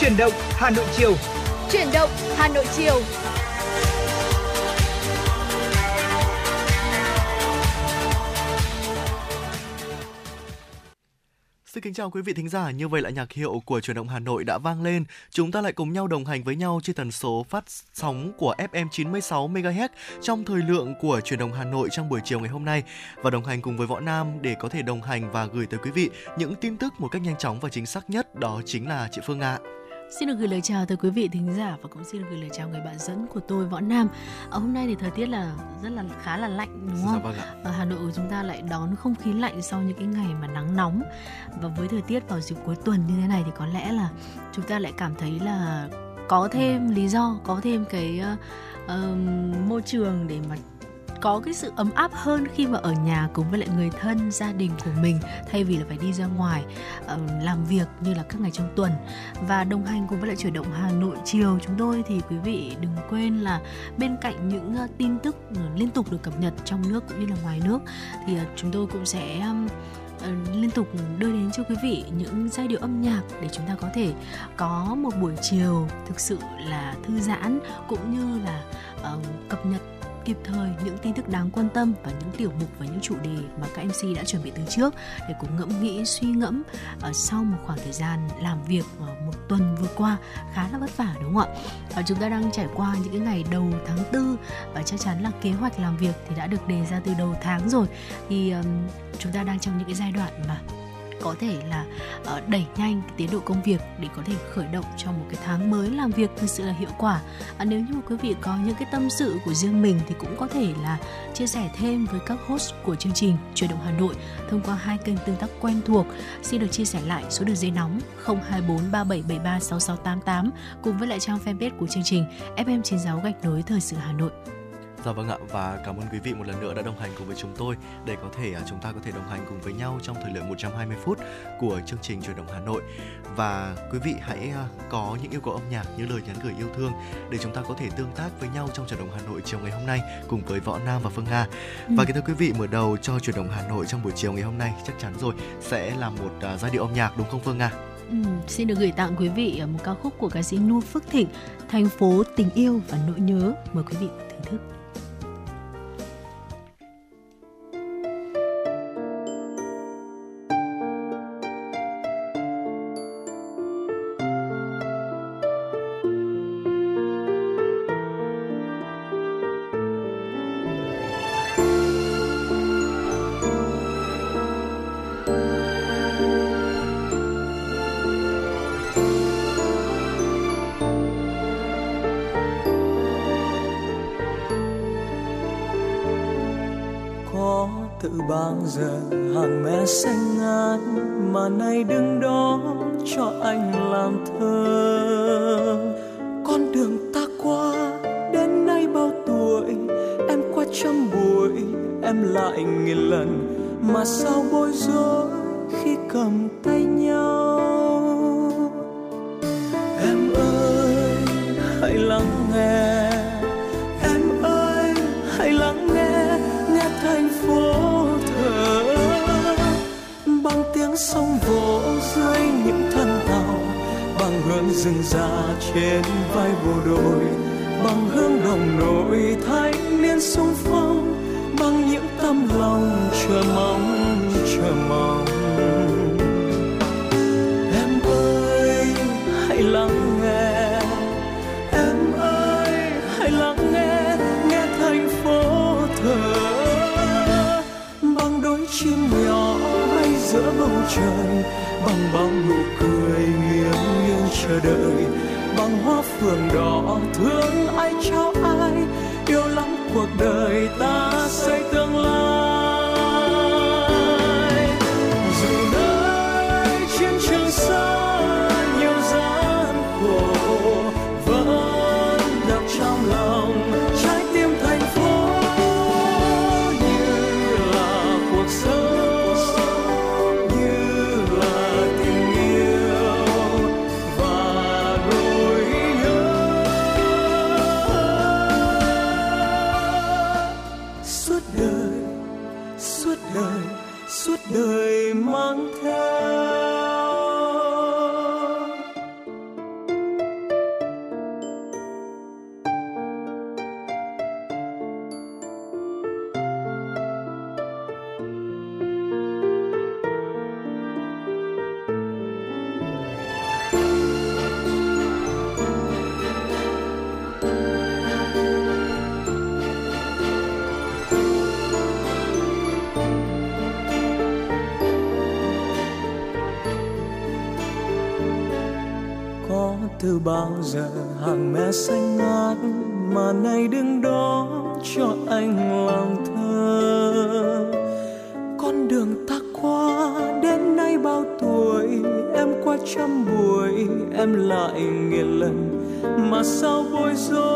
Chuyển động Hà Nội chiều. Chuyển động Hà Nội chiều. Xin kính chào quý vị thính giả, như vậy là nhạc hiệu của truyền động Hà Nội đã vang lên. Chúng ta lại cùng nhau đồng hành với nhau trên tần số phát sóng của FM 96 MHz trong thời lượng của truyền động Hà Nội trong buổi chiều ngày hôm nay và đồng hành cùng với Võ Nam để có thể đồng hành và gửi tới quý vị những tin tức một cách nhanh chóng và chính xác nhất đó chính là chị Phương Ạ. Xin được gửi lời chào tới quý vị thính giả và cũng xin được gửi lời chào người bạn dẫn của tôi Võ Nam. Ở hôm nay thì thời tiết là rất là khá là lạnh đúng không? Dạ vâng ạ. Ở Hà Nội của chúng ta lại đón không khí lạnh sau những cái ngày mà nắng nóng và với thời tiết vào dịp cuối tuần như thế này thì có lẽ là chúng ta lại cảm thấy là có thêm lý do, có thêm cái uh, uh, môi trường để mà có cái sự ấm áp hơn khi mà ở nhà cùng với lại người thân gia đình của mình thay vì là phải đi ra ngoài làm việc như là các ngày trong tuần. Và đồng hành cùng với lại chuyển động Hà Nội chiều chúng tôi thì quý vị đừng quên là bên cạnh những tin tức ờ, liên tục được cập nhật trong nước cũng như là ngoài nước thì ờ, chúng tôi cũng sẽ ờ, liên tục đưa đến cho quý vị những giai điệu âm nhạc để chúng ta có thể có một buổi chiều thực sự là thư giãn cũng như là uh, cập nhật kịp thời những tin tức đáng quan tâm và những tiểu mục và những chủ đề mà các MC đã chuẩn bị từ trước để cùng ngẫm nghĩ suy ngẫm ở sau một khoảng thời gian làm việc ờ, một tuần vừa qua khá là vất vả đúng không ạ? Và chúng ta đang trải qua những cái ngày đầu tháng tư và chắc chắn là kế hoạch làm việc thì đã được đề ra từ đầu tháng rồi thì um, chúng ta đang trong những cái giai đoạn mà có thể là uh, đẩy nhanh cái tiến độ công việc để có thể khởi động cho một cái tháng mới làm việc thực sự là hiệu quả. À, nếu như quý vị có những cái tâm sự của riêng mình thì cũng có thể là chia sẻ thêm với các host của chương trình Chuyển động Hà Nội thông qua hai kênh tương tác quen thuộc. Xin được chia sẻ lại số đường dây nóng 024 3773 6688 cùng với lại trang fanpage của chương trình FM96 gạch nối thời sự Hà Nội. Dạ vâng ạ và cảm ơn quý vị một lần nữa đã đồng hành cùng với chúng tôi để có thể à, chúng ta có thể đồng hành cùng với nhau trong thời lượng 120 phút của chương trình truyền động Hà Nội và quý vị hãy à, có những yêu cầu âm nhạc như lời nhắn gửi yêu thương để chúng ta có thể tương tác với nhau trong truyền động Hà Nội chiều ngày hôm nay cùng với Võ Nam và Phương Nga. Ừ. Và kính thưa quý vị mở đầu cho truyền động Hà Nội trong buổi chiều ngày hôm nay chắc chắn rồi sẽ là một uh, giai điệu âm nhạc đúng không Phương Nga? Ừ, xin được gửi tặng quý vị một ca khúc của ca sĩ Nu Phước Thịnh, Thành phố tình yêu và nỗi nhớ. Mời quý vị thưởng thức. Giờ hàng mẹ xanh ngát mà nay đứng đó cho anh làm thơ. Con đường ta qua, đến nay bao tuổi? Em qua trăm buổi, em lại nghìn lần. Mà sao bối rối khi cầm tay sông vỗ dưới những thân tàu, bằng hương rừng già trên vai bộ đội, bằng hương đồng nội thanh niên sung phong, bằng những tâm lòng chờ mong chờ mong. Em ơi, hãy lắng trời, bằng bao nụ cười nghiêng nghiêng chờ đợi, bằng hoa phượng đỏ thương ai cho ai, yêu lắm cuộc đời ta xây tương lai. Mẹ xanh ngát mà nay đứng đó cho anh lòng thơ. Con đường ta qua, đến nay bao tuổi? Em qua trăm buổi, em lại nghìn lần mà sao bối rối?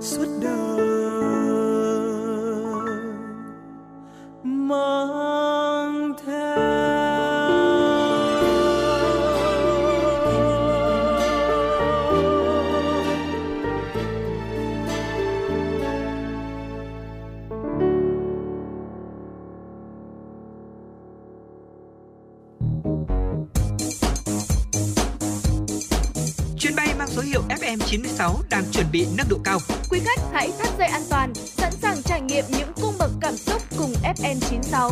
Suốt cao. Quý khách hãy thắt dây an toàn, sẵn sàng trải nghiệm những cung bậc cảm xúc cùng FN96.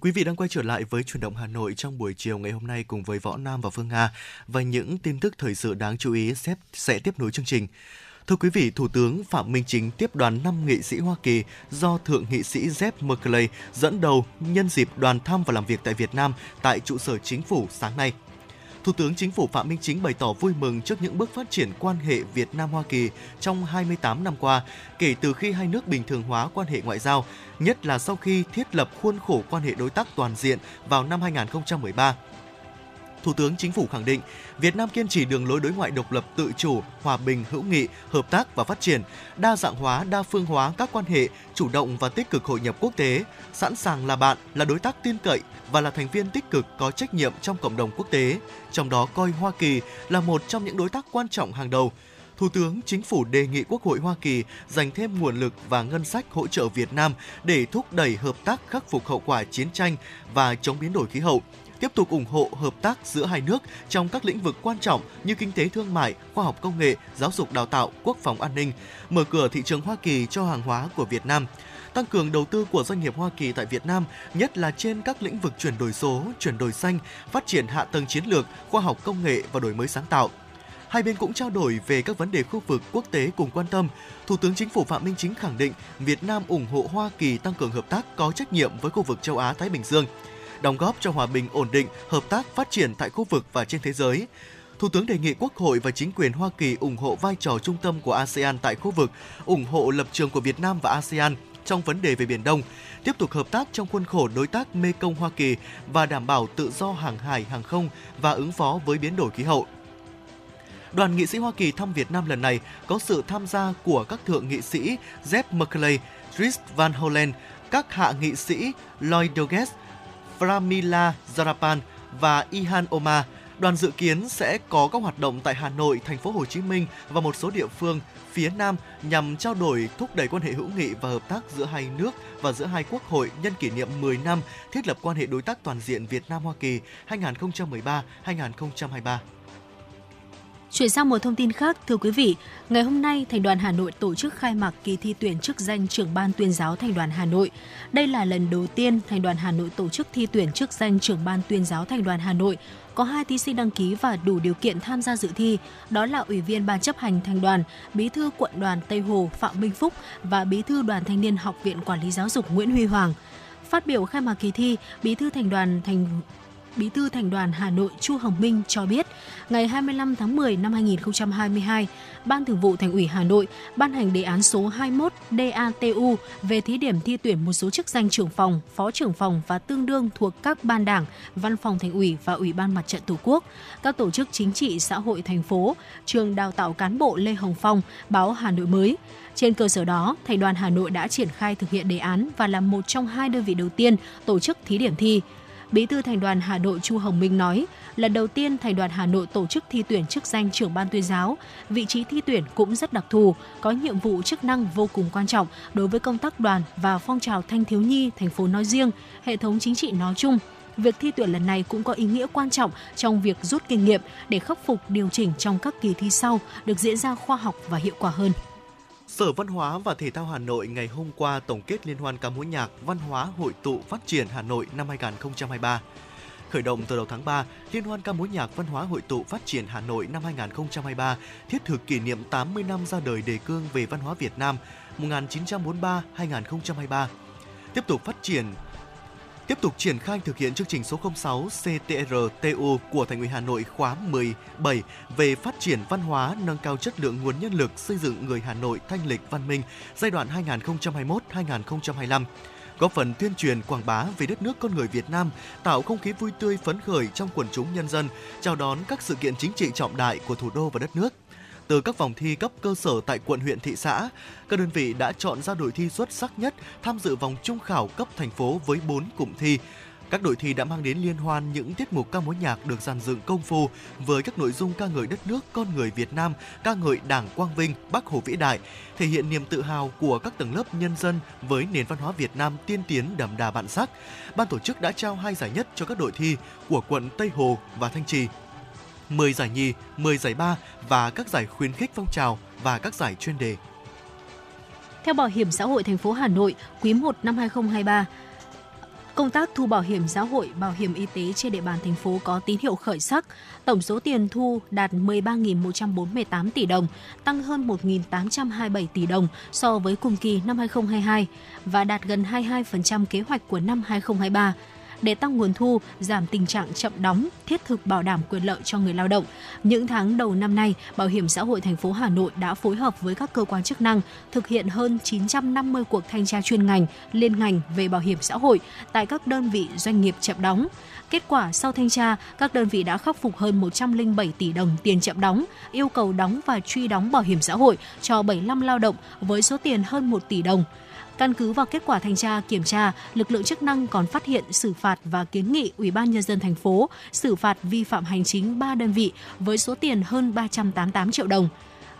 Quý vị đang quay trở lại với chuyển động Hà Nội trong buổi chiều ngày hôm nay cùng với Võ Nam và Phương Nga và những tin tức thời sự đáng chú ý sẽ, sẽ tiếp nối chương trình. Thưa quý vị, Thủ tướng Phạm Minh Chính tiếp đoàn 5 nghị sĩ Hoa Kỳ do Thượng nghị sĩ Jeff Merkley dẫn đầu nhân dịp đoàn thăm và làm việc tại Việt Nam tại trụ sở chính phủ sáng nay. Thủ tướng Chính phủ Phạm Minh Chính bày tỏ vui mừng trước những bước phát triển quan hệ Việt Nam Hoa Kỳ trong 28 năm qua, kể từ khi hai nước bình thường hóa quan hệ ngoại giao, nhất là sau khi thiết lập khuôn khổ quan hệ đối tác toàn diện vào năm 2013. Thủ tướng Chính phủ khẳng định, Việt Nam kiên trì đường lối đối ngoại độc lập tự chủ, hòa bình, hữu nghị, hợp tác và phát triển, đa dạng hóa, đa phương hóa các quan hệ, chủ động và tích cực hội nhập quốc tế, sẵn sàng là bạn, là đối tác tin cậy và là thành viên tích cực có trách nhiệm trong cộng đồng quốc tế, trong đó coi Hoa Kỳ là một trong những đối tác quan trọng hàng đầu. Thủ tướng Chính phủ đề nghị Quốc hội Hoa Kỳ dành thêm nguồn lực và ngân sách hỗ trợ Việt Nam để thúc đẩy hợp tác khắc phục hậu quả chiến tranh và chống biến đổi khí hậu, tiếp tục ủng hộ hợp tác giữa hai nước trong các lĩnh vực quan trọng như kinh tế thương mại, khoa học công nghệ, giáo dục đào tạo, quốc phòng an ninh, mở cửa thị trường Hoa Kỳ cho hàng hóa của Việt Nam tăng cường đầu tư của doanh nghiệp Hoa Kỳ tại Việt Nam, nhất là trên các lĩnh vực chuyển đổi số, chuyển đổi xanh, phát triển hạ tầng chiến lược, khoa học công nghệ và đổi mới sáng tạo. Hai bên cũng trao đổi về các vấn đề khu vực quốc tế cùng quan tâm. Thủ tướng Chính phủ Phạm Minh Chính khẳng định Việt Nam ủng hộ Hoa Kỳ tăng cường hợp tác có trách nhiệm với khu vực châu Á Thái Bình Dương, đóng góp cho hòa bình ổn định, hợp tác phát triển tại khu vực và trên thế giới. Thủ tướng đề nghị Quốc hội và chính quyền Hoa Kỳ ủng hộ vai trò trung tâm của ASEAN tại khu vực, ủng hộ lập trường của Việt Nam và ASEAN trong vấn đề về Biển Đông, tiếp tục hợp tác trong khuôn khổ đối tác Mekong Hoa Kỳ và đảm bảo tự do hàng hải, hàng không và ứng phó với biến đổi khí hậu. Đoàn nghị sĩ Hoa Kỳ thăm Việt Nam lần này có sự tham gia của các thượng nghị sĩ Jeff Merkley, Chris Van Hollen, các hạ nghị sĩ Lloyd Doggett, Pramila Zarapan và Ihan Omar. Đoàn dự kiến sẽ có các hoạt động tại Hà Nội, thành phố Hồ Chí Minh và một số địa phương phía Nam nhằm trao đổi thúc đẩy quan hệ hữu nghị và hợp tác giữa hai nước và giữa hai quốc hội nhân kỷ niệm 10 năm thiết lập quan hệ đối tác toàn diện Việt Nam Hoa Kỳ 2013-2023. Chuyển sang một thông tin khác, thưa quý vị, ngày hôm nay Thành đoàn Hà Nội tổ chức khai mạc kỳ thi tuyển chức danh trưởng ban tuyên giáo Thành đoàn Hà Nội. Đây là lần đầu tiên Thành đoàn Hà Nội tổ chức thi tuyển chức danh trưởng ban tuyên giáo Thành đoàn Hà Nội. Có hai thí sinh đăng ký và đủ điều kiện tham gia dự thi, đó là Ủy viên Ban chấp hành Thành đoàn, Bí thư Quận đoàn Tây Hồ Phạm Minh Phúc và Bí thư Đoàn Thanh niên Học viện Quản lý Giáo dục Nguyễn Huy Hoàng. Phát biểu khai mạc kỳ thi, Bí thư Thành đoàn Thành Bí thư Thành đoàn Hà Nội Chu Hồng Minh cho biết, ngày 25 tháng 10 năm 2022, Ban Thường vụ Thành ủy Hà Nội ban hành đề án số 21 DATU về thí điểm thi tuyển một số chức danh trưởng phòng, phó trưởng phòng và tương đương thuộc các ban đảng, văn phòng Thành ủy và Ủy ban Mặt trận Tổ quốc, các tổ chức chính trị xã hội thành phố, trường đào tạo cán bộ Lê Hồng Phong, báo Hà Nội mới. Trên cơ sở đó, Thành đoàn Hà Nội đã triển khai thực hiện đề án và là một trong hai đơn vị đầu tiên tổ chức thí điểm thi. Bí thư Thành đoàn Hà Nội Chu Hồng Minh nói, lần đầu tiên Thành đoàn Hà Nội tổ chức thi tuyển chức danh trưởng ban tuyên giáo, vị trí thi tuyển cũng rất đặc thù, có nhiệm vụ chức năng vô cùng quan trọng đối với công tác đoàn và phong trào thanh thiếu nhi thành phố nói riêng, hệ thống chính trị nói chung. Việc thi tuyển lần này cũng có ý nghĩa quan trọng trong việc rút kinh nghiệm để khắc phục điều chỉnh trong các kỳ thi sau được diễn ra khoa học và hiệu quả hơn. Sở Văn hóa và Thể thao Hà Nội ngày hôm qua tổng kết liên hoan ca mối nhạc Văn hóa hội tụ phát triển Hà Nội năm 2023. Khởi động từ đầu tháng 3, Liên hoan ca mối nhạc Văn hóa hội tụ phát triển Hà Nội năm 2023 thiết thực kỷ niệm 80 năm ra đời đề cương về văn hóa Việt Nam 1943-2023. Tiếp tục phát triển tiếp tục triển khai thực hiện chương trình số 06 CTRTU của Thành ủy Hà Nội khóa 17 về phát triển văn hóa, nâng cao chất lượng nguồn nhân lực xây dựng người Hà Nội thanh lịch văn minh giai đoạn 2021-2025 góp phần tuyên truyền quảng bá về đất nước con người Việt Nam, tạo không khí vui tươi phấn khởi trong quần chúng nhân dân, chào đón các sự kiện chính trị trọng đại của thủ đô và đất nước từ các vòng thi cấp cơ sở tại quận huyện thị xã. Các đơn vị đã chọn ra đội thi xuất sắc nhất tham dự vòng trung khảo cấp thành phố với 4 cụm thi. Các đội thi đã mang đến liên hoan những tiết mục ca mối nhạc được dàn dựng công phu với các nội dung ca ngợi đất nước, con người Việt Nam, ca ngợi Đảng Quang Vinh, Bắc Hồ vĩ đại, thể hiện niềm tự hào của các tầng lớp nhân dân với nền văn hóa Việt Nam tiên tiến đậm đà bản sắc. Ban tổ chức đã trao hai giải nhất cho các đội thi của quận Tây Hồ và Thanh Trì 10 giải nhì, 10 giải ba và các giải khuyến khích phong trào và các giải chuyên đề. Theo Bảo hiểm xã hội thành phố Hà Nội, quý 1 năm 2023, Công tác thu bảo hiểm xã hội, bảo hiểm y tế trên địa bàn thành phố có tín hiệu khởi sắc. Tổng số tiền thu đạt 13.148 tỷ đồng, tăng hơn 1.827 tỷ đồng so với cùng kỳ năm 2022 và đạt gần 22% kế hoạch của năm 2023 để tăng nguồn thu, giảm tình trạng chậm đóng, thiết thực bảo đảm quyền lợi cho người lao động. Những tháng đầu năm nay, Bảo hiểm xã hội thành phố Hà Nội đã phối hợp với các cơ quan chức năng thực hiện hơn 950 cuộc thanh tra chuyên ngành, liên ngành về bảo hiểm xã hội tại các đơn vị doanh nghiệp chậm đóng. Kết quả sau thanh tra, các đơn vị đã khắc phục hơn 107 tỷ đồng tiền chậm đóng, yêu cầu đóng và truy đóng bảo hiểm xã hội cho 75 lao động với số tiền hơn 1 tỷ đồng. Căn cứ vào kết quả thanh tra kiểm tra, lực lượng chức năng còn phát hiện xử phạt và kiến nghị Ủy ban nhân dân thành phố xử phạt vi phạm hành chính 3 đơn vị với số tiền hơn 388 triệu đồng.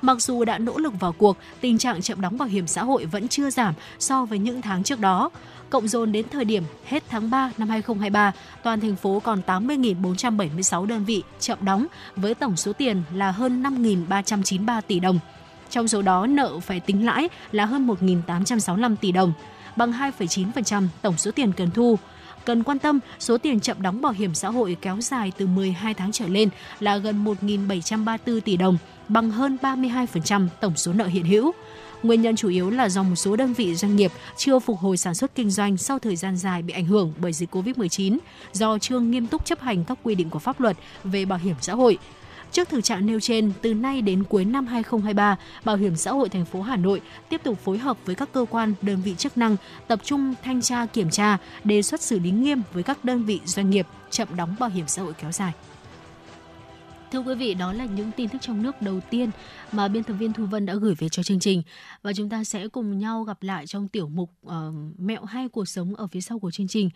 Mặc dù đã nỗ lực vào cuộc, tình trạng chậm đóng bảo hiểm xã hội vẫn chưa giảm so với những tháng trước đó. Cộng dồn đến thời điểm hết tháng 3 năm 2023, toàn thành phố còn 80.476 đơn vị chậm đóng với tổng số tiền là hơn 5.393 tỷ đồng. Trong số đó, nợ phải tính lãi là hơn 1.865 tỷ đồng, bằng 2,9% tổng số tiền cần thu. Cần quan tâm, số tiền chậm đóng bảo hiểm xã hội kéo dài từ 12 tháng trở lên là gần 1.734 tỷ đồng, bằng hơn 32% tổng số nợ hiện hữu. Nguyên nhân chủ yếu là do một số đơn vị doanh nghiệp chưa phục hồi sản xuất kinh doanh sau thời gian dài bị ảnh hưởng bởi dịch Covid-19, do chưa nghiêm túc chấp hành các quy định của pháp luật về bảo hiểm xã hội. Trước thực trạng nêu trên, từ nay đến cuối năm 2023, Bảo hiểm xã hội thành phố Hà Nội tiếp tục phối hợp với các cơ quan, đơn vị chức năng tập trung thanh tra kiểm tra, đề xuất xử lý nghiêm với các đơn vị doanh nghiệp chậm đóng bảo hiểm xã hội kéo dài. Thưa quý vị, đó là những tin tức trong nước đầu tiên mà biên tập viên Thu Vân đã gửi về cho chương trình và chúng ta sẽ cùng nhau gặp lại trong tiểu mục uh, mẹo hay cuộc sống ở phía sau của chương trình.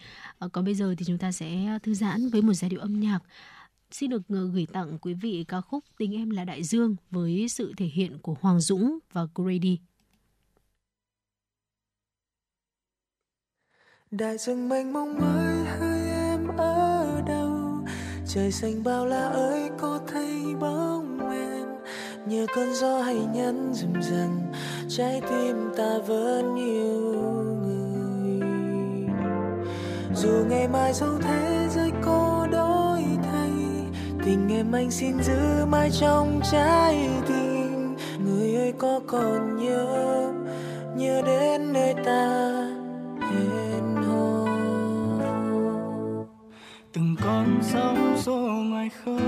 Uh, còn bây giờ thì chúng ta sẽ thư giãn với một giai điệu âm nhạc xin được ờ, gửi tặng quý vị ca khúc Tình em là đại dương với sự thể hiện của Hoàng Dũng và Grady. Đại dương mênh mông mới hơi em ở đâu? Trời xanh bao la ơi, có thấy bóng em? Như cơn gió hay nhắn dần dần trái tim ta vẫn yêu người. Dù ngày mai dẫu thế tình em anh xin giữ mãi trong trái tim. Người ơi, có còn nhớ nhớ đến nơi ta hẹn hò? Từng con sóng xô ngoài khơi,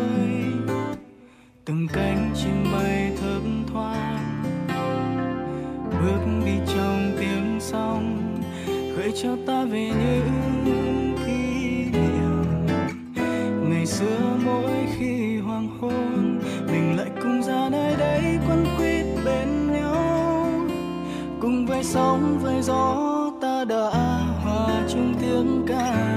từng cánh chim bay thấp thoáng. Bước đi trong tiếng sóng, gợi cho ta về những kỷ niệm. Ngày xưa mỗi với sóng với gió ta đã hòa chung tiếng ca.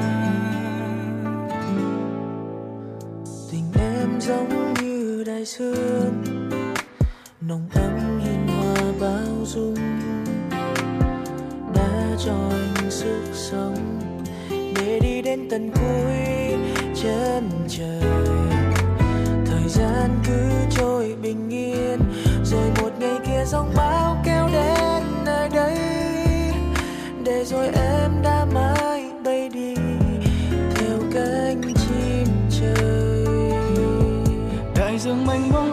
Tình em giống như đại dương nồng ấm hiền hòa bao dung. Đã cho anh sức sống để đi đến tận cuối chân trời. Thời gian cứ trôi bình yên, rồi một ngày kia giông bão rồi em đã mãi bay đi theo cánh chim trời. Đại dương mênh mông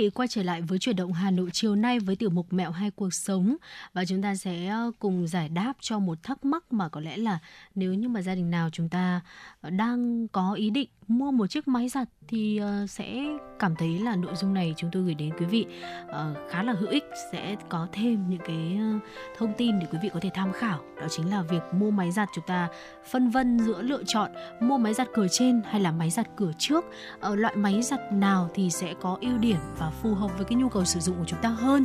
vị, quay trở lại với chuyển động Hà Nội chiều nay với tiểu mục Mẹo hay cuộc sống. Và chúng ta sẽ ờ, cùng giải đáp cho một thắc mắc mà có lẽ là nếu như mà gia đình nào chúng ta ờ, đang có ý định mua một chiếc máy giặt thì ờ, sẽ cảm thấy là nội dung này chúng tôi gửi đến quý vị khá là hữu ích sẽ có thêm những cái thông tin để quý vị có thể tham khảo. Đó chính là việc mua máy giặt chúng ta phân vân giữa lựa chọn mua máy giặt cửa trên hay là máy giặt cửa trước. Loại máy giặt nào thì sẽ có ưu điểm và phù hợp với cái nhu cầu sử dụng của chúng ta hơn.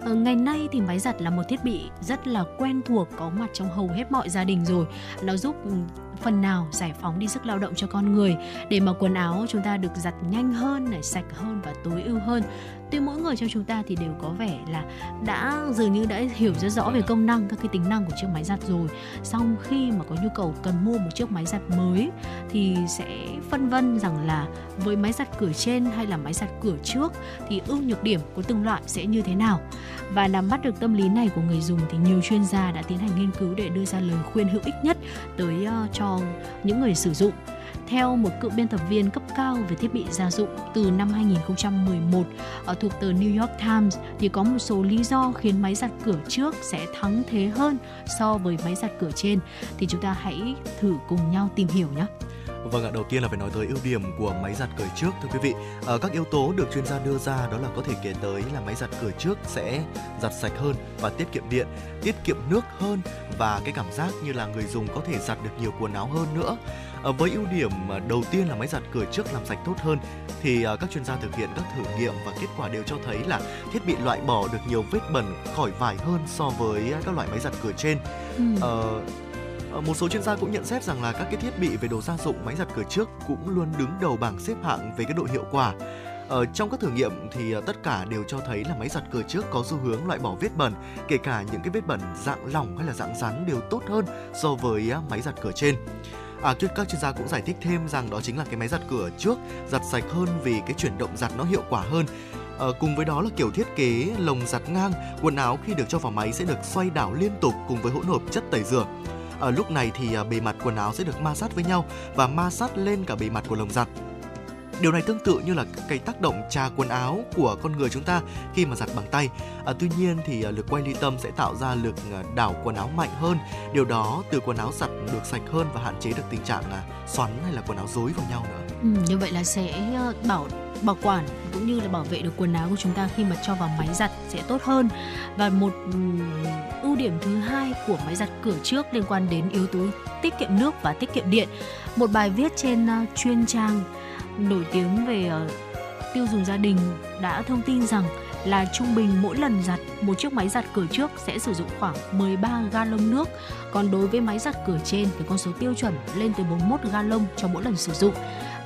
À, ngày nay thì máy giặt là một thiết bị rất là quen thuộc có mặt trong hầu hết mọi gia đình rồi. Nó giúp ừ, phần nào giải phóng đi sức lao động cho con người để mà quần áo chúng ta được giặt nhanh hơn này sạch hơn và tối ưu hơn. Tuy mỗi người trong chúng ta thì đều có vẻ là đã dường như đã hiểu rất rõ về công năng các cái tính năng của chiếc máy giặt rồi. Song khi mà có nhu cầu cần mua một chiếc máy giặt mới thì sẽ phân vân rằng là với máy giặt cửa trên hay là máy giặt cửa trước thì ưu nhược điểm của từng loại sẽ như thế nào? Và nắm bắt được tâm lý này của người dùng thì nhiều chuyên gia đã tiến hành nghiên cứu để đưa ra lời khuyên hữu ích nhất tới uh, cho những người sử dụng theo một cựu biên tập viên cấp cao về thiết bị gia dụng từ năm 2011 ở thuộc tờ New York Times thì có một số lý do khiến máy giặt cửa trước sẽ thắng thế hơn so với máy giặt cửa trên thì chúng ta hãy thử cùng nhau tìm hiểu nhé. Vâng ạ, đầu tiên là phải nói tới ưu điểm của máy giặt cửa trước thưa quý vị. À, các yếu tố được chuyên gia đưa ra đó là có thể kể tới là máy giặt cửa trước sẽ giặt sạch hơn và tiết kiệm điện, tiết kiệm nước hơn và cái cảm giác như là người dùng có thể giặt được nhiều quần áo hơn nữa. À, với ưu điểm đầu tiên là máy giặt cửa trước làm sạch tốt hơn thì à, các chuyên gia thực hiện các thử nghiệm và kết quả đều cho thấy là thiết bị loại bỏ được nhiều vết bẩn khỏi vải hơn so với các loại máy giặt cửa trên. Ừ. À, Ờ, một số chuyên gia cũng nhận xét rằng là các cái thiết bị về đồ gia dụng máy giặt cửa trước cũng luôn đứng đầu bảng xếp hạng về cái độ hiệu quả. Ở trong các thử nghiệm thì ờ, tất cả đều cho thấy là máy giặt cửa trước có xu hướng loại bỏ vết bẩn, kể cả những cái vết bẩn dạng lỏng hay là dạng rắn đều tốt hơn so với máy giặt cửa trên. À, các chuyên gia cũng giải thích thêm rằng đó chính là cái máy giặt cửa trước giặt sạch hơn vì cái chuyển động giặt nó hiệu quả hơn. À, cùng với đó là kiểu thiết kế lồng giặt ngang, quần áo khi được cho vào máy sẽ được xoay đảo liên tục cùng với hỗn hợp chất tẩy rửa. Ở lúc này thì à, bề mặt quần áo sẽ được ma sát với nhau và ma sát lên cả bề mặt của lồng giặt. Điều này tương tự như là cái tác động trà quần áo của con người chúng ta khi mà giặt bằng tay. À, tuy nhiên thì à, lực quay ly tâm sẽ tạo ra lực à, đảo quần áo mạnh hơn. Điều đó từ quần áo giặt được sạch hơn và hạn chế được tình trạng là xoắn hay là quần áo rối vào nhau nữa. Ừ, như vậy là sẽ bảo bảo quản cũng như là bảo vệ được quần áo của chúng ta khi mà cho vào máy giặt sẽ tốt hơn. Và một ưu điểm thứ hai của máy giặt cửa trước liên quan đến yếu tố tiết kiệm nước và tiết kiệm điện. Một bài viết trên chuyên trang nổi tiếng về ờ, tiêu dùng gia đình đã thông tin rằng là trung bình mỗi lần giặt một chiếc máy giặt cửa trước sẽ sử dụng khoảng 13 gallon nước. Còn đối với máy giặt cửa trên thì con số tiêu chuẩn lên tới 41 gallon cho mỗi lần sử dụng.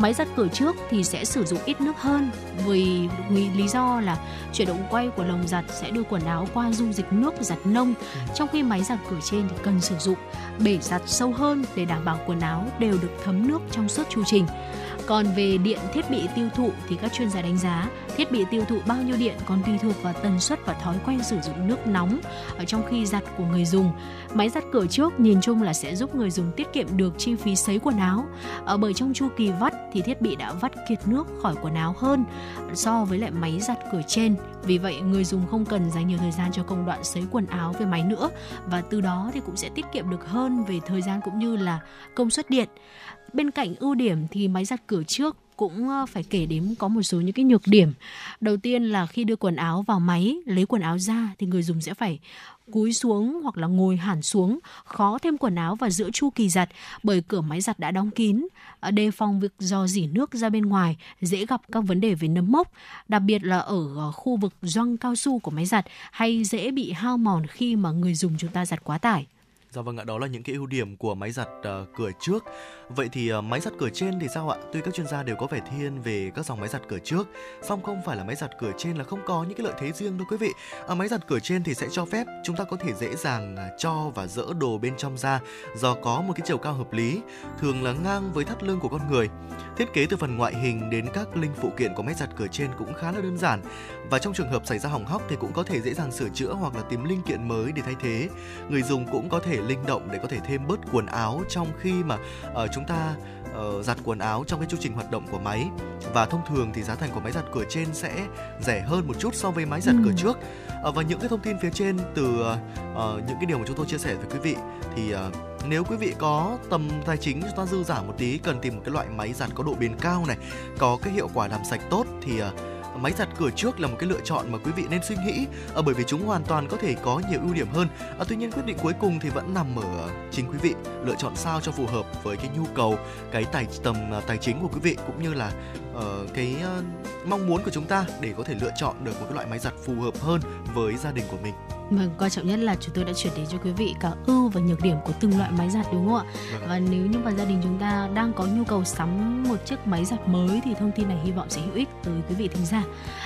Máy giặt cửa trước thì sẽ sử dụng ít nước hơn vì lý do là chuyển động quay của lồng giặt sẽ đưa quần áo qua dung dịch nước giặt nông, trong khi máy giặt cửa trên thì cần sử dụng bể giặt sâu hơn để đảm bảo quần áo đều được thấm nước trong suốt chu trình. Còn về điện thiết bị tiêu thụ thì các chuyên gia đánh giá, thiết bị tiêu thụ bao nhiêu điện còn tùy thuộc vào tần suất và thói quen sử dụng nước nóng ở trong khi giặt của người dùng. Máy giặt cửa trước nhìn chung là sẽ giúp người dùng tiết kiệm được chi phí sấy quần áo. Ở bởi trong chu kỳ vắt thì thiết bị đã vắt kiệt nước khỏi quần áo hơn so với lại máy giặt cửa trên. Vì vậy, người dùng không cần dành nhiều thời gian cho công đoạn sấy quần áo với máy nữa và từ đó thì cũng sẽ tiết kiệm được hơn về thời gian cũng như là công suất điện. Bên cạnh ưu điểm thì máy giặt cửa trước cũng ờ, phải kể đến có một số những cái nhược điểm. Đầu tiên là khi đưa quần áo vào máy, lấy quần áo ra thì người dùng sẽ phải cúi xuống hoặc là ngồi hẳn xuống, khó thêm quần áo vào giữa chu kỳ giặt bởi cửa máy giặt đã đóng kín, ờ, đề phòng việc dò dỉ nước ra bên ngoài, dễ gặp các vấn đề về nấm mốc, đặc biệt là ở ờ, khu vực gioăng cao su của máy giặt hay dễ bị hao mòn khi mà người dùng chúng ta giặt quá tải. Dạ vâng ạ, đó là những cái ưu điểm của máy giặt uh, cửa trước. Vậy thì ờ, máy giặt cửa trên thì sao ạ? Tuy các chuyên gia đều có vẻ thiên về các dòng máy giặt cửa trước, song không phải là máy giặt cửa trên là không có những cái lợi thế riêng đâu quý vị. À, máy giặt cửa trên thì sẽ cho phép chúng ta có thể dễ dàng à, cho và dỡ đồ bên trong ra do có một cái chiều cao hợp lý, thường là ngang với thắt lưng của con người. Thiết kế từ phần ngoại hình đến các linh phụ kiện của máy giặt cửa trên cũng khá là đơn giản và trong trường hợp xảy ra hỏng hóc thì cũng có thể dễ dàng sửa chữa hoặc là tìm linh kiện mới để thay thế. Người dùng cũng có thể linh động để có thể thêm bớt quần áo trong khi mà uh, chúng ta uh, giặt quần áo trong cái chu trình hoạt động của máy và thông thường thì giá thành của máy giặt cửa trên sẽ rẻ hơn một chút so với máy giặt ừ. cửa trước uh, và những cái thông tin phía trên từ uh, những cái điều mà chúng tôi chia sẻ với quý vị thì uh, nếu quý vị có tầm tài chính chúng ta dư giả một tí cần tìm một cái loại máy giặt có độ bền cao này có cái hiệu quả làm sạch tốt thì uh, máy giặt cửa trước là một cái lựa chọn mà quý vị nên suy nghĩ. À, bởi vì chúng hoàn toàn có thể có nhiều ưu điểm hơn. À, tuy nhiên quyết định cuối cùng thì vẫn nằm ở chính quý vị. Lựa chọn sao cho phù hợp với cái nhu cầu cái tài tầm ờ, tài chính của quý vị cũng như là uh, cái uh, mong muốn của chúng ta để có thể lựa chọn được một cái loại máy giặt phù hợp hơn với gia đình của mình Vâng, quan trọng nhất là chúng tôi đã chuyển đến cho quý vị cả ưu và nhược điểm của từng loại máy giặt đúng không ạ? Vâng. Và nếu như mà gia đình chúng ta đang có nhu cầu sắm một chiếc máy giặt mới thì thông tin này hy vọng sẽ hữu ích tới quý vị thính giả.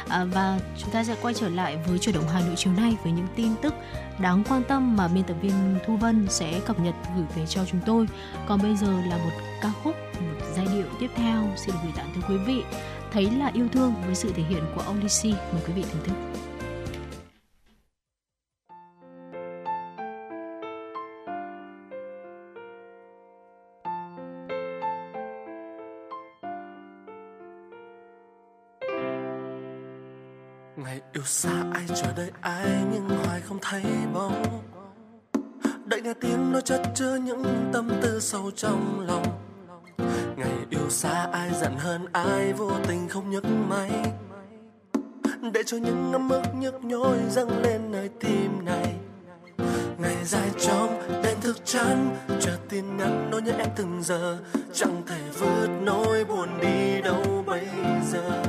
À, và chúng ta sẽ quay trở lại với chuyển động Hà Nội chiều nay với những tin tức đáng quan tâm mà biên tập viên Thu Vân sẽ cập nhật gửi về cho chúng tôi. Còn bây giờ là một ca khúc, một giai điệu tiếp theo xin được gửi tặng tới quý vị. Thấy là yêu thương với sự thể hiện của ông Lisi Mời quý vị thưởng thức. ngày yêu xa ai chờ đợi ai nhưng hoài không thấy bóng đợi nghe tiếng nói chất chứa những tâm tư sâu trong lòng ngày yêu xa ai giận hơn, ai vô tình không nhấc máy. Để cho những ngâm ức nhức nhối dâng lên nơi tim này. Ngày dài trong đêm thức chán chờ tin nhắn nói nhớ em từng giờ. Chẳng thể vượt nỗi buồn đi đâu bây giờ.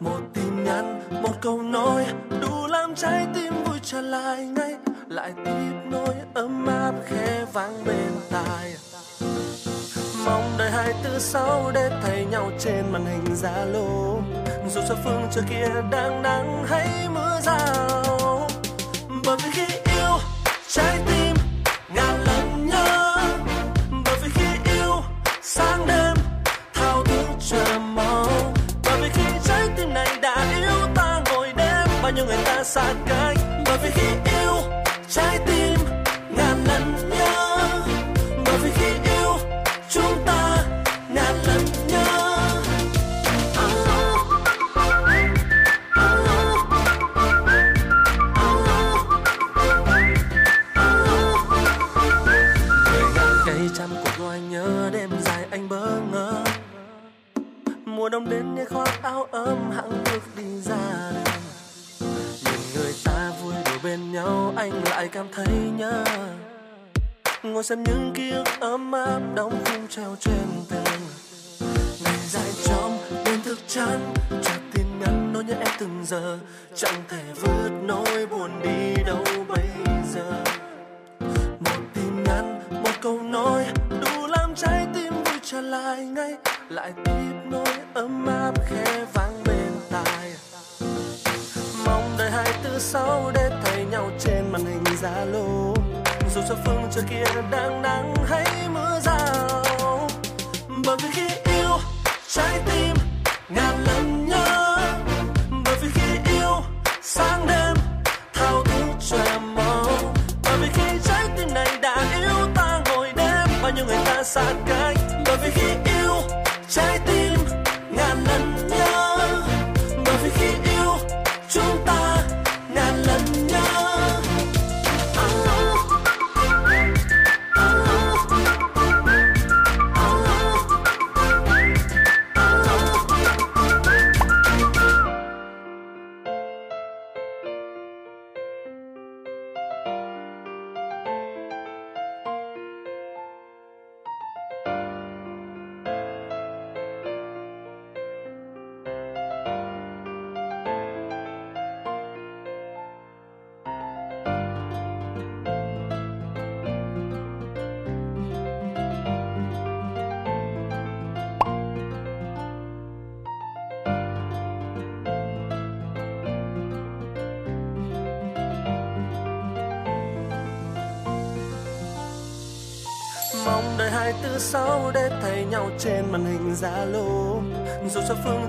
Một tin nhắn, một câu nói, đủ làm trái tim vui trở lại ngay. Lại tiếp nối ấm áp khẽ vang bên tai mong đợi hai từ sáu để thấy nhau trên màn hình zalo. Dù cho phương trời kia đang nắng hay mưa rào, bởi vì khi yêu, trái tim ngàn lần nhớ. Bởi vì khi yêu, sáng đêm thao thức chờ mong. Bởi vì khi trái tim này đã yêu ta ngồi đêm, bao nhiêu người ta xa cách. Bởi vì khi yêu, trái tim đông đến như khoác áo ấm hạng bước đi ra. Đường nhìn người ta vui đùa bên nhau, anh lại cảm thấy nhớ. Ngồi xem những ký ức ấm áp đóng khung treo trên tường. Ngày dài trong đêm thức chán chờ tin nhắn nỗi nhớ em từng giờ. Chẳng thể vượt nỗi buồn đi đâu bây giờ. Một tin nhắn, một câu nói trở lại ngay, lại tiếp nối ấm áp khẽ vang bên tai. Mong đợi hai từ sau để thấy nhau trên màn hình zalo dù cho phương trời kia đang nắng hay mưa rào, bởi vì khi yêu, trái tim ngàn lần nhớ. Bởi vì khi yêu, sáng đêm thao thức chờ mong. Bởi vì khi trái tim này đã yêu ta ngồi đêm, bao nhiêu người ta xa cách bởi vì khi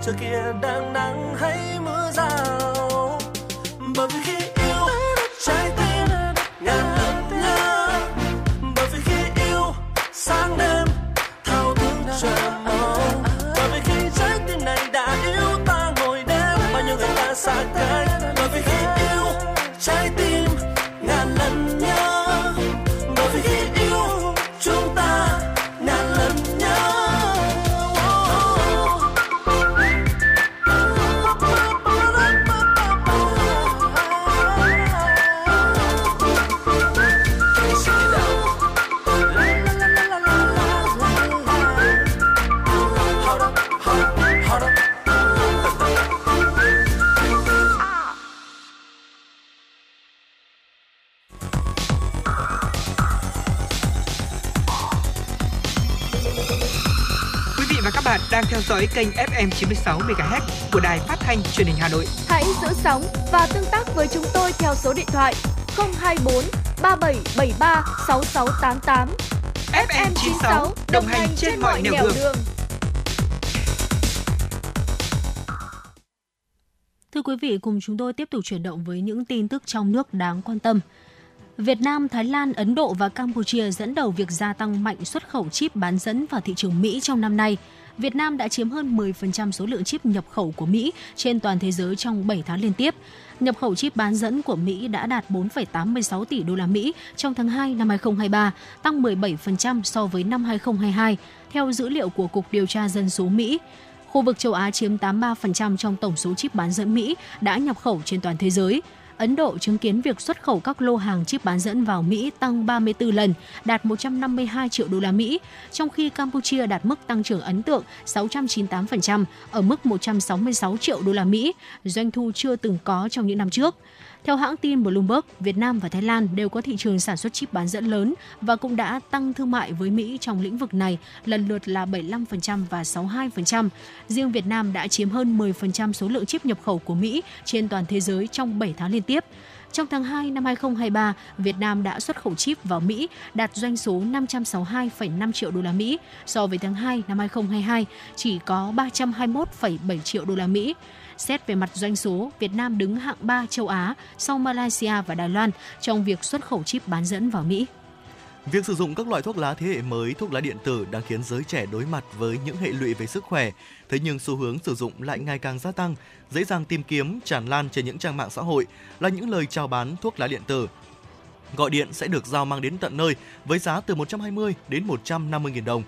cho phương trời kia đang theo dõi kênh FM 96 MHz của đài phát thanh truyền hình Hà Nội. Hãy giữ sóng và tương tác với chúng tôi theo số điện thoại 024 3773 6688. FM 96 đồng hành trên mọi nẻo đường. đường. Thưa quý vị, cùng chúng tôi tiếp tục chuyển động với những tin tức trong nước đáng quan tâm. Việt Nam, Thái Lan, Ấn Độ và Campuchia dẫn đầu việc gia tăng mạnh xuất khẩu chip bán dẫn vào thị trường Mỹ trong năm nay. Việt Nam đã chiếm hơn 10% số lượng chip nhập khẩu của Mỹ trên toàn thế giới trong 7 tháng liên tiếp. Nhập khẩu chip bán dẫn của Mỹ đã đạt 4,86 tỷ đô la Mỹ trong tháng 2 năm 2023, tăng 17% so với năm 2022, theo dữ liệu của Cục Điều tra Dân số Mỹ. Khu vực châu Á chiếm 83% trong tổng số chip bán dẫn Mỹ đã nhập khẩu trên toàn thế giới. Ấn Độ chứng kiến việc xuất khẩu các lô hàng chip bán dẫn vào Mỹ tăng 34 lần, đạt 152 triệu đô la Mỹ, trong khi Campuchia đạt mức tăng trưởng ấn tượng 698% ở mức 166 triệu đô la Mỹ, doanh thu chưa từng có trong những năm trước. Theo hãng tin Bloomberg, Việt Nam và Thái Lan đều có thị trường sản xuất chip bán dẫn lớn và cũng đã tăng thương mại với Mỹ trong lĩnh vực này lần lượt là 75% và 62%. Riêng Việt Nam đã chiếm hơn 10% số lượng chip nhập khẩu của Mỹ trên toàn thế giới trong 7 tháng liên tiếp. Trong tháng 2 năm 2023, Việt Nam đã xuất khẩu chip vào Mỹ đạt doanh số 562,5 triệu đô la Mỹ, so với tháng 2 năm 2022 chỉ có 321,7 triệu đô la Mỹ. Xét về mặt doanh số, Việt Nam đứng hạng 3 châu Á sau Malaysia và Đài Loan trong việc xuất khẩu chip bán dẫn vào Mỹ. Việc sử dụng các loại thuốc lá thế hệ mới, thuốc lá điện tử đang khiến giới trẻ đối mặt với những hệ lụy về sức khỏe. Thế nhưng xu hướng sử dụng lại ngày càng gia tăng, dễ dàng tìm kiếm, tràn lan trên những trang mạng xã hội là những lời chào bán thuốc lá điện tử. Gọi điện sẽ được giao mang đến tận nơi với giá từ 120 đến 150 000 đồng.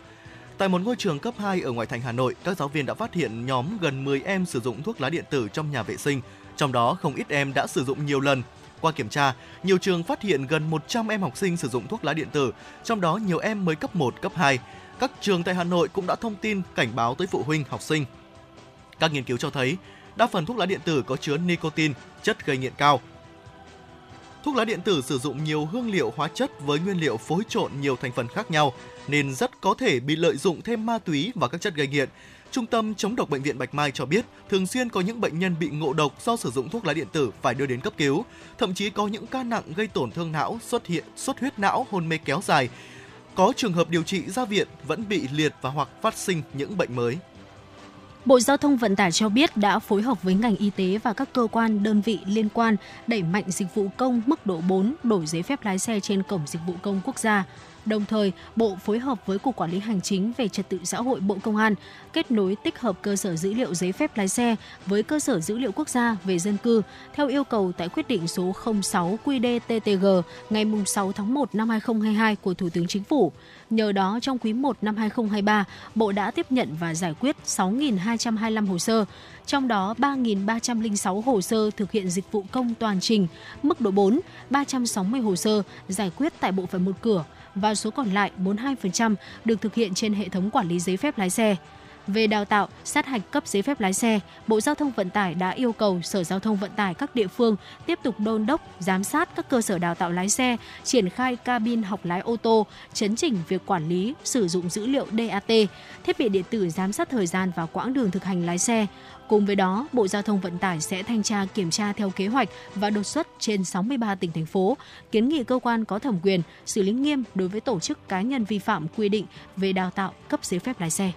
Tại một ngôi trường cấp 2 ở ngoại thành Hà Nội, các giáo viên đã phát hiện nhóm gần 10 em sử dụng thuốc lá điện tử trong nhà vệ sinh, trong đó không ít em đã sử dụng nhiều lần. Qua kiểm tra, nhiều trường phát hiện gần 100 em học sinh sử dụng thuốc lá điện tử, trong đó nhiều em mới cấp 1, cấp 2. Các trường tại Hà Nội cũng đã thông tin cảnh báo tới phụ huynh, học sinh. Các nghiên cứu cho thấy, đa phần thuốc lá điện tử có chứa nicotine, chất gây nghiện cao. Thuốc lá điện tử sử dụng nhiều hương liệu hóa chất với nguyên liệu phối trộn nhiều thành phần khác nhau nên rất có thể bị lợi dụng thêm ma túy và các chất gây nghiện. Trung tâm chống độc bệnh viện Bạch Mai cho biết, thường xuyên có những bệnh nhân bị ngộ độc do sử dụng thuốc lá điện tử phải đưa đến cấp cứu, thậm chí có những ca nặng gây tổn thương não, xuất hiện xuất huyết não, hôn mê kéo dài. Có trường hợp điều trị ra viện vẫn bị liệt và hoặc phát sinh những bệnh mới. Bộ Giao thông Vận tải cho biết đã phối hợp với ngành y tế và các cơ quan, đơn vị liên quan đẩy mạnh dịch vụ công mức độ 4 đổi giấy phép lái xe trên cổng dịch vụ công quốc gia. Đồng thời, Bộ phối hợp với Cục Quản lý Hành chính về Trật tự xã hội Bộ Công an kết nối tích hợp cơ sở dữ liệu giấy phép lái xe với cơ sở dữ liệu quốc gia về dân cư theo yêu cầu tại quyết định số 06 QĐ-TTG ngày 6 tháng 1 năm 2022 của Thủ tướng Chính phủ. Nhờ đó, trong quý 1 năm 2023, Bộ đã tiếp nhận và giải quyết 6.225 hồ sơ, trong đó 3.306 hồ sơ thực hiện dịch vụ công toàn trình, mức độ 4, 360 hồ sơ giải quyết tại bộ phận một cửa, và số còn lại 42% được thực hiện trên hệ thống quản lý giấy phép lái xe. Về đào tạo, sát hạch cấp giấy phép lái xe, Bộ Giao thông Vận tải đã yêu cầu Sở Giao thông Vận tải các địa phương tiếp tục đôn đốc, giám sát các cơ sở đào tạo lái xe, triển khai cabin học lái ô tô, chấn chỉnh việc quản lý, sử dụng dữ liệu DAT, thiết bị điện tử giám sát thời gian và quãng đường thực hành lái xe. Cùng với đó, Bộ Giao thông Vận tải sẽ thanh tra kiểm tra theo kế hoạch và đột xuất trên 63 tỉnh thành phố, kiến nghị cơ quan có thẩm quyền xử lý nghiêm đối với tổ chức cá nhân vi phạm quy định về đào tạo cấp giấy phép lái xe.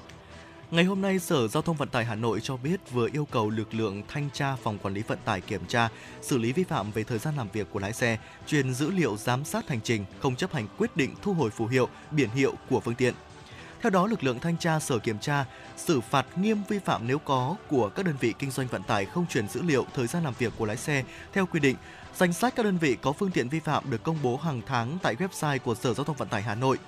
Ngày hôm nay, Sở Giao thông Vận tải Hà Nội cho biết vừa yêu cầu lực lượng thanh tra phòng quản lý vận tải kiểm tra, xử lý vi phạm về thời gian làm việc của lái xe, truyền dữ liệu giám sát hành trình, không chấp hành quyết định thu hồi phù hiệu, biển hiệu của phương tiện. Theo đó, lực lượng thanh tra sở kiểm tra xử phạt nghiêm vi phạm nếu có của các đơn vị kinh doanh vận tải không truyền dữ liệu thời gian làm việc của lái xe theo quy định. Danh sách các đơn vị có phương tiện vi phạm được công bố hàng tháng tại website của Sở Giao thông Vận tải Hà Nội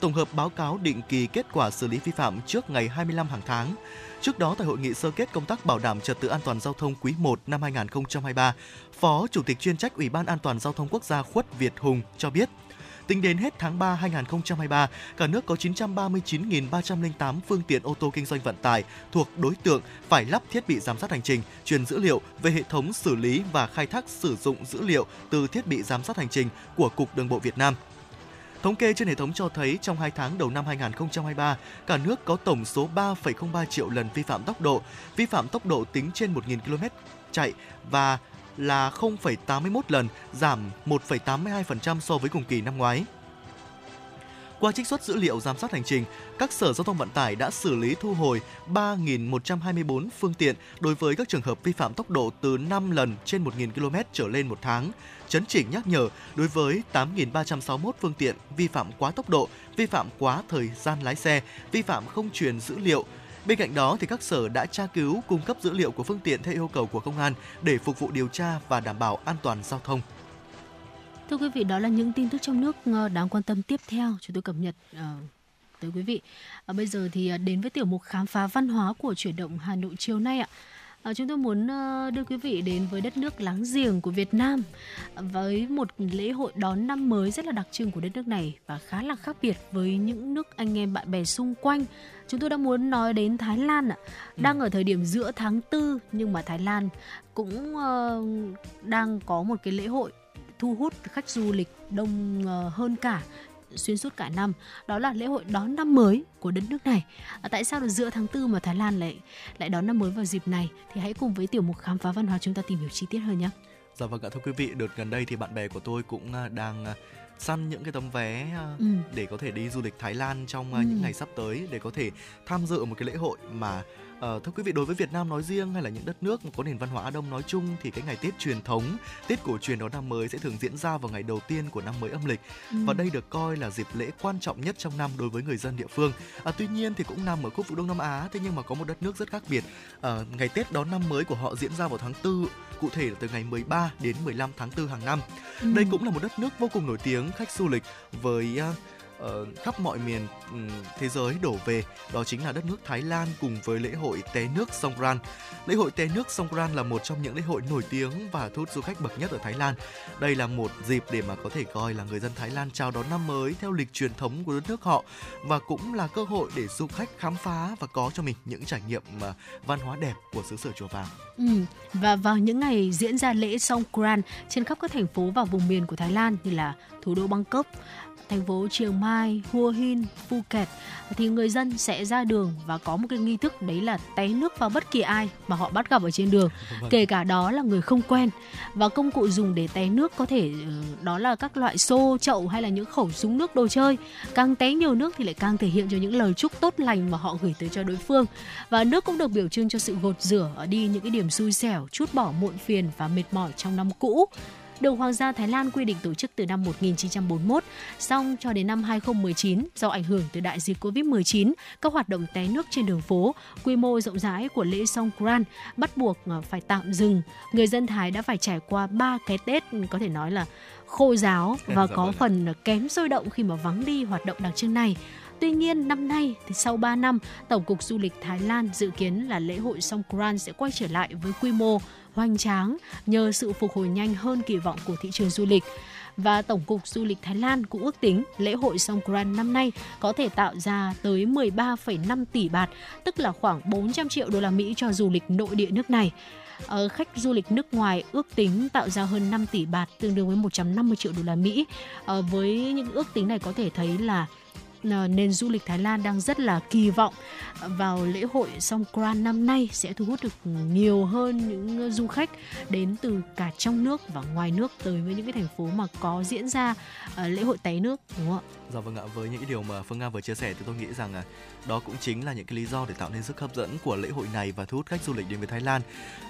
tổng hợp báo cáo định kỳ kết quả xử lý vi phạm trước ngày 25 hàng tháng. Trước đó tại hội nghị sơ kết công tác bảo đảm trật tự an toàn giao thông quý 1 năm 2023, Phó Chủ tịch chuyên trách Ủy ban An toàn giao thông quốc gia Khuất Việt Hùng cho biết, Tính đến hết tháng 3 2023, cả nước có 939.308 phương tiện ô tô kinh doanh vận tải thuộc đối tượng phải lắp thiết bị giám sát hành trình, truyền dữ liệu về hệ thống xử lý và khai thác sử dụng dữ liệu từ thiết bị giám sát hành trình của Cục Đường bộ Việt Nam. Thống kê trên hệ thống cho thấy trong 2 tháng đầu năm 2023, cả nước có tổng số 3,03 triệu lần vi phạm tốc độ, vi phạm tốc độ tính trên 1.000 km chạy và là 0,81 lần, giảm 1,82% so với cùng kỳ năm ngoái. Qua trích xuất dữ liệu giám sát hành trình, các sở giao thông vận tải đã xử lý thu hồi 3.124 phương tiện đối với các trường hợp vi phạm tốc độ từ 5 lần trên 1.000 km trở lên một tháng, chấn chỉnh nhắc nhở đối với 8.361 phương tiện vi phạm quá tốc độ, vi phạm quá thời gian lái xe, vi phạm không truyền dữ liệu, Bên cạnh đó thì các sở đã tra cứu cung cấp dữ liệu của phương tiện theo yêu cầu của công an để phục vụ điều tra và đảm bảo an toàn giao thông. Thưa quý vị, đó là những tin tức trong nước ờ, đáng quan tâm tiếp theo chúng tôi cập nhật uh, tới quý vị. À, bây giờ thì đến với tiểu mục khám phá văn hóa của chuyển động Hà Nội chiều nay ạ. À, chúng tôi muốn đưa quý vị đến với đất nước láng giềng của Việt Nam với một lễ hội đón năm mới rất là đặc trưng của đất nước này và khá là khác biệt với những nước anh em bạn bè xung quanh. Chúng tôi đã muốn nói đến Thái Lan ạ. Ừ. Đang ở thời điểm giữa tháng 4 nhưng mà Thái Lan cũng uh, đang có một cái lễ hội thu hút khách du lịch đông hơn cả xuyên suốt cả năm đó là lễ hội đón năm mới của đất nước này à, tại sao được giữa tháng tư mà Thái Lan lại lại đón năm mới vào dịp này thì hãy cùng với tiểu mục khám phá văn hóa chúng ta tìm hiểu chi tiết hơn nhé. Dạ vâng ạ thưa quý vị đợt gần đây thì bạn bè của tôi cũng à, đang à, săn những cái tấm vé ừ. để có thể đi du lịch Thái Lan trong ừ. những ngày sắp tới để có thể tham dự một cái lễ hội mà Uh, thưa quý vị đối với Việt Nam nói riêng hay là những đất nước có nền văn hóa Đông nói chung thì cái ngày Tết truyền thống, Tết cổ truyền đón năm mới sẽ thường diễn ra vào ngày đầu tiên của năm mới âm lịch ừ. và đây được coi là dịp lễ quan trọng nhất trong năm đối với người dân địa phương. À, tuy nhiên thì cũng nằm ở khu vực Đông Nam Á thế nhưng mà có một đất nước rất khác biệt. À, ngày Tết đón năm mới của họ diễn ra vào tháng 4 cụ thể là từ ngày 13 đến 15 tháng 4 hàng năm. Ừ. Đây cũng là một đất nước vô cùng nổi tiếng khách du lịch với uh, uh, khắp mọi miền um, thế giới đổ về đó chính là đất nước Thái Lan cùng với lễ hội té nước Songkran. Lễ hội té nước Songkran là một trong những lễ hội nổi tiếng và thu hút du khách bậc nhất ở Thái Lan. Đây là một dịp để mà có thể coi là người dân Thái Lan chào đón năm mới theo lịch truyền thống của đất nước họ và cũng là cơ hội để du khách khám phá và có cho mình những trải nghiệm ờ, văn hóa đẹp của xứ sở chùa vàng. Ừ, và vào những ngày diễn ra lễ Songkran trên khắp các thành phố và vùng miền của Thái Lan như là thủ đô Bangkok, thành phố Chiang Mai, Hua Hin, Phuket thì người dân sẽ ra đường và có một cái nghi thức đấy là té nước vào bất kỳ ai mà họ bắt gặp ở trên đường, vâng. kể cả đó là người không quen. Và công cụ dùng để té nước có thể ừ, đó là các loại xô, chậu hay là những khẩu súng nước đồ chơi. Càng té nhiều nước thì lại càng thể hiện cho những lời chúc tốt lành mà họ gửi tới cho đối phương. Và nước cũng được biểu trưng cho sự gột rửa đi những cái điểm xui xẻo, chút bỏ muộn phiền và mệt mỏi trong năm cũ được Hoàng gia Thái Lan quy định tổ chức từ năm 1941, song cho đến năm 2019 do ảnh hưởng từ đại dịch Covid-19, các hoạt động té nước trên đường phố, quy mô rộng rãi của lễ Songkran bắt buộc ờ, phải tạm dừng. Người dân Thái đã phải trải qua ba cái Tết có thể nói là khô giáo và dạ có vâng phần kém sôi động khi mà vắng đi hoạt động đặc trưng này. Tuy nhiên năm nay thì sau 3 năm, Tổng cục Du lịch Thái Lan dự kiến là lễ hội Songkran sẽ quay trở lại với quy mô hoành tráng nhờ sự phục hồi nhanh hơn kỳ vọng của thị trường du lịch và Tổng cục Du lịch Thái Lan cũng ước tính lễ hội Songkran năm nay có thể tạo ra tới 13,5 tỷ bạt, tức là khoảng 400 triệu đô la Mỹ cho du lịch nội địa nước này. Ở khách du lịch nước ngoài ước tính tạo ra hơn 5 tỷ bạt, tương đương với 150 triệu đô la Mỹ. Ờ, với những ước tính này có thể thấy là Ờ, nền du lịch Thái Lan đang rất là kỳ vọng vào lễ hội Songkran năm nay sẽ thu hút được nhiều hơn những du khách đến từ cả trong nước và ngoài nước tới với những cái thành phố mà có diễn ra ờ, lễ hội té nước đúng không ạ? Dạ vâng ạ, với những điều mà Phương Nga vừa chia sẻ thì tôi nghĩ rằng à, đó cũng chính là những cái lý do để tạo nên sức hấp dẫn của lễ hội này và thu hút khách du lịch đến với Thái Lan.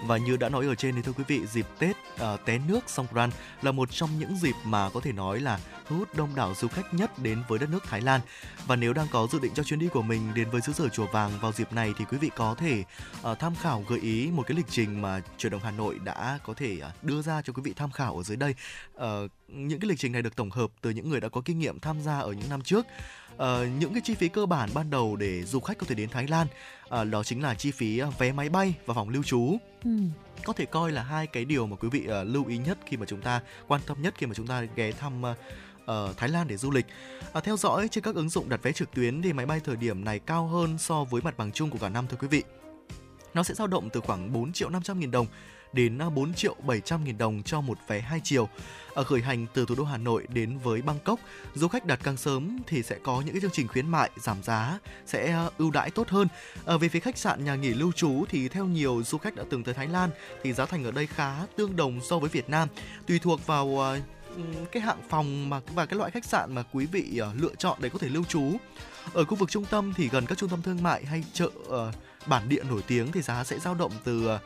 Và như đã nói ở trên thì thưa quý vị, dịp Tết uh, té nước Songkran là một trong những dịp mà có thể nói là thu hút đông đảo du khách nhất đến với đất nước Thái Lan. Và nếu đang có dự định cho chuyến đi của mình đến với xứ sở chùa vàng vào dịp này thì quý vị có thể uh, tham khảo gợi ý một cái lịch trình mà truyền động Hà Nội đã có thể uh, đưa ra cho quý vị tham khảo ở dưới đây. Uh, những cái lịch trình này được tổng hợp từ những người đã có kinh nghiệm tham gia ở những năm trước. Uh, những cái chi phí cơ bản ban đầu để du khách có thể đến Thái Lan uh, đó chính là chi phí vé máy bay và phòng lưu trú. Ừ. Có thể coi là hai cái điều mà quý vị uh, lưu ý nhất khi mà chúng ta quan tâm nhất khi mà chúng ta ghé thăm uh, ở Thái Lan để du lịch. À, theo dõi trên các ứng dụng đặt vé trực tuyến thì máy bay thời điểm này cao hơn so với mặt bằng chung của cả năm thưa quý vị. Nó sẽ dao động từ khoảng 4 triệu 500 nghìn đồng đến à, 4 triệu 700 nghìn đồng cho một vé hai chiều. Ở khởi hành từ thủ đô Hà Nội đến với Bangkok, du khách đặt càng sớm thì sẽ có những cái chương trình khuyến mại giảm giá sẽ à, ưu đãi tốt hơn. Ở về phía khách sạn nhà nghỉ lưu trú thì theo nhiều du khách đã từng tới Thái Lan thì giá thành ở đây khá tương đồng so với Việt Nam. Tùy thuộc vào Ừ, cái hạng phòng mà và cái loại khách sạn mà quý vị uh, lựa chọn để có thể lưu trú. Ở khu vực trung tâm thì gần các trung tâm thương mại hay chợ ờ, bản địa nổi tiếng thì giá sẽ dao động từ ờ,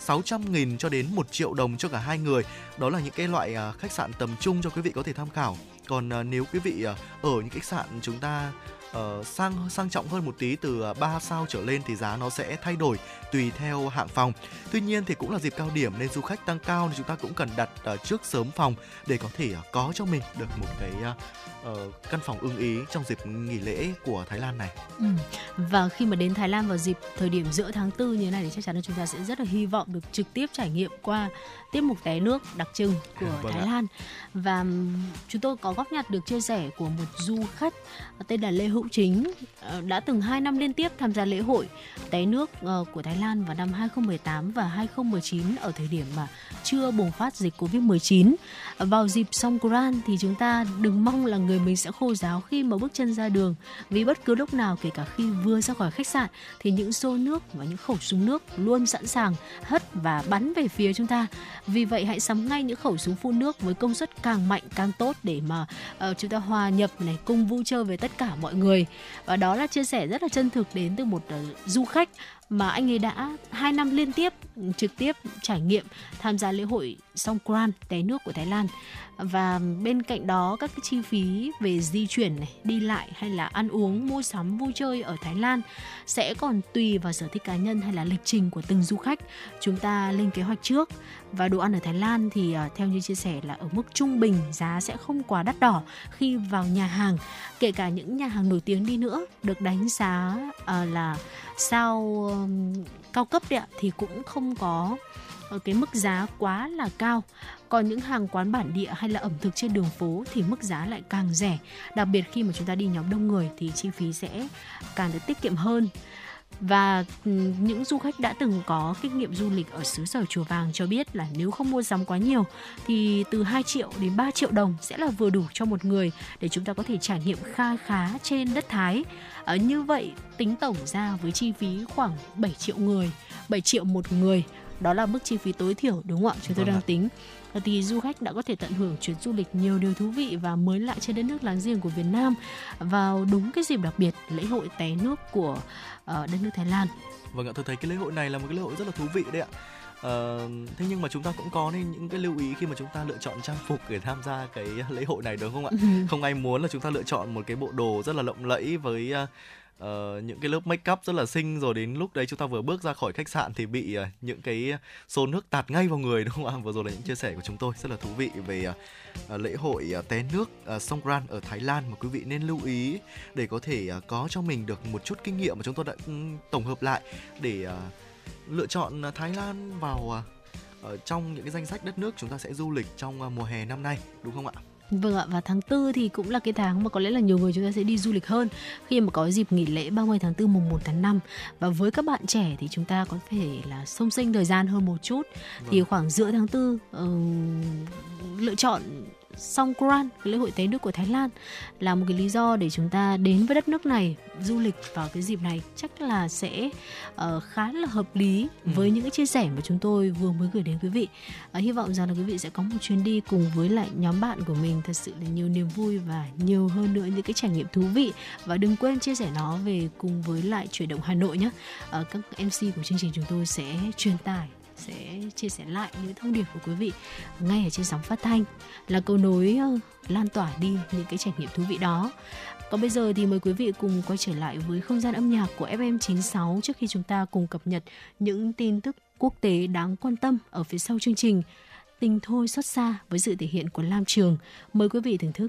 600 nghìn cho đến 1 triệu đồng cho cả hai người. Đó là những cái loại khách sạn tầm trung cho quý vị có thể tham khảo. Còn nếu quý vị ở những khách sạn chúng ta uh, sang sang trọng hơn một tí từ à, 3 sao trở lên thì giá nó sẽ thay đổi tùy theo hạng phòng. Tuy nhiên thì cũng là dịp cao điểm nên du khách tăng cao nên chúng ta cũng cần đặt uh, trước sớm phòng để có thể uh, có cho mình được một cái uh, uh, căn phòng ưng ý trong dịp nghỉ lễ của Thái Lan này. Ừ. Và khi mà đến Thái Lan vào dịp thời điểm giữa tháng 4 như thế này thì chắc chắn là chúng ta sẽ rất là hy vọng được trực tiếp trải nghiệm qua tiết mục té nước đặc trưng của vâng Thái ạ. Lan. Và chúng tôi có góp nhặt được chia sẻ của một du khách tên là Lê Hữu Chính ờ, đã từng 2 năm liên tiếp tham gia lễ hội té nước ờ, của Thái Lan vào năm 2018 và 2019 ở thời điểm mà chưa bùng phát dịch Covid-19. Vào dịp Songkran thì chúng ta đừng mong là người người mình sẽ khô giáo khi mà bước chân ra đường vì bất cứ lúc nào kể cả khi vừa ra khỏi khách sạn thì những xô nước và những khẩu súng nước luôn sẵn sàng hất và bắn về phía chúng ta. Vì vậy hãy sắm ngay những khẩu súng phun nước với công suất càng mạnh càng tốt để mà uh, chúng ta hòa nhập này cùng vui chơi với tất cả mọi người. Và đó là chia sẻ rất là chân thực đến từ một uh, du khách mà anh ấy đã hai năm liên tiếp trực tiếp trải nghiệm tham gia lễ hội Songkran té nước của Thái Lan. Và bên cạnh đó các cái chi phí về di chuyển này, đi lại hay là ăn uống, mua sắm, vui chơi ở Thái Lan sẽ còn tùy vào sở thích cá nhân hay là lịch trình của từng du khách. Chúng ta lên kế hoạch trước. Và đồ ăn ở Thái Lan thì à, theo như chia sẻ là ở mức trung bình giá sẽ không quá đắt đỏ khi vào nhà hàng. Kể cả những nhà hàng nổi tiếng đi nữa được đánh giá à, là sao cao cấp đấy ạ, thì cũng không có ở cái mức giá quá là cao. Còn những hàng quán bản địa hay là ẩm thực trên đường phố thì mức giá lại càng rẻ. Đặc biệt khi mà chúng ta đi nhóm đông người thì chi phí sẽ càng được tiết kiệm hơn và ừ, những du khách đã từng có kinh nghiệm du lịch ở xứ sở chùa vàng cho biết là nếu không mua sắm quá nhiều thì từ 2 triệu đến 3 triệu đồng sẽ là vừa đủ cho một người để chúng ta có thể trải nghiệm kha khá trên đất Thái. Ở như vậy tính tổng ra với chi phí khoảng 7 triệu người, 7 triệu một người đó là mức chi phí tối thiểu đúng không ạ? Chúng tôi vâng đang tính. Thì du khách đã có thể tận hưởng chuyến du lịch nhiều điều thú vị và mới lạ trên đất nước láng giềng của Việt Nam vào đúng cái dịp đặc biệt lễ hội té nước của uh, đất nước Thái Lan. Vâng ạ, tôi thấy cái lễ hội này là một cái lễ hội rất là thú vị đấy ạ. Uh, thế nhưng mà chúng ta cũng có nên những cái lưu ý khi mà chúng ta lựa chọn trang phục để tham gia cái lễ hội này đúng không ạ? không ai muốn là chúng ta lựa chọn một cái bộ đồ rất là lộng lẫy với uh, những cái lớp make up rất là xinh rồi đến lúc đấy chúng ta vừa bước ra khỏi khách sạn thì bị uh, những cái xô nước tạt ngay vào người đúng không ạ vừa rồi là những chia sẻ của chúng tôi rất là thú vị về uh, lễ hội uh, té nước uh, Songkran ở Thái Lan mà quý vị nên lưu ý để có thể uh, có cho mình được một chút kinh nghiệm mà chúng tôi đã um, tổng hợp lại để uh, lựa chọn uh, Thái Lan vào uh, ở trong những cái danh sách đất nước chúng ta sẽ du lịch trong uh, mùa hè năm nay đúng không ạ? Vâng ạ, và tháng 4 thì cũng là cái tháng mà có lẽ là nhiều người chúng ta sẽ đi du lịch hơn khi mà có dịp nghỉ lễ 30 tháng 4 mùng 1 tháng 5. Và với các bạn trẻ thì chúng ta có thể là sông sinh thời gian hơn một chút. Vâng. Thì khoảng giữa tháng 4 uh, lựa chọn Songkran, lễ hội té nước của Thái Lan là một cái lý do để chúng ta đến với đất nước này du lịch vào cái dịp này chắc là sẽ uh, khá là hợp lý ừ. với những cái chia sẻ mà chúng tôi vừa mới gửi đến quý vị. Uh, hy vọng rằng là quý vị sẽ có một chuyến đi cùng với lại nhóm bạn của mình thật sự là nhiều niềm vui và nhiều hơn nữa những cái trải nghiệm thú vị và đừng quên chia sẻ nó về cùng với lại chuyển động Hà Nội nhé. Uh, các MC của chương trình chúng tôi sẽ truyền tải sẽ chia sẻ lại những thông điệp của quý vị ngay ở trên sóng phát thanh là cầu nối ờ, lan tỏa đi những cái trải nghiệm thú vị đó. Còn bây giờ thì mời quý vị cùng quay trở lại với không gian âm nhạc của FM96 trước khi chúng ta cùng cập nhật những tin tức quốc tế đáng quan tâm ở phía sau chương trình. Tình thôi xót xa với sự thể hiện của Lam Trường. Mời quý vị thưởng thức.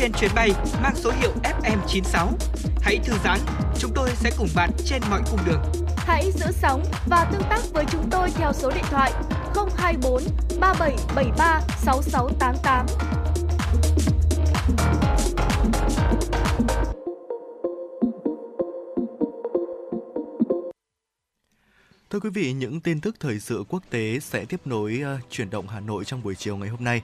Trên chuyến bay mang số hiệu FM96. Hãy thư giãn, chúng tôi sẽ cùng bạn trên mọi cung đường. Hãy giữ sóng và tương tác với chúng tôi theo số điện thoại 024 3773 6688. Thưa quý vị, những tin tức thời sự quốc tế sẽ tiếp nối uh, chuyển động Hà Nội trong buổi chiều ngày hôm nay.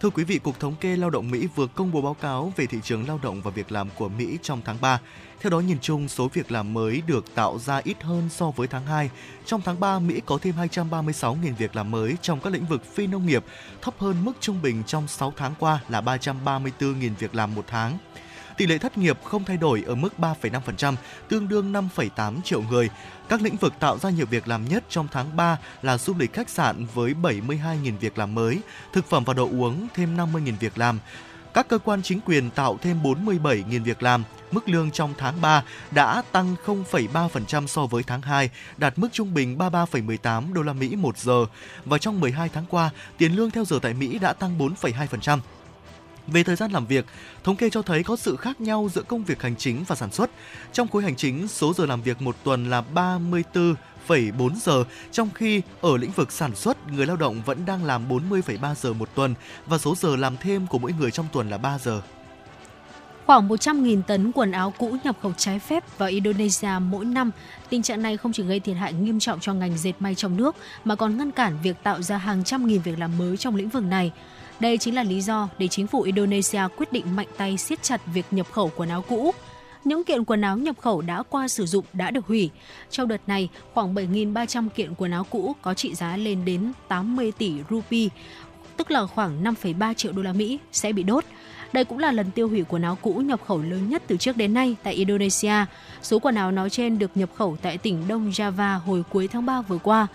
Thưa quý vị, Cục Thống kê Lao động Mỹ vừa công bố báo cáo về thị trường lao động và việc làm của Mỹ trong tháng 3. Theo đó, nhìn chung, số việc làm mới được tạo ra ít hơn so với tháng 2. Trong tháng 3, Mỹ có thêm 236.000 việc làm mới trong các lĩnh vực phi nông nghiệp, thấp hơn mức trung bình trong 6 tháng qua là 334.000 việc làm một tháng. Tỷ lệ thất nghiệp không thay đổi ở mức 3,5%, tương đương 5,8 triệu người. Các lĩnh vực tạo ra nhiều việc làm nhất trong tháng 3 là du lịch khách sạn với 72.000 việc làm mới, thực phẩm và đồ uống thêm 50.000 việc làm. Các cơ quan chính quyền tạo thêm 47.000 việc làm. Mức lương trong tháng 3 đã tăng 0,3% so với tháng 2, đạt mức trung bình 33,18 đô la Mỹ một giờ. Và trong 12 tháng qua, tiền lương theo giờ tại Mỹ đã tăng 4,2%. Về thời gian làm việc, thống kê cho thấy có sự khác nhau giữa công việc hành chính và sản xuất. Trong khối hành chính, số giờ làm việc một tuần là 34,4 giờ, trong khi ở lĩnh vực sản xuất, người lao động vẫn đang làm 40,3 giờ một tuần và số giờ làm thêm của mỗi người trong tuần là 3 giờ. Khoảng 100.000 tấn quần áo cũ nhập khẩu trái phép vào Indonesia mỗi năm. Tình trạng này không chỉ gây thiệt hại nghiêm trọng cho ngành dệt may trong nước, mà còn ngăn cản việc tạo ra hàng trăm nghìn việc làm mới trong lĩnh vực này. Đây chính là lý do để chính phủ Indonesia quyết định mạnh tay siết chặt việc nhập khẩu quần áo cũ. Những kiện quần áo nhập khẩu đã qua sử dụng đã được hủy. Trong đợt này, khoảng 7.300 kiện quần áo cũ có trị giá lên đến 80 tỷ rupee, tức là khoảng 5,3 triệu đô la Mỹ sẽ bị đốt. Đây cũng là lần tiêu hủy quần áo cũ nhập khẩu lớn nhất từ trước đến nay tại Indonesia. Số quần áo nói trên được nhập khẩu tại tỉnh Đông Java hồi cuối tháng 3 vừa qua.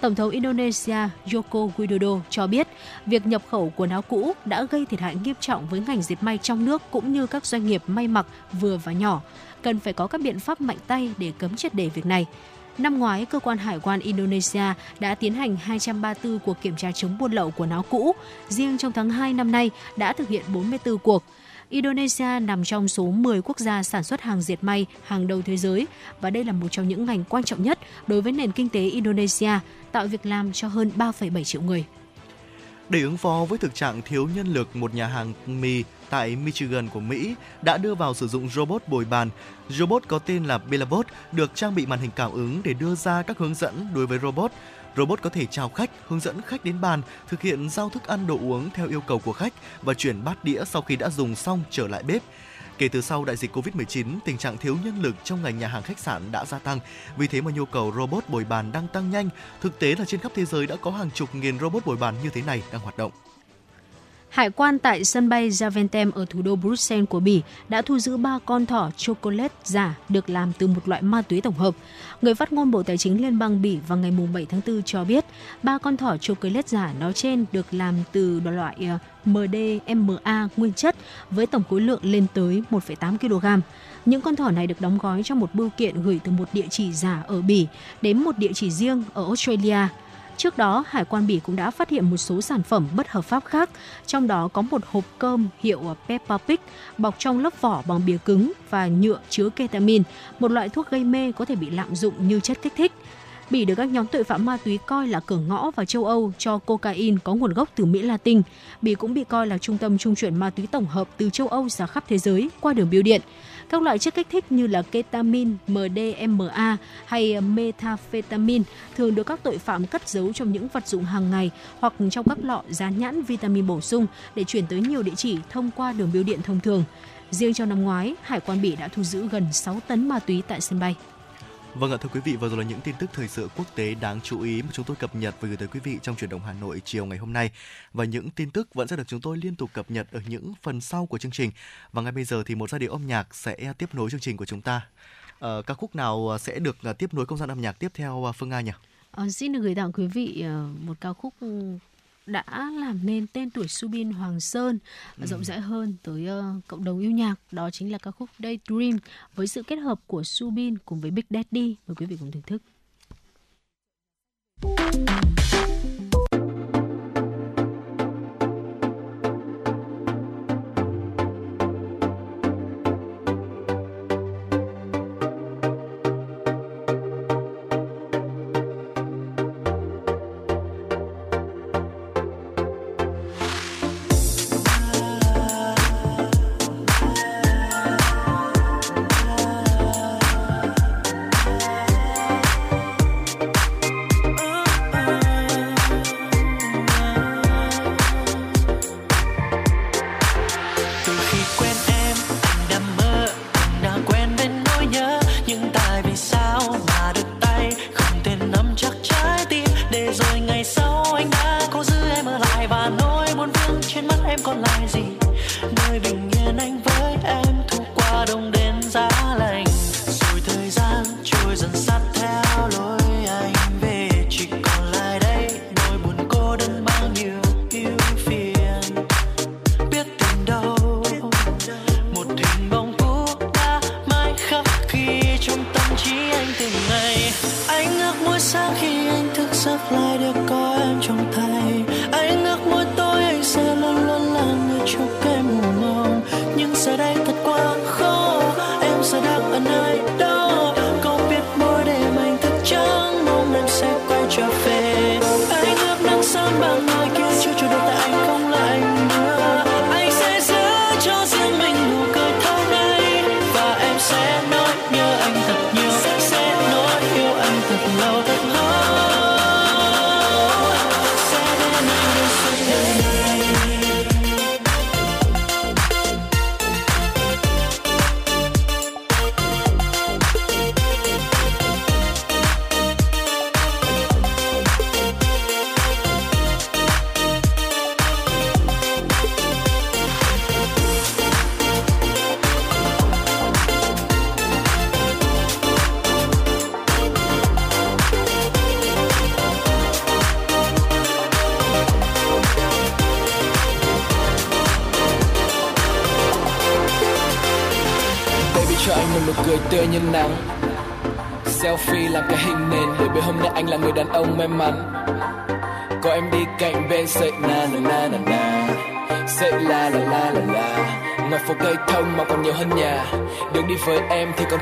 Tổng thống Indonesia Joko Widodo cho biết việc nhập khẩu quần áo cũ đã gây thiệt hại nghiêm trọng với ngành dệt may trong nước cũng như các doanh nghiệp may mặc vừa và nhỏ. Cần phải có các biện pháp mạnh tay để cấm triệt để việc này. Năm ngoái, cơ quan hải quan Indonesia đã tiến hành 234 cuộc kiểm tra chống buôn lậu quần áo cũ. Riêng trong tháng 2 năm nay đã thực hiện 44 cuộc. Indonesia nằm trong số 10 quốc gia sản xuất hàng diệt may hàng đầu thế giới và đây là một trong những ngành quan trọng nhất đối với nền kinh tế Indonesia, tạo việc làm cho hơn 3,7 triệu người. Để ứng phó với thực trạng thiếu nhân lực, một nhà hàng mì tại Michigan của Mỹ đã đưa vào sử dụng robot bồi bàn. Robot có tên là Bellabot được trang bị màn hình cảm ứng để đưa ra các hướng dẫn đối với robot. Robot có thể chào khách, hướng dẫn khách đến bàn, thực hiện giao thức ăn đồ uống theo yêu cầu của khách và chuyển bát đĩa sau khi đã dùng xong trở lại bếp. Kể từ sau đại dịch Covid-19, tình trạng thiếu nhân lực trong ngành nhà hàng khách sạn đã gia tăng. Vì thế mà nhu cầu robot bồi bàn đang tăng nhanh. Thực tế là trên khắp thế giới đã có hàng chục nghìn robot bồi bàn như thế này đang hoạt động. Hải quan tại sân bay Zaventem ở thủ đô Bruxelles của Bỉ đã thu giữ 3 con thỏ chocolate giả được làm từ một loại ma túy tổng hợp. Người phát ngôn Bộ Tài chính Liên bang Bỉ vào ngày 7 tháng 4 cho biết, ba con thỏ chocolate giả nói trên được làm từ loại ờ, MDMA nguyên chất với tổng khối lượng lên tới 1,8 kg. Những con thỏ này được đóng gói trong một bưu kiện gửi từ một địa chỉ giả ở Bỉ đến một địa chỉ riêng ở Australia. Trước đó, Hải quan Bỉ cũng đã phát hiện một số sản phẩm bất hợp pháp khác, trong đó có một hộp cơm hiệu Peppa Pig bọc trong lớp vỏ bằng bìa cứng và nhựa chứa ketamin, một loại thuốc gây mê có thể bị lạm dụng như chất kích thích. Bỉ được các nhóm tội phạm ma túy coi là cửa ngõ vào châu Âu cho cocaine có nguồn gốc từ Mỹ Latin. Bỉ cũng bị coi là trung tâm trung chuyển ma túy tổng hợp từ châu Âu ra khắp thế giới qua đường biêu điện. Các loại chất kích thích như là ketamin, MDMA hay methamphetamine thường được các tội phạm cất giấu trong những vật dụng hàng ngày hoặc trong các lọ dán nhãn vitamin bổ sung để chuyển tới nhiều địa chỉ thông qua đường bưu điện thông thường. Riêng trong năm ngoái, Hải quan Bỉ đã thu giữ gần 6 tấn ma túy tại sân bay. Vâng ạ thưa quý vị, vừa rồi là những tin tức thời sự quốc tế đáng chú ý mà chúng tôi cập nhật và gửi tới quý vị trong chuyển động Hà Nội chiều ngày hôm nay. Và những tin tức vẫn sẽ được chúng tôi liên tục cập nhật ở những phần sau của chương trình. Và ngay bây giờ thì một giai điệu âm nhạc sẽ tiếp nối chương trình của chúng ta. À, ca khúc nào ờ, sẽ được ờ, tiếp nối không gian âm nhạc tiếp theo Phương Nga nhỉ? À, xin được gửi tặng quý vị một ca khúc ừ, đã làm nên tên tuổi Subin Hoàng Sơn ừ. rộng rãi hơn tới uh, cộng đồng yêu nhạc đó chính là ca khúc Daydream với sự kết hợp của Subin cùng với Big Daddy mời quý vị cùng thưởng thức.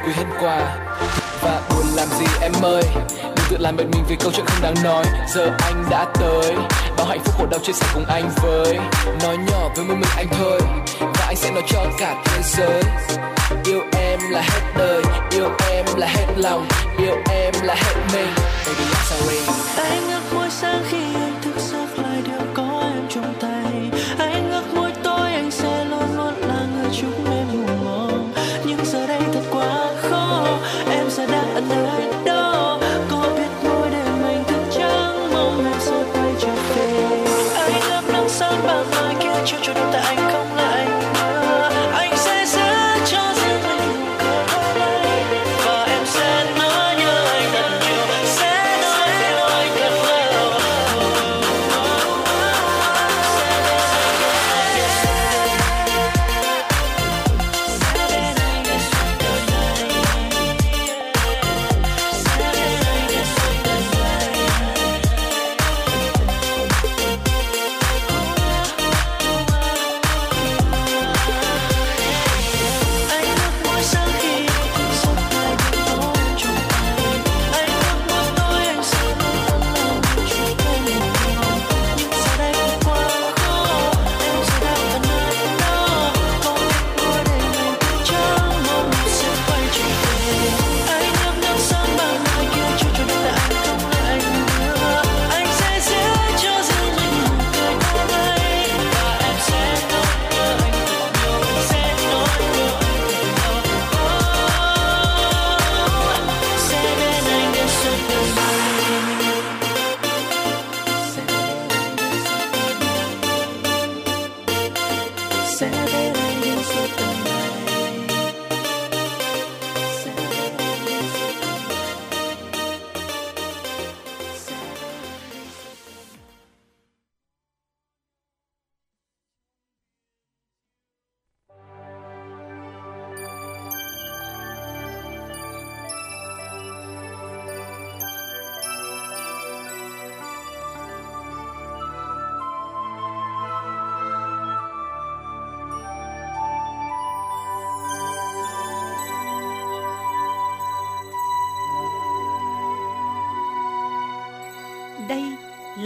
quý hết quà và buồn làm gì em ơi? Đừng tự làm mệt mình vì câu chuyện không đáng nói. Giờ anh đã tới. Bao hạnh phúc khổ đau chia sẻ cùng anh với. Nói nhỏ với mỗi mình anh thôi. Và anh sẽ nói cho cả thế giới. Yêu em là hết đời. Yêu em là hết lòng. Yêu em là hết mình. Baby, I'm sorry. Anh ngước môi sang khi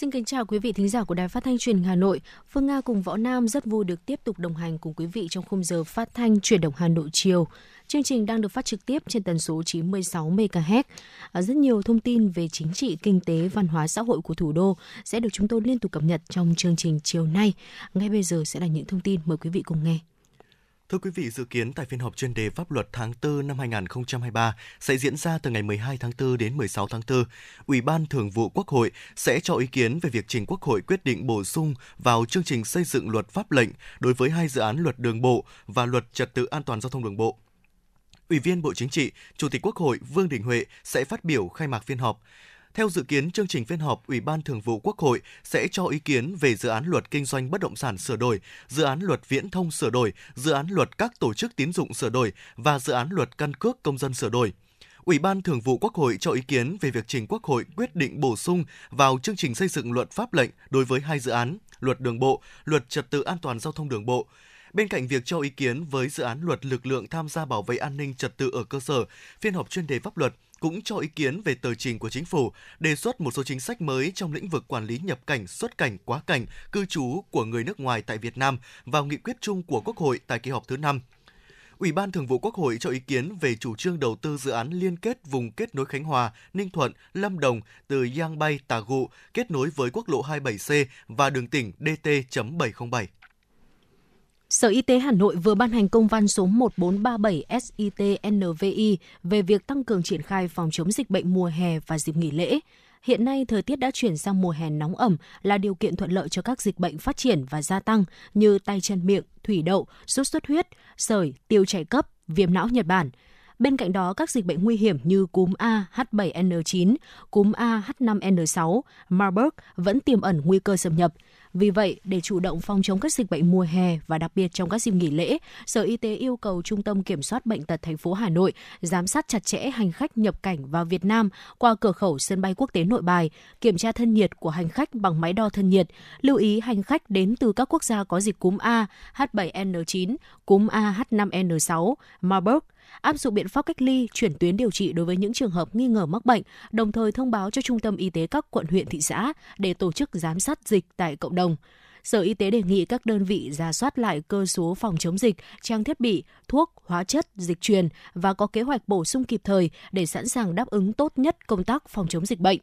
Xin kính chào quý vị thính giả của Đài Phát thanh Truyền hình Hà Nội. Phương Nga cùng Võ Nam rất vui được tiếp tục đồng hành cùng quý vị trong khung giờ phát thanh Truyền động Hà Nội chiều. Chương trình đang được phát trực tiếp trên tần số 96 MHz. À, rất nhiều thông tin về chính trị, kinh tế, văn hóa xã hội của thủ đô sẽ được chúng tôi liên tục cập nhật trong chương trình chiều nay. Ngay bây giờ sẽ là những thông tin mời quý vị cùng nghe. Thưa quý vị, dự kiến tại phiên họp chuyên đề pháp luật tháng 4 năm 2023 sẽ diễn ra từ ngày 12 tháng 4 đến 16 tháng 4. Ủy ban Thường vụ Quốc hội sẽ cho ý kiến về việc trình Quốc hội quyết định bổ sung vào chương trình xây dựng luật pháp lệnh đối với hai dự án luật đường bộ và luật trật tự an toàn giao thông đường bộ. Ủy viên Bộ Chính trị, Chủ tịch Quốc hội Vương Đình Huệ sẽ phát biểu khai mạc phiên họp. Theo dự kiến, chương trình phiên họp Ủy ban Thường vụ Quốc hội sẽ cho ý kiến về dự án luật kinh doanh bất động sản sửa đổi, dự án luật viễn thông sửa đổi, dự án luật các tổ chức tín dụng sửa đổi và dự án luật căn cước công dân sửa đổi. Ủy ban Thường vụ Quốc hội cho ý kiến về việc trình Quốc hội quyết định bổ sung vào chương trình xây dựng luật pháp lệnh đối với hai dự án, luật đường bộ, luật trật tự an toàn giao thông đường bộ. Bên cạnh việc cho ý kiến với dự án luật lực lượng tham gia bảo vệ an ninh trật tự ở cơ sở, phiên họp chuyên đề pháp luật cũng cho ý kiến về tờ trình của chính phủ, đề xuất một số chính sách mới trong lĩnh vực quản lý nhập cảnh, xuất cảnh, quá cảnh, cư trú của người nước ngoài tại Việt Nam vào nghị quyết chung của Quốc hội tại kỳ họp thứ 5. Ủy ban Thường vụ Quốc hội cho ý kiến về chủ trương đầu tư dự án liên kết vùng kết nối Khánh Hòa, Ninh Thuận, Lâm Đồng từ Giang Bay Tà Gụ kết nối với quốc lộ 27C và đường tỉnh DT.707. Sở Y tế Hà Nội vừa ban hành công văn số 1437 SITNVI về việc tăng cường triển khai phòng chống dịch bệnh mùa hè và dịp nghỉ lễ. Hiện nay, thời tiết đã chuyển sang mùa hè nóng ẩm là điều kiện thuận lợi cho các dịch bệnh phát triển và gia tăng như tay chân miệng, thủy đậu, sốt xuất huyết, sởi, tiêu chảy cấp, viêm não Nhật Bản. Bên cạnh đó, các dịch bệnh nguy hiểm như cúm A H7N9, cúm A H5N6, Marburg vẫn tiềm ẩn nguy cơ xâm nhập – vì vậy, để chủ động phòng chống các dịch bệnh mùa hè và đặc biệt trong các dịp nghỉ lễ, Sở Y tế yêu cầu Trung tâm Kiểm soát Bệnh tật thành phố Hà Nội giám sát chặt chẽ hành khách nhập cảnh vào Việt Nam qua cửa khẩu sân bay quốc tế Nội Bài, kiểm tra thân nhiệt của hành khách bằng máy đo thân nhiệt, lưu ý hành khách đến từ các quốc gia có dịch cúm A, H7N9, cúm A H5N6, Marburg, áp dụng biện pháp cách ly, chuyển tuyến điều trị đối với những trường hợp nghi ngờ mắc bệnh, đồng thời thông báo cho trung tâm y tế các quận huyện thị xã để tổ chức giám sát dịch tại cộng đồng. Sở Y tế đề nghị các đơn vị ra soát lại cơ số phòng chống dịch, trang thiết bị, thuốc, hóa chất, dịch truyền và có kế hoạch bổ sung kịp thời để sẵn sàng đáp ứng tốt nhất công tác phòng chống dịch bệnh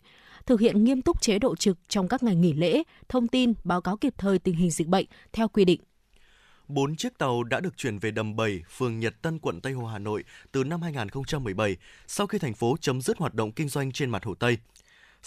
thực hiện nghiêm túc chế độ trực trong các ngày nghỉ lễ, thông tin, báo cáo kịp thời tình hình dịch bệnh theo quy định. 4 chiếc tàu đã được chuyển về đầm 7, phường Nhật Tân, quận Tây Hồ, Hà Nội từ năm 2017, sau khi thành phố chấm dứt hoạt động kinh doanh trên mặt Hồ Tây.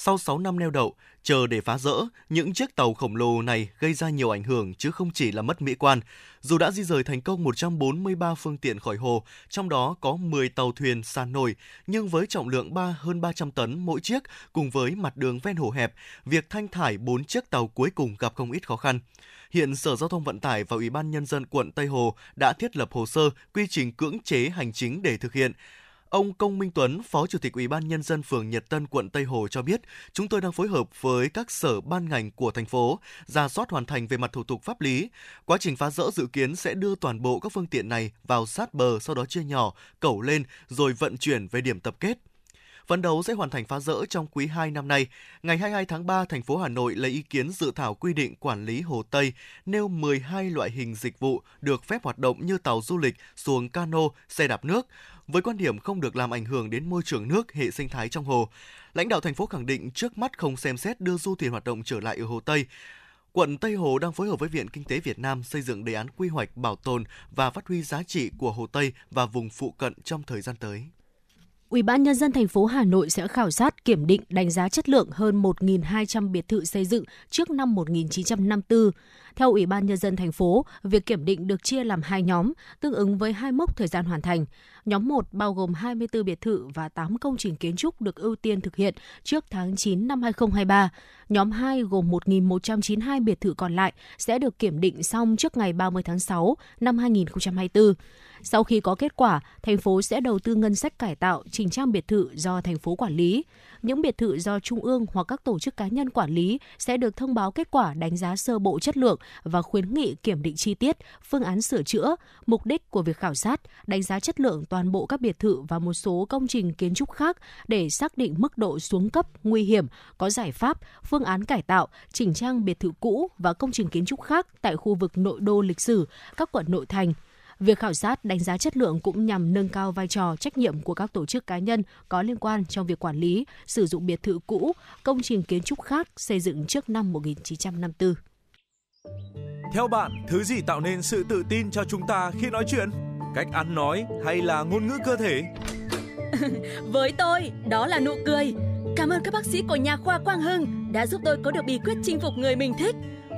Sau 6 năm neo đậu, chờ để phá rỡ, những chiếc tàu khổng lồ này gây ra nhiều ảnh hưởng chứ không chỉ là mất mỹ quan. Dù đã di rời thành công 143 phương tiện khỏi hồ, trong đó có 10 tàu thuyền sàn nổi, nhưng với trọng lượng 3 hơn 300 tấn mỗi chiếc cùng với mặt đường ven hồ hẹp, việc thanh thải 4 chiếc tàu cuối cùng gặp không ít khó khăn. Hiện Sở Giao thông Vận tải và Ủy ban Nhân dân quận Tây Hồ đã thiết lập hồ sơ, quy trình cưỡng chế hành chính để thực hiện. Ông Công Minh Tuấn, Phó Chủ tịch Ủy ban Nhân dân phường Nhật Tân, quận Tây Hồ cho biết, chúng tôi đang phối hợp với các sở ban ngành của thành phố, ra soát hoàn thành về mặt thủ tục pháp lý. Quá trình phá rỡ dự kiến sẽ đưa toàn bộ các phương tiện này vào sát bờ, sau đó chia nhỏ, cẩu lên, rồi vận chuyển về điểm tập kết. Phấn đấu sẽ hoàn thành phá rỡ trong quý 2 năm nay. Ngày 22 tháng 3, thành phố Hà Nội lấy ý kiến dự thảo quy định quản lý Hồ Tây, nêu 12 loại hình dịch vụ được phép hoạt động như tàu du lịch, xuồng cano, xe đạp nước, với quan điểm không được làm ảnh hưởng đến môi trường nước, hệ sinh thái trong hồ. Lãnh đạo thành phố khẳng định trước mắt không xem xét đưa du thuyền hoạt động trở lại ở Hồ Tây. Quận Tây Hồ đang phối hợp với Viện Kinh tế Việt Nam xây dựng đề án quy hoạch bảo tồn và phát huy giá trị của Hồ Tây và vùng phụ cận trong thời gian tới. Ủy ban nhân dân thành phố Hà Nội sẽ khảo sát, kiểm định, đánh giá chất lượng hơn 1.200 biệt thự xây dựng trước năm 1954. Theo Ủy ban nhân dân thành phố, việc kiểm định được chia làm hai nhóm, tương ứng với hai mốc thời gian hoàn thành. Nhóm 1 bao gồm 24 biệt thự và 8 công trình kiến trúc được ưu tiên thực hiện trước tháng 9 năm 2023. Nhóm 2 gồm 1.192 biệt thự còn lại sẽ được kiểm định xong trước ngày 30 tháng 6 năm 2024. Sau khi có kết quả, thành phố sẽ đầu tư ngân sách cải tạo, chỉnh trang biệt thự do thành phố quản lý. Những biệt thự do trung ương hoặc các tổ chức cá nhân quản lý sẽ được thông báo kết quả đánh giá sơ bộ chất lượng và khuyến nghị kiểm định chi tiết, phương án sửa chữa, mục đích của việc khảo sát, đánh giá chất lượng toàn bộ các biệt thự và một số công trình kiến trúc khác để xác định mức độ xuống cấp, nguy hiểm, có giải pháp, phương án cải tạo, chỉnh trang biệt thự cũ và công trình kiến trúc khác tại khu vực nội đô lịch sử, các quận nội thành, Việc khảo sát, đánh giá chất lượng cũng nhằm nâng cao vai trò trách nhiệm của các tổ chức cá nhân có liên quan trong việc quản lý, sử dụng biệt thự cũ, công trình kiến trúc khác xây dựng trước năm 1954. Theo bạn, thứ gì tạo nên sự tự tin cho chúng ta khi nói chuyện? Cách ăn nói hay là ngôn ngữ cơ thể? Với tôi, đó là nụ cười. Cảm ơn các bác sĩ của nhà khoa Quang Hưng đã giúp tôi có được bí quyết chinh phục người mình thích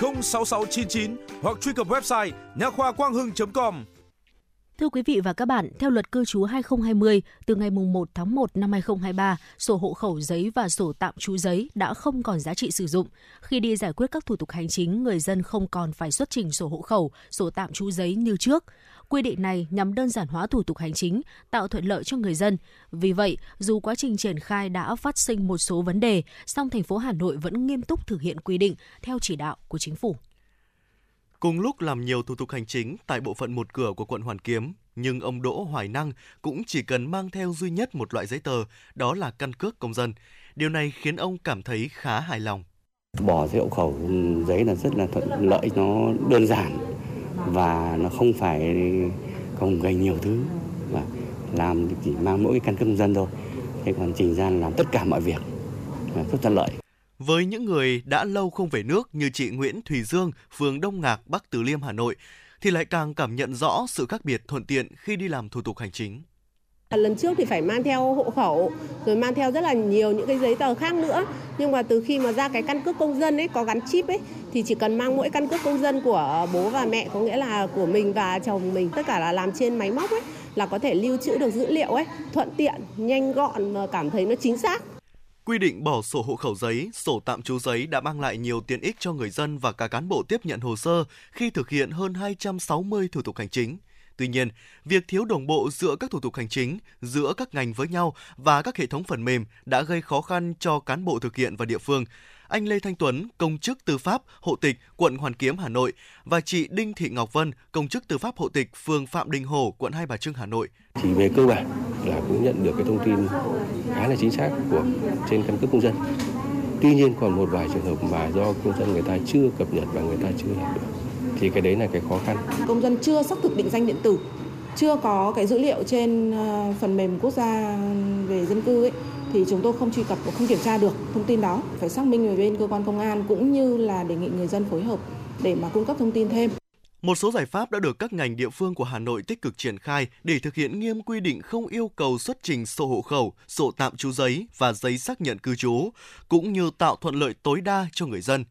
06699 hoặc truy cập website nha khoa quang hưng.com. Thưa quý vị và các bạn, theo luật cư trú 2020, từ ngày 1 tháng 1 năm 2023, sổ hộ khẩu giấy và sổ tạm trú giấy đã không còn giá trị sử dụng. Khi đi giải quyết các thủ tục hành chính, người dân không còn phải xuất trình sổ hộ khẩu, sổ tạm trú giấy như trước. Quy định này nhằm đơn giản hóa thủ tục hành chính, tạo thuận lợi cho người dân. Vì vậy, dù quá trình triển khai đã phát sinh một số vấn đề, song thành phố Hà Nội vẫn nghiêm túc thực hiện quy định theo chỉ đạo của chính phủ. Cùng lúc làm nhiều thủ tục hành chính tại bộ phận một cửa của quận Hoàn Kiếm, nhưng ông Đỗ Hoài Năng cũng chỉ cần mang theo duy nhất một loại giấy tờ, đó là căn cước công dân. Điều này khiến ông cảm thấy khá hài lòng. Bỏ giấy hộ khẩu giấy là rất là thuận lợi, nó đơn giản và nó không phải không gây nhiều thứ và làm chỉ mang mỗi cái căn cước công dân thôi. Thế còn trình ra làm tất cả mọi việc rất thuận lợi. Với những người đã lâu không về nước như chị Nguyễn Thùy Dương, phường Đông Ngạc, Bắc Từ Liêm, Hà Nội, thì lại càng cảm nhận rõ sự khác biệt thuận tiện khi đi làm thủ tục hành chính. À, lần trước thì phải mang theo hộ khẩu, rồi mang theo rất là nhiều những cái giấy tờ khác nữa. Nhưng mà từ khi mà ra cái căn cước công dân ấy có gắn chip ấy thì chỉ cần mang mỗi căn cước công dân của bố và mẹ có nghĩa là của mình và chồng mình tất cả là làm trên máy móc ấy là có thể lưu trữ được dữ liệu ấy, thuận tiện, nhanh gọn mà cảm thấy nó chính xác. Quy định bỏ sổ hộ khẩu giấy, sổ tạm trú giấy đã mang lại nhiều tiện ích cho người dân và cả cán bộ tiếp nhận hồ sơ khi thực hiện hơn 260 thủ tục hành chính. Tuy nhiên, việc thiếu đồng bộ giữa các thủ tục hành chính, giữa các ngành với nhau và các hệ thống phần mềm đã gây khó khăn cho cán bộ thực hiện và địa phương. Anh Lê Thanh Tuấn, công chức tư pháp, hộ tịch, quận Hoàn Kiếm, Hà Nội và chị Đinh Thị Ngọc Vân, công chức tư pháp hộ tịch, phường Phạm Đình Hồ, quận Hai Bà Trưng, Hà Nội. Chỉ về cơ bản là cũng nhận được cái thông tin khá là chính xác của trên căn cước công dân. Tuy nhiên còn một vài trường hợp mà do công dân người ta chưa cập nhật và người ta chưa hiểu được thì cái đấy là cái khó khăn. Công dân chưa xác thực định danh điện tử, chưa có cái dữ liệu trên ờ, phần mềm quốc gia về dân cư ấy thì chúng tôi không truy cập và không kiểm tra được thông tin đó. Phải xác minh về bên cơ quan công an cũng như là đề nghị người dân phối hợp để mà cung cấp thông tin thêm. Một số giải pháp đã được các ngành địa phương của Hà Nội tích cực triển khai để thực hiện nghiêm quy định không yêu cầu xuất trình sổ hộ khẩu, sổ tạm trú giấy và giấy xác nhận cư trú, cũng như tạo thuận lợi tối đa cho người dân.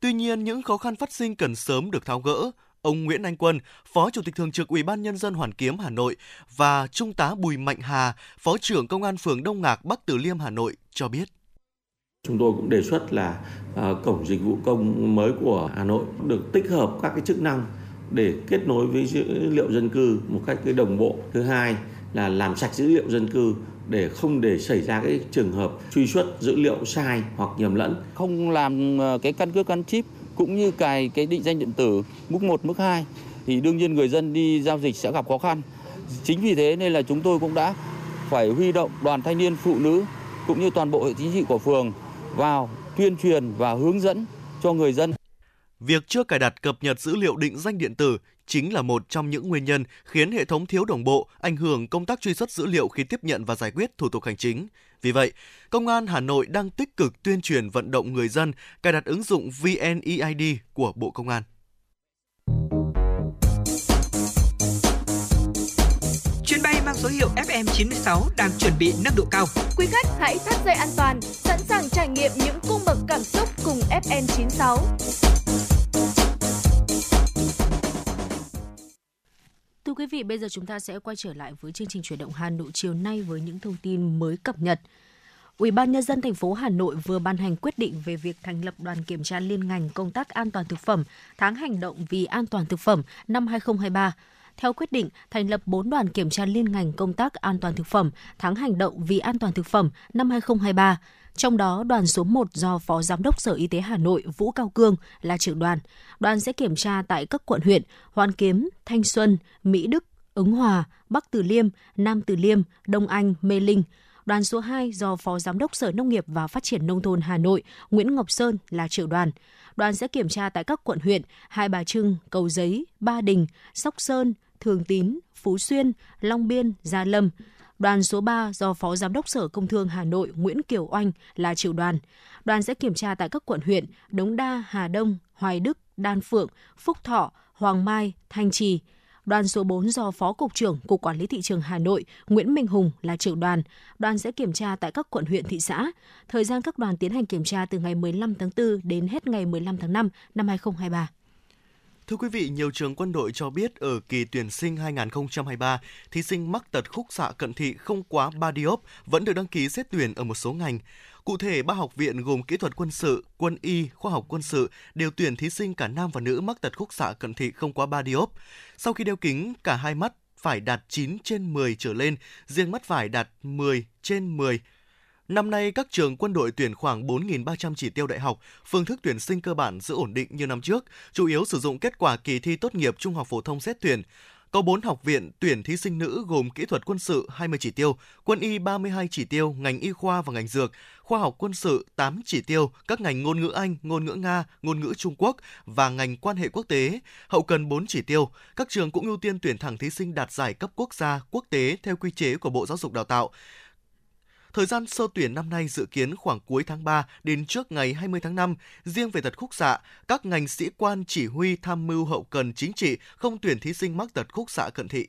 Tuy nhiên, những khó khăn phát sinh cần sớm được tháo gỡ. Ông Nguyễn Anh Quân, Phó Chủ tịch Thường trực Ủy ban Nhân dân Hoàn Kiếm Hà Nội và Trung tá Bùi Mạnh Hà, Phó trưởng Công an phường Đông Ngạc, Bắc Từ Liêm Hà Nội cho biết. Chúng tôi cũng đề xuất là uh, cổng dịch vụ công mới của Hà Nội được tích hợp các cái chức năng để kết nối với dữ liệu dân cư một cách cái đồng bộ. Thứ hai là làm sạch dữ liệu dân cư để không để xảy ra cái trường hợp truy xuất dữ liệu sai hoặc nhầm lẫn. Không làm ờ, cái căn cước gắn chip cũng như cài cái định danh điện tử mức 1, mức 2 thì đương nhiên người dân đi giao dịch sẽ gặp khó khăn. Chính vì thế nên là chúng tôi cũng đã phải huy động đoàn thanh niên phụ nữ cũng như toàn bộ hệ chính trị của phường vào tuyên truyền và hướng dẫn cho người dân Việc chưa cài đặt cập nhật dữ liệu định danh điện tử chính là một trong những nguyên nhân khiến hệ thống thiếu đồng bộ, ảnh hưởng công tác truy xuất dữ liệu khi tiếp nhận và giải quyết thủ tục hành chính. Vì vậy, Công an Hà Nội đang tích cực tuyên truyền vận động người dân cài đặt ứng dụng VNEID của Bộ Công an. Chuyến bay mang số hiệu FM96 đang chuẩn bị nâng độ cao. Quý khách hãy thắt dây an toàn, sẵn sàng trải nghiệm những cung bậc cảm xúc cùng FM96. Thưa quý vị, bây giờ chúng ta sẽ quay trở lại với chương trình chuyển động Hà Nội chiều nay với những thông tin mới cập nhật. Ủy ban nhân dân thành phố Hà Nội vừa ban hành quyết định về việc thành lập đoàn kiểm tra liên ngành công tác an toàn thực phẩm tháng hành động vì an toàn thực phẩm năm 2023. Theo quyết định, thành lập 4 đoàn kiểm tra liên ngành công tác an toàn thực phẩm tháng hành động vì an toàn thực phẩm năm 2023. Trong đó, đoàn số 1 do Phó Giám đốc Sở Y tế Hà Nội Vũ Cao Cương là trưởng đoàn. Đoàn sẽ kiểm tra tại các quận huyện Hoàn Kiếm, Thanh Xuân, Mỹ Đức, Ứng Hòa, Bắc Từ Liêm, Nam Từ Liêm, Đông Anh, Mê Linh. Đoàn số 2 do Phó Giám đốc Sở Nông nghiệp và Phát triển Nông thôn Hà Nội Nguyễn Ngọc Sơn là trưởng đoàn. Đoàn sẽ kiểm tra tại các quận huyện Hai Bà Trưng, Cầu Giấy, Ba Đình, Sóc Sơn, Thường Tín, Phú Xuyên, Long Biên, Gia Lâm. Đoàn số 3 do Phó Giám đốc Sở Công Thương Hà Nội Nguyễn Kiều Oanh là trưởng đoàn. Đoàn sẽ kiểm tra tại các quận huyện Đống Đa, Hà Đông, Hoài Đức, Đan Phượng, Phúc Thọ, Hoàng Mai, Thanh Trì. Đoàn số 4 do Phó Cục trưởng Cục Quản lý Thị trường Hà Nội Nguyễn Minh Hùng là trưởng đoàn. Đoàn sẽ kiểm tra tại các quận huyện thị xã. Thời gian các đoàn tiến hành kiểm tra từ ngày 15 tháng 4 đến hết ngày 15 tháng 5 năm 2023. Thưa quý vị, nhiều trường quân đội cho biết ở kỳ tuyển sinh 2023, thí sinh mắc tật khúc xạ cận thị không quá 3 diop vẫn được đăng ký xét tuyển ở một số ngành. Cụ thể, ba học viện gồm kỹ thuật quân sự, quân y, khoa học quân sự đều tuyển thí sinh cả nam và nữ mắc tật khúc xạ cận thị không quá 3 diop. Sau khi đeo kính, cả hai mắt phải đạt 9 trên 10 trở lên, riêng mắt phải đạt 10 trên 10 Năm nay, các trường quân đội tuyển khoảng 4.300 chỉ tiêu đại học, phương thức tuyển sinh cơ bản giữ ổn định như năm trước, chủ yếu sử dụng kết quả kỳ thi tốt nghiệp trung học phổ thông xét tuyển. Có 4 học viện tuyển thí sinh nữ gồm kỹ thuật quân sự 20 chỉ tiêu, quân y 32 chỉ tiêu, ngành y khoa và ngành dược, khoa học quân sự 8 chỉ tiêu, các ngành ngôn ngữ Anh, ngôn ngữ Nga, ngôn ngữ Trung Quốc và ngành quan hệ quốc tế, hậu cần 4 chỉ tiêu. Các trường cũng ưu tiên tuyển thẳng thí sinh đạt giải cấp quốc gia, quốc tế theo quy chế của Bộ Giáo dục Đào tạo. Thời gian sơ tuyển năm nay dự kiến khoảng cuối tháng 3 đến trước ngày 20 tháng 5. Riêng về tật khúc xạ, các ngành sĩ quan chỉ huy tham mưu hậu cần chính trị không tuyển thí sinh mắc tật khúc xạ cận thị.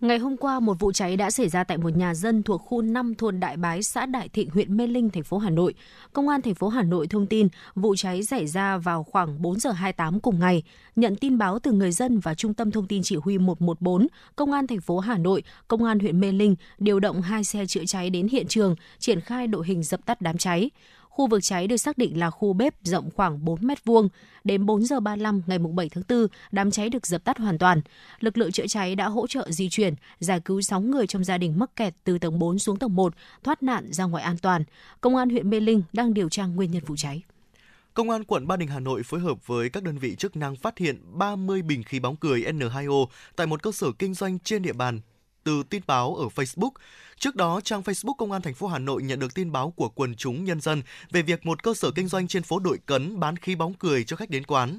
Ngày hôm qua, một vụ cháy đã xảy ra tại một nhà dân thuộc khu 5 thôn Đại Bái, xã Đại Thịnh, huyện Mê Linh, thành phố Hà Nội. Công an thành phố Hà Nội thông tin vụ cháy xảy ra vào khoảng 4 giờ 28 cùng ngày. Nhận tin báo từ người dân và Trung tâm Thông tin Chỉ huy 114, Công an thành phố Hà Nội, Công an huyện Mê Linh điều động hai xe chữa cháy đến hiện trường, triển khai đội hình dập tắt đám cháy. Khu vực cháy được xác định là khu bếp rộng khoảng 4 mét vuông. Đến 4 giờ 35 ngày 7 tháng 4, đám cháy được dập tắt hoàn toàn. Lực lượng chữa cháy đã hỗ trợ di chuyển, giải cứu 6 người trong gia đình mắc kẹt từ tầng 4 xuống tầng 1, thoát nạn ra ngoài an toàn. Công an huyện Mê Linh đang điều tra nguyên nhân vụ cháy. Công an quận Ba Đình Hà Nội phối hợp với các đơn vị chức năng phát hiện 30 bình khí bóng cười N2O tại một cơ sở kinh doanh trên địa bàn từ tin báo ở Facebook. Trước đó, trang Facebook Công an thành phố Hà Nội nhận được tin báo của quần chúng nhân dân về việc một cơ sở kinh doanh trên phố Đội Cấn bán khí bóng cười cho khách đến quán.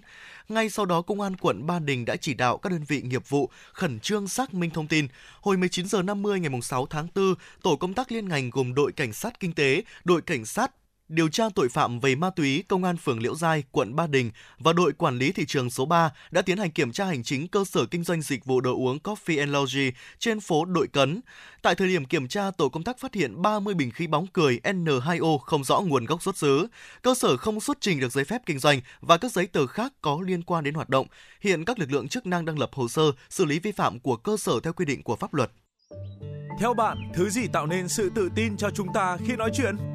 Ngay sau đó, Công an quận Ba Đình đã chỉ đạo các đơn vị nghiệp vụ khẩn trương xác minh thông tin. Hồi 19 giờ 50 ngày 6 tháng 4, tổ công tác liên ngành gồm đội cảnh sát kinh tế, đội cảnh sát điều tra tội phạm về ma túy Công an phường Liễu Giai, quận Ba Đình và đội quản lý thị trường số 3 đã tiến hành kiểm tra hành chính cơ sở kinh doanh dịch vụ đồ uống Coffee and Lounge trên phố Đội Cấn. Tại thời điểm kiểm tra, tổ công tác phát hiện 30 bình khí bóng cười N2O không rõ nguồn gốc xuất xứ. Cơ sở không xuất trình được giấy phép kinh doanh và các giấy tờ khác có liên quan đến hoạt động. Hiện các lực lượng chức năng đang lập hồ sơ xử lý vi phạm của cơ sở theo quy định của pháp luật. Theo bạn, thứ gì tạo nên sự tự tin cho chúng ta khi nói chuyện?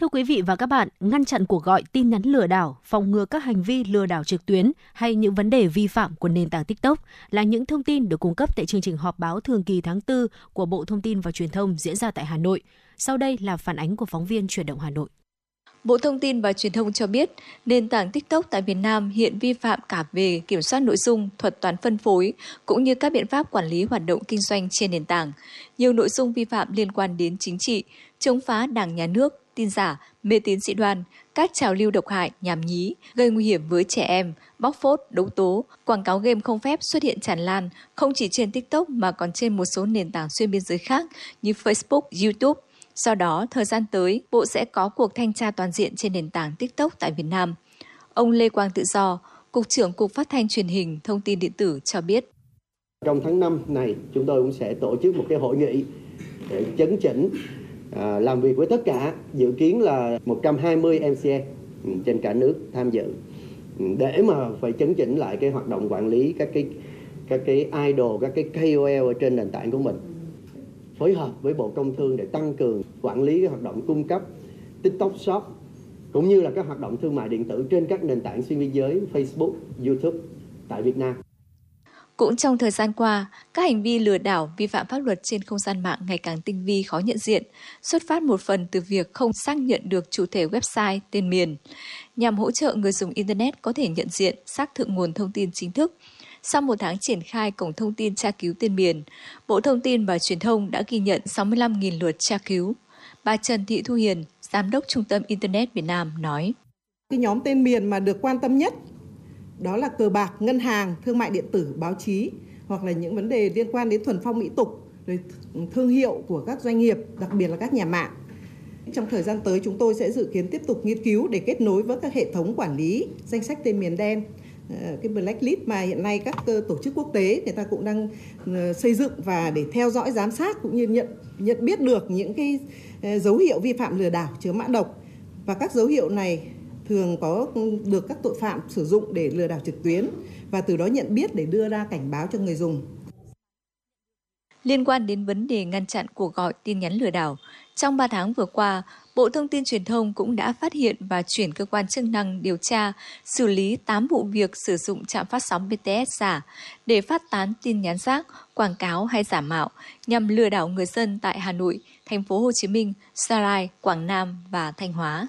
Thưa quý vị và các bạn, ngăn chặn cuộc gọi tin nhắn lừa đảo, phòng ngừa các hành vi lừa đảo trực tuyến hay những vấn đề vi phạm của nền tảng TikTok là những thông tin được cung cấp tại chương trình họp báo thường kỳ tháng 4 của Bộ Thông tin và Truyền thông diễn ra tại Hà Nội. Sau đây là phản ánh của phóng viên Chuyển động Hà Nội. Bộ Thông tin và Truyền thông cho biết, nền tảng TikTok tại Việt Nam hiện vi phạm cả về kiểm soát nội dung, thuật toán phân phối, cũng như các biện pháp quản lý hoạt động kinh doanh trên nền tảng. Nhiều nội dung vi phạm liên quan đến chính trị, chống phá đảng nhà nước, tin giả, mê tín dị đoan, các trào lưu độc hại, nhảm nhí, gây nguy hiểm với trẻ em, bóc phốt, đấu tố, quảng cáo game không phép xuất hiện tràn lan, không chỉ trên TikTok mà còn trên một số nền tảng xuyên biên giới khác như Facebook, YouTube. Do đó, thời gian tới, Bộ sẽ có cuộc thanh tra toàn diện trên nền tảng TikTok tại Việt Nam. Ông Lê Quang Tự Do, Cục trưởng Cục Phát thanh Truyền hình Thông tin Điện tử cho biết. Trong tháng 5 này, chúng tôi cũng sẽ tổ chức một cái hội nghị để chấn chỉnh à, làm việc với tất cả dự kiến là 120 MCA ừ, trên cả nước tham dự ừ, để mà phải chấn chỉnh lại cái hoạt động quản lý các cái các cái idol các cái KOL ở trên nền tảng của mình phối hợp với Bộ Công Thương để tăng cường quản lý cái hoạt động cung cấp TikTok Shop cũng như là các hoạt động thương mại điện tử trên các nền tảng xuyên biên giới Facebook, YouTube tại Việt Nam. Cũng trong thời gian qua, các hành vi lừa đảo vi phạm pháp luật trên không gian mạng ngày càng tinh vi khó nhận diện, xuất phát một phần từ việc không xác nhận được chủ thể website, tên miền. Nhằm hỗ trợ người dùng Internet có thể nhận diện, xác thực nguồn thông tin chính thức, sau một tháng triển khai cổng thông tin tra cứu tên miền, Bộ Thông tin và Truyền thông đã ghi nhận 65.000 lượt tra cứu. Bà Trần Thị Thu Hiền, Giám đốc Trung tâm Internet Việt Nam nói. Cái nhóm tên miền mà được quan tâm nhất đó là cờ bạc, ngân hàng, thương mại điện tử, báo chí hoặc là những vấn đề liên quan đến thuần phong mỹ tục, rồi thương hiệu của các doanh nghiệp, đặc biệt là các nhà mạng. Trong thời gian tới chúng tôi sẽ dự kiến tiếp tục nghiên cứu để kết nối với các hệ thống quản lý danh sách tên miền đen ờ, cái blacklist mà hiện nay các tổ chức quốc tế người ta cũng đang ờ, xây dựng và để theo dõi giám sát cũng như nhận nhận biết được những cái ờ, dấu hiệu vi phạm lừa đảo chứa mã độc và các dấu hiệu này thường có được các tội phạm sử dụng để lừa đảo trực tuyến và từ đó nhận biết để đưa ra cảnh báo cho người dùng. Liên quan đến vấn đề ngăn chặn cuộc gọi tin nhắn lừa đảo, trong 3 tháng vừa qua, Bộ Thông tin Truyền thông cũng đã phát hiện và chuyển cơ quan chức năng điều tra, xử lý 8 vụ việc sử dụng trạm phát sóng BTS giả để phát tán tin nhắn rác, quảng cáo hay giả mạo nhằm lừa đảo người dân tại Hà Nội, thành phố Hồ Chí Minh, Sarai, Quảng Nam và Thanh Hóa.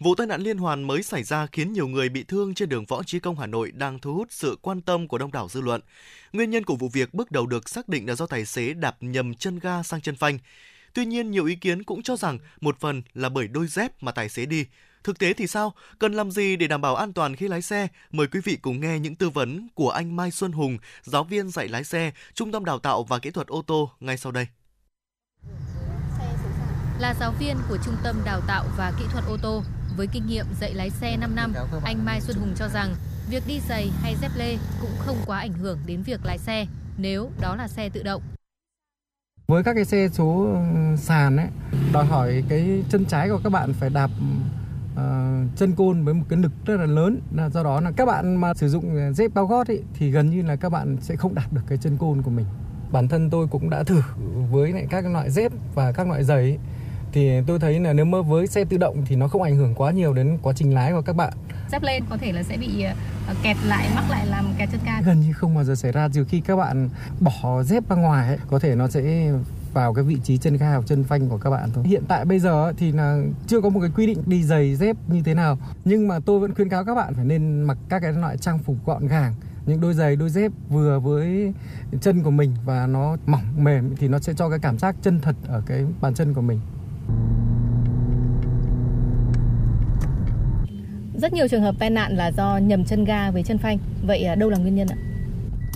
Vụ tai nạn liên hoàn mới xảy ra khiến nhiều người bị thương trên đường Võ Chí Công Hà Nội đang thu hút sự quan tâm của đông đảo dư luận. Nguyên nhân của vụ việc bước đầu được xác định là do tài xế đạp nhầm chân ga sang chân phanh. Tuy nhiên, nhiều ý kiến cũng cho rằng một phần là bởi đôi dép mà tài xế đi. Thực tế thì sao? Cần làm gì để đảm bảo an toàn khi lái xe? Mời quý vị cùng nghe những tư vấn của anh Mai Xuân Hùng, giáo viên dạy lái xe, Trung tâm Đào tạo và Kỹ thuật ô tô ngay sau đây. Là giáo viên của Trung tâm Đào tạo và Kỹ thuật ô tô, với kinh nghiệm dạy lái xe 5 năm, anh Mai Xuân Hùng cho rằng việc đi giày hay dép lê cũng không quá ảnh hưởng đến việc lái xe nếu đó là xe tự động. Với các cái xe số ừ, sàn ấy, đòi hỏi cái chân trái của các bạn phải đạp uh, chân côn với một cái lực rất là lớn. Do đó là các bạn mà sử dụng dép bao gót ấy, thì gần như là các bạn sẽ không đạt được cái chân côn của mình. Bản thân tôi cũng đã thử với lại các loại dép và các loại giày ấy, thì tôi thấy là nếu mà với xe tự động thì nó không ảnh hưởng quá nhiều đến quá trình lái của các bạn. Dép lên có thể là sẽ bị kẹt lại mắc lại làm kẹt chân ga gần như không bao giờ xảy ra. Trừ khi các bạn bỏ dép ra ngoài ấy, có thể nó sẽ vào cái vị trí chân ga hoặc chân phanh của các bạn thôi. Hiện tại bây giờ thì là chưa có một cái quy định đi giày dép như thế nào, nhưng mà tôi vẫn khuyên cáo các bạn phải nên mặc các cái loại trang phục gọn gàng. Những đôi giày đôi dép vừa với chân của mình và nó mỏng mềm thì nó sẽ cho cái cảm giác chân thật ở cái bàn chân của mình rất nhiều trường hợp tai nạn là do nhầm chân ga với chân phanh. Vậy à, đâu là nguyên nhân ạ?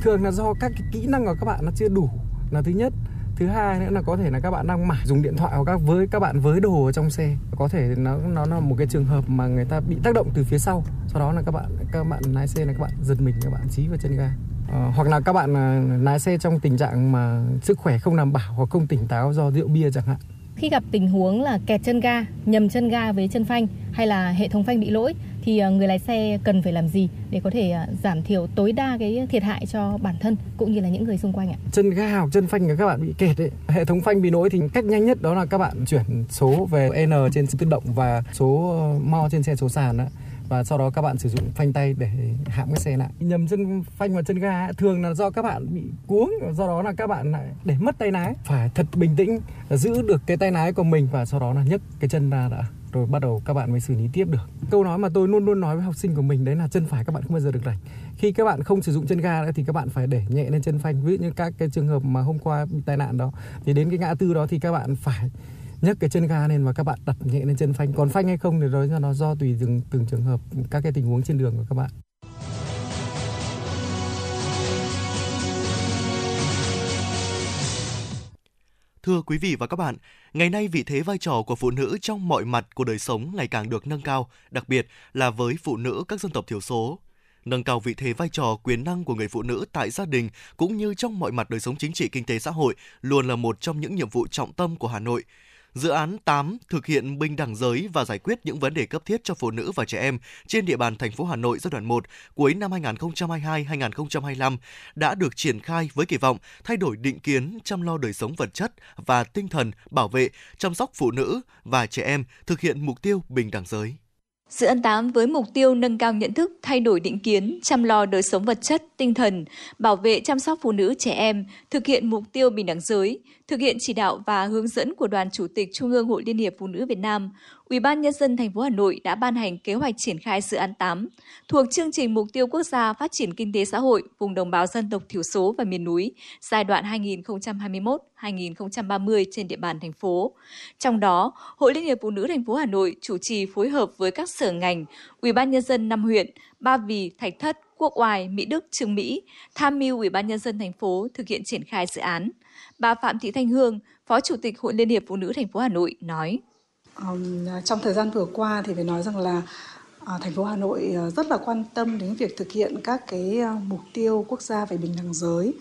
Thường là do các cái kỹ năng của các bạn nó chưa đủ. Là thứ nhất. Thứ hai nữa là có thể là các bạn đang mải dùng điện thoại hoặc các với các bạn với đồ ở trong xe. Có thể nó nó là một cái trường hợp mà người ta bị tác động từ phía sau. Sau đó là các bạn các bạn lái xe là các bạn giật mình các bạn dí vào chân ga. Ờ, hoặc là các bạn à, lái xe trong tình trạng mà sức khỏe không đảm bảo hoặc không tỉnh táo do rượu bia chẳng hạn khi gặp tình huống là kẹt chân ga nhầm chân ga với chân phanh hay là hệ thống phanh bị lỗi thì ờ, người lái xe cần phải làm gì để có thể ờ, giảm thiểu tối đa cái thiệt hại cho bản thân cũng như là những người xung quanh ạ? Chân ga hoặc chân phanh các bạn bị kẹt ấy, hệ thống phanh bị lỗi thì cách nhanh nhất đó là các bạn chuyển số về N trên tự động và số ờ, mo trên xe số sàn đó và sau đó các bạn sử dụng phanh tay để hãm cái xe lại. Nhầm chân phanh và chân ga thường là do các bạn bị cuống do đó là các bạn lại để mất tay lái. Phải thật bình tĩnh giữ được cái tay lái của mình và sau đó là nhấc cái chân ra đã rồi bắt đầu các bạn mới xử lý tiếp được. Câu nói mà tôi luôn luôn nói với học sinh của mình đấy là chân phải các bạn không bao giờ được đẩy khi các bạn không sử dụng chân ga nữa thì các bạn phải để nhẹ lên chân phanh. Ví dụ như các cái trường hợp mà hôm qua bị tai nạn đó thì đến cái ngã tư đó thì các bạn phải nhấc cái chân ga lên và các bạn đặt nhẹ lên chân phanh còn phanh hay không thì đó nó do tùy từng từng trường hợp các cái tình huống trên đường của các bạn Thưa quý vị và các bạn, ngày nay vị thế vai trò của phụ nữ trong mọi mặt của đời sống ngày càng được nâng cao, đặc biệt là với phụ nữ các dân tộc thiểu số. Nâng cao vị thế vai trò quyền năng của người phụ nữ tại gia đình cũng như trong mọi mặt đời sống chính trị kinh tế xã hội luôn là một trong những nhiệm vụ trọng tâm của Hà Nội. Dự án 8 thực hiện bình đẳng giới và giải quyết những vấn đề cấp thiết cho phụ nữ và trẻ em trên địa bàn thành phố Hà Nội giai đoạn 1 cuối năm 2022-2025 đã được triển khai với kỳ vọng thay đổi định kiến chăm lo đời sống vật chất và tinh thần bảo vệ, chăm sóc phụ nữ và trẻ em thực hiện mục tiêu bình đẳng giới. Dự án 8 với mục tiêu nâng cao nhận thức, thay đổi định kiến, chăm lo đời sống vật chất, tinh thần, bảo vệ chăm sóc phụ nữ trẻ em, thực hiện mục tiêu bình đẳng giới, thực hiện chỉ đạo và hướng dẫn của Đoàn Chủ tịch Trung ương Hội Liên hiệp Phụ nữ Việt Nam, Ủy ban nhân dân thành phố Hà Nội đã ban hành kế hoạch triển khai dự án 8 thuộc chương trình mục tiêu quốc gia phát triển kinh tế xã hội vùng đồng bào dân tộc thiểu số và miền núi giai đoạn 2021-2030 trên địa bàn thành phố. Trong đó, Hội Liên hiệp Phụ nữ thành phố Hà Nội chủ trì phối hợp với các sở ngành, Ủy ban nhân dân năm huyện Ba Vì, Thạch Thất, Quốc Oai, Mỹ Đức, Trường Mỹ tham mưu Ủy ban nhân dân thành phố thực hiện triển khai dự án. Bà Phạm Thị Thanh Hương, Phó Chủ tịch Hội Liên hiệp Phụ nữ thành phố Hà Nội nói: Um, trong thời gian vừa qua thì phải nói rằng là à, thành phố Hà Nội ờ, rất là quan tâm đến việc thực hiện các cái ờ, mục tiêu quốc gia về bình đẳng giới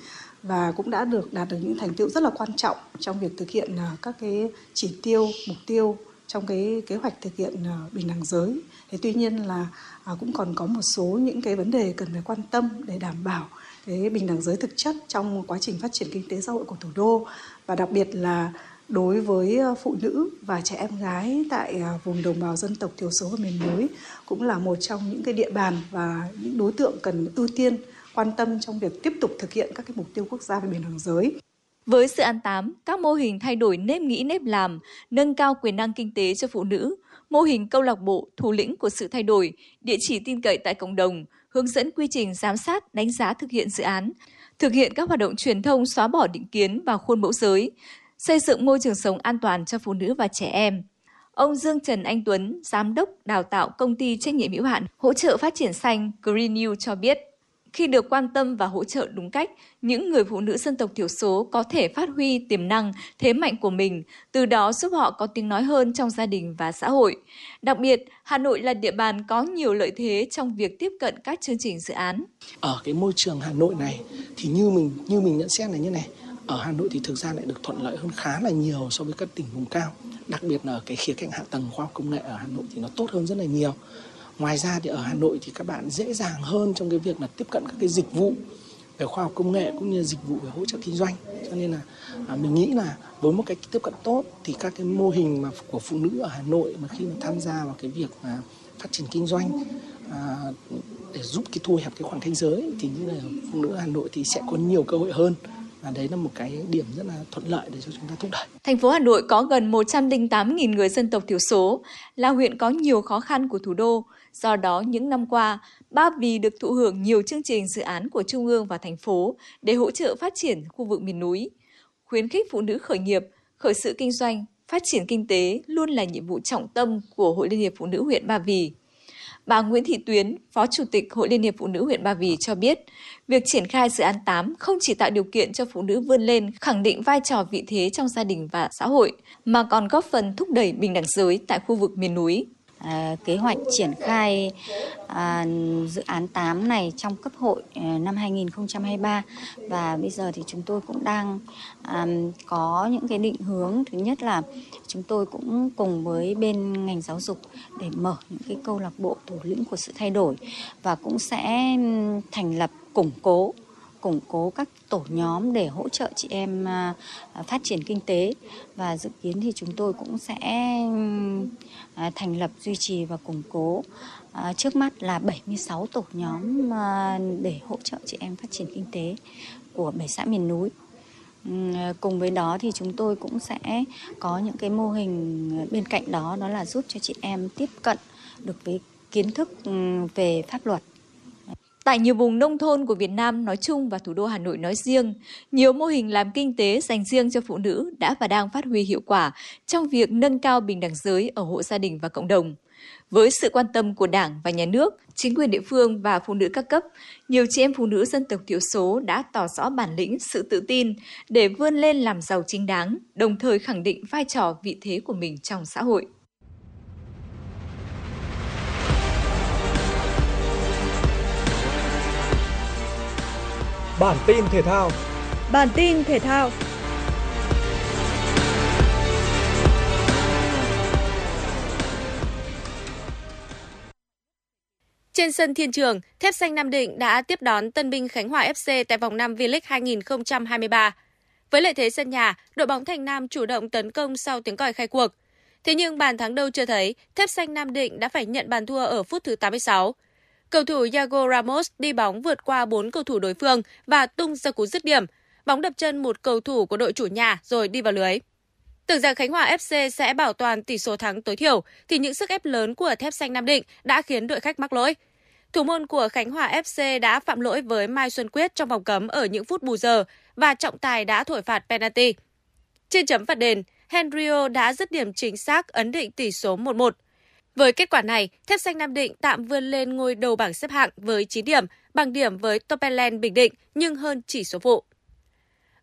và cũng đã được đạt được những thành tựu rất là quan trọng trong việc thực hiện ờ, các cái chỉ tiêu mục tiêu trong cái kế hoạch thực hiện bình đẳng giới. Thế tuy nhiên là à, cũng còn có một số những cái vấn đề cần phải quan tâm để đảm bảo cái bình đẳng giới thực chất trong quá trình phát triển kinh tế xã hội của thủ đô và đặc biệt là đối với ờ, phụ nữ và trẻ em gái tại ờ, vùng đồng bào dân tộc thiểu số và miền núi cũng là một trong những cái địa bàn và những đối tượng cần ưu tiên quan tâm trong việc tiếp tục thực hiện các cái mục tiêu quốc gia về bình đẳng giới. Với dự án 8, các mô hình thay đổi nếp nghĩ nếp làm, nâng cao quyền năng kinh tế cho phụ nữ, mô hình câu lạc bộ thủ lĩnh của sự thay đổi, địa chỉ tin cậy tại cộng đồng, hướng dẫn quy trình giám sát, đánh giá thực hiện dự án, thực hiện các hoạt động truyền thông xóa bỏ định kiến và khuôn mẫu giới, xây dựng môi trường sống an toàn cho phụ nữ và trẻ em. Ông Dương Trần Anh Tuấn, Giám đốc đào tạo công ty trách nhiệm hữu hạn hỗ trợ phát triển xanh Green New cho biết, khi được quan tâm và hỗ trợ đúng cách, những người phụ nữ dân tộc thiểu số có thể phát huy tiềm năng, thế mạnh của mình, từ đó giúp họ có tiếng nói hơn trong gia đình và xã hội. Đặc biệt, Hà Nội là địa bàn có nhiều lợi thế trong việc tiếp cận các chương trình dự án. Ở cái môi trường Hà Nội này thì như mình như mình nhận xét là như này, ở Hà Nội thì thực ra lại được thuận lợi hơn khá là nhiều so với các tỉnh vùng cao. Đặc biệt là cái khía cạnh hạ tầng khoa học công nghệ ở Hà Nội thì nó tốt hơn rất là nhiều. Ngoài ra thì ở Hà Nội thì các bạn dễ dàng hơn trong cái việc là tiếp cận các cái dịch vụ về khoa học công nghệ cũng như dịch vụ về hỗ trợ kinh doanh. Cho nên là à, mình nghĩ là với một cái tiếp cận tốt thì các cái mô hình mà của phụ nữ ở Hà Nội mà khi mà tham gia vào cái việc mà phát triển kinh doanh à, để giúp cái thu hẹp cái khoảng cách giới thì như là phụ nữ Hà Nội thì sẽ có nhiều cơ hội hơn và đấy là một cái điểm rất là thuận lợi để cho chúng ta thúc đẩy. Thành phố Hà Nội có gần 108.000 người dân tộc thiểu số, là huyện có nhiều khó khăn của thủ đô. Do đó, những năm qua, Ba Vì được thụ hưởng nhiều chương trình dự án của Trung ương và thành phố để hỗ trợ phát triển khu vực miền núi. Khuyến khích phụ nữ khởi nghiệp, khởi sự kinh doanh, phát triển kinh tế luôn là nhiệm vụ trọng tâm của Hội Liên hiệp Phụ nữ huyện Ba Vì. Bà Nguyễn Thị Tuyến, Phó Chủ tịch Hội Liên hiệp Phụ nữ huyện Ba Vì cho biết, việc triển khai dự án 8 không chỉ tạo điều kiện cho phụ nữ vươn lên, khẳng định vai trò vị thế trong gia đình và xã hội, mà còn góp phần thúc đẩy bình đẳng giới tại khu vực miền núi. À, kế hoạch triển khai à, dự án 8 này trong cấp hội à, năm 2023 và bây giờ thì chúng tôi cũng đang à, có những cái định hướng. Thứ nhất là chúng tôi cũng cùng với bên ngành giáo dục để mở những cái câu lạc bộ thủ lĩnh của sự thay đổi và cũng sẽ thành lập củng cố củng cố các tổ nhóm để hỗ trợ chị em à, à, phát triển kinh tế và dự kiến thì chúng tôi cũng sẽ à, thành lập, duy trì và củng cố trước mắt là 76 tổ nhóm để hỗ trợ chị em phát triển kinh tế của bảy xã miền núi. Cùng với đó thì chúng tôi cũng sẽ có những cái mô hình bên cạnh đó đó là giúp cho chị em tiếp cận được với kiến thức về pháp luật Tại nhiều vùng nông thôn của Việt Nam nói chung và thủ đô Hà Nội nói riêng, nhiều mô hình làm kinh tế dành riêng cho phụ nữ đã và đang phát huy hiệu quả trong việc nâng cao bình đẳng giới ở hộ gia đình và cộng đồng. Với sự quan tâm của Đảng và Nhà nước, chính quyền địa phương và phụ nữ các cấp, nhiều chị em phụ nữ dân tộc thiểu số đã tỏ rõ bản lĩnh, sự tự tin để vươn lên làm giàu chính đáng, đồng thời khẳng định vai trò vị thế của mình trong xã hội. Bản tin thể thao. Bản tin thể thao. Trên sân Thiên Trường, Thép Xanh Nam Định đã tiếp đón Tân binh Khánh Hòa FC tại vòng 5 V-League 2023. Với lợi thế sân nhà, đội bóng Thành Nam chủ động tấn công sau tiếng còi khai cuộc. Thế nhưng bàn thắng đâu chưa thấy, Thép Xanh Nam Định đã phải nhận bàn thua ở phút thứ 86. Cầu thủ Yago Ramos đi bóng vượt qua 4 cầu thủ đối phương và tung ra cú dứt điểm. Bóng đập chân một cầu thủ của đội chủ nhà rồi đi vào lưới. Tưởng rằng Khánh Hòa FC sẽ bảo toàn tỷ số thắng tối thiểu thì những sức ép lớn của Thép Xanh Nam Định đã khiến đội khách mắc lỗi. Thủ môn của Khánh Hòa FC đã phạm lỗi với Mai Xuân Quyết trong vòng cấm ở những phút bù giờ và trọng tài đã thổi phạt penalty. Trên chấm phạt đền, Henrio đã dứt điểm chính xác ấn định tỷ số 1-1. Với kết quả này, Thép Xanh Nam Định tạm vươn lên ngôi đầu bảng xếp hạng với 9 điểm, bằng điểm với Topeland Bình Định nhưng hơn chỉ số vụ.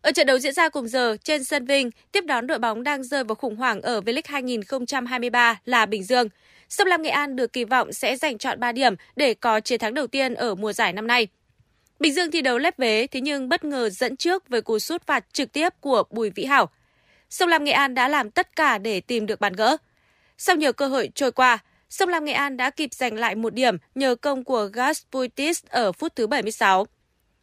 Ở trận đấu diễn ra cùng giờ trên sân Vinh, tiếp đón đội bóng đang rơi vào khủng hoảng ở V-League 2023 là Bình Dương. Sông Lam Nghệ An được kỳ vọng sẽ giành chọn 3 điểm để có chiến thắng đầu tiên ở mùa giải năm nay. Bình Dương thi đấu lép vế thế nhưng bất ngờ dẫn trước với cú sút phạt trực tiếp của Bùi Vĩ Hảo. Sông Lam Nghệ An đã làm tất cả để tìm được bàn gỡ. Sau nhiều cơ hội trôi qua, Sông Lam Nghệ An đã kịp giành lại một điểm nhờ công của Gaspuitis ở phút thứ 76.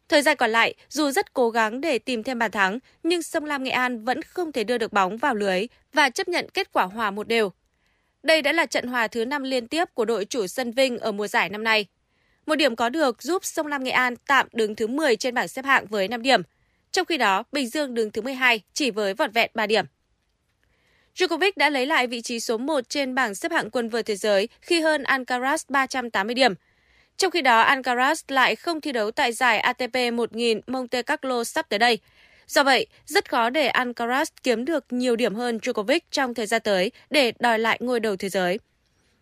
Thời gian còn lại, dù rất cố gắng để tìm thêm bàn thắng, nhưng Sông Lam Nghệ An vẫn không thể đưa được bóng vào lưới và chấp nhận kết quả hòa một đều. Đây đã là trận hòa thứ 5 liên tiếp của đội chủ sân Vinh ở mùa giải năm nay. Một điểm có được giúp Sông Lam Nghệ An tạm đứng thứ 10 trên bảng xếp hạng với 5 điểm. Trong khi đó, Bình Dương đứng thứ 12 chỉ với vỏn vẹn 3 điểm. Djokovic đã lấy lại vị trí số 1 trên bảng xếp hạng quân vợt thế giới khi hơn Alcaraz 380 điểm. Trong khi đó, Alcaraz lại không thi đấu tại giải ATP 1000 Monte Carlo sắp tới đây. Do vậy, rất khó để Alcaraz kiếm được nhiều điểm hơn Djokovic trong thời gian tới để đòi lại ngôi đầu thế giới.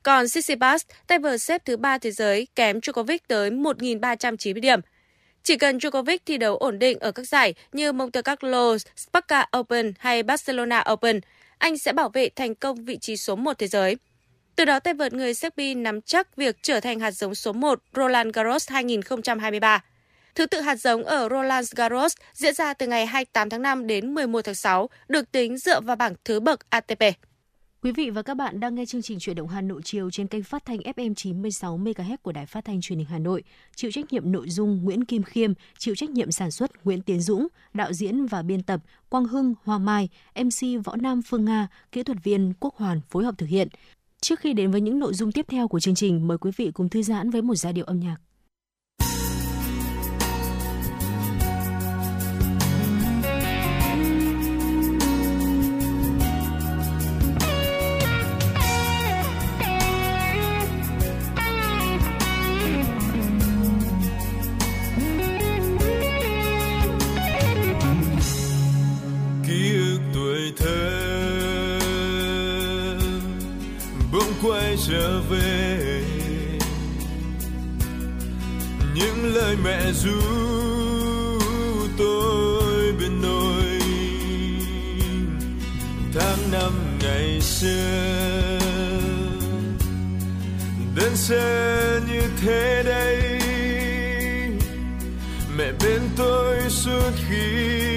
Còn Tsitsipas, tay vợt xếp thứ 3 thế giới, kém Djokovic tới 1.390 điểm. Chỉ cần Djokovic thi đấu ổn định ở các giải như Monte Carlo, Sparta Open hay Barcelona Open – anh sẽ bảo vệ thành công vị trí số 1 thế giới. Từ đó tay vợt người Serbia nắm chắc việc trở thành hạt giống số 1 Roland Garros 2023. Thứ tự hạt giống ở Roland Garros diễn ra từ ngày 28 tháng 5 đến 11 tháng 6, được tính dựa vào bảng thứ bậc ATP. Quý vị và các bạn đang nghe chương trình Chuyển động Hà Nội chiều trên kênh phát thanh FM 96 MHz của Đài Phát thanh Truyền hình Hà Nội. Chịu trách nhiệm nội dung Nguyễn Kim Khiêm, chịu trách nhiệm sản xuất Nguyễn Tiến Dũng, đạo diễn và biên tập Quang Hưng, Hoa Mai, MC Võ Nam Phương Nga, kỹ thuật viên Quốc Hoàn phối hợp thực hiện. Trước khi đến với những nội dung tiếp theo của chương trình, mời quý vị cùng thư giãn với một giai điệu âm nhạc. Trở về. Những lời mẹ ru tôi bên nôi tháng năm ngày xưa, đơn sơ như thế đây. Mẹ bên tôi suốt khi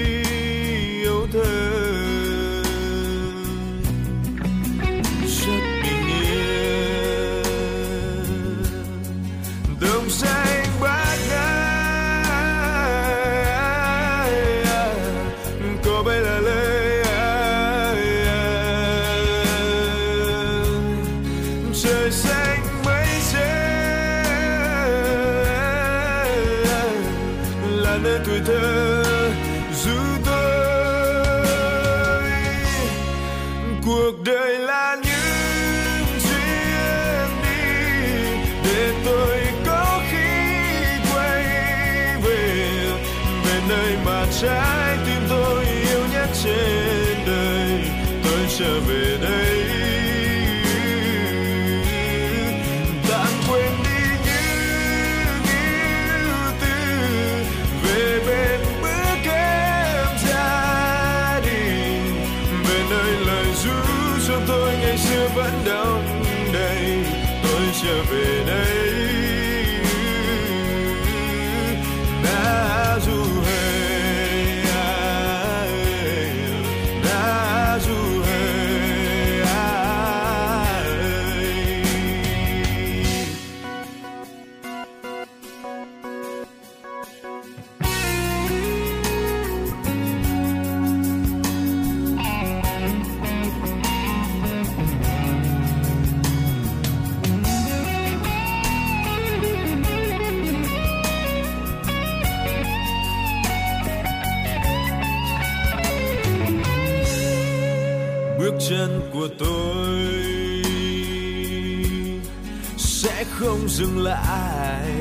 lại.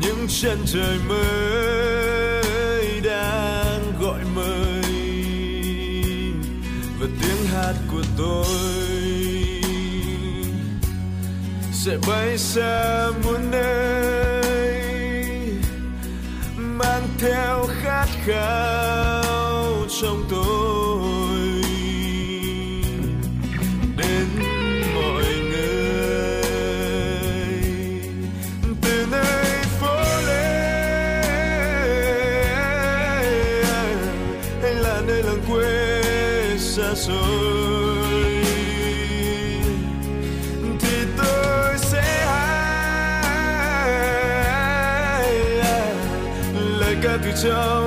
Những chân trời mới đang gọi mời và tiếng hát của tôi sẽ bay xa muôn nơi, mang theo khát khao trong tôi. Lời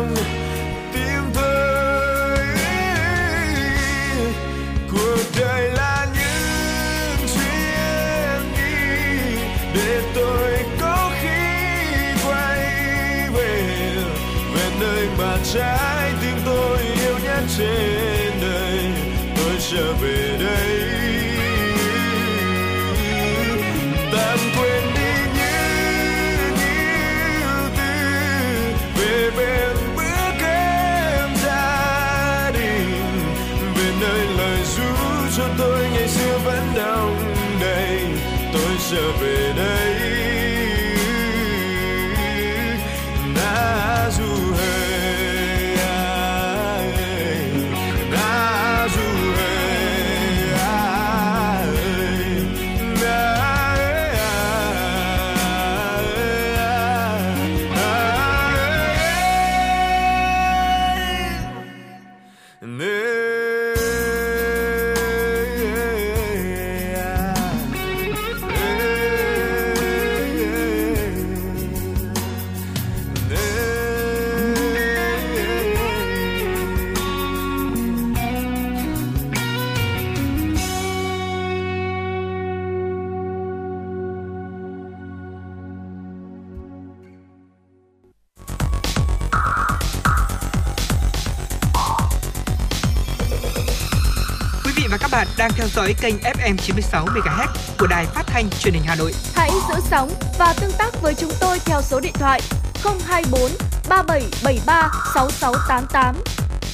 dõi kênh FM 96 MHz của đài phát thanh truyền hình Hà Nội. Hãy giữ sóng và tương tác với chúng tôi theo số điện thoại 024 3773 6688.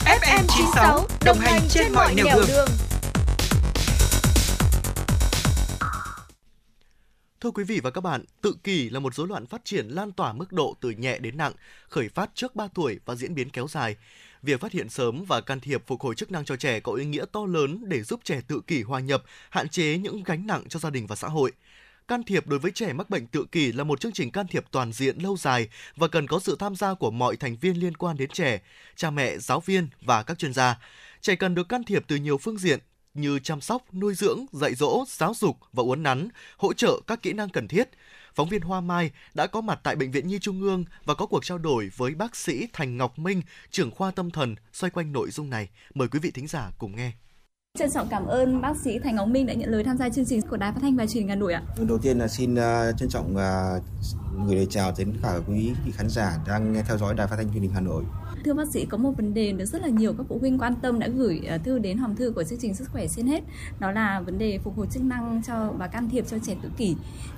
FM 96 đồng hành trên mọi nẻo đường. đường. Thưa quý vị và các bạn, tự kỷ là một rối loạn phát triển lan tỏa mức độ từ nhẹ đến nặng, khởi phát trước 3 tuổi và diễn biến kéo dài. Việc phát hiện sớm và can thiệp phục hồi chức năng cho trẻ có ý nghĩa to lớn để giúp trẻ tự kỷ hòa nhập, hạn chế những gánh nặng cho gia đình và xã hội. Can thiệp đối với trẻ mắc bệnh tự kỷ là một chương trình can thiệp toàn diện lâu dài và cần có sự tham gia của mọi thành viên liên quan đến trẻ, cha mẹ, giáo viên và các chuyên gia. Trẻ cần được can thiệp từ nhiều phương diện như chăm sóc, nuôi dưỡng, dạy dỗ, giáo dục và uốn nắn, hỗ trợ các kỹ năng cần thiết. Phóng viên Hoa Mai đã có mặt tại Bệnh viện Nhi Trung ương và có cuộc trao đổi với bác sĩ Thành Ngọc Minh, trưởng khoa tâm thần, xoay quanh nội dung này. Mời quý vị thính giả cùng nghe. Trân trọng cảm ơn bác sĩ Thành Ngọc Minh đã nhận lời tham gia chương trình của Đài Phát thanh và Truyền hình Hà Nội ạ. Đầu tiên là xin uh, trân trọng uh, gửi lời chào đến cả quý vị khán giả đang nghe theo dõi Đài Phát thanh Truyền hình Hà Nội. Thưa bác sĩ, có một vấn đề được rất là nhiều các phụ huynh quan tâm đã gửi ờ, thư đến hòm thư của chương trình Sức khỏe trên hết. Đó là vấn đề phục hồi chức năng cho và can thiệp cho trẻ tự kỷ.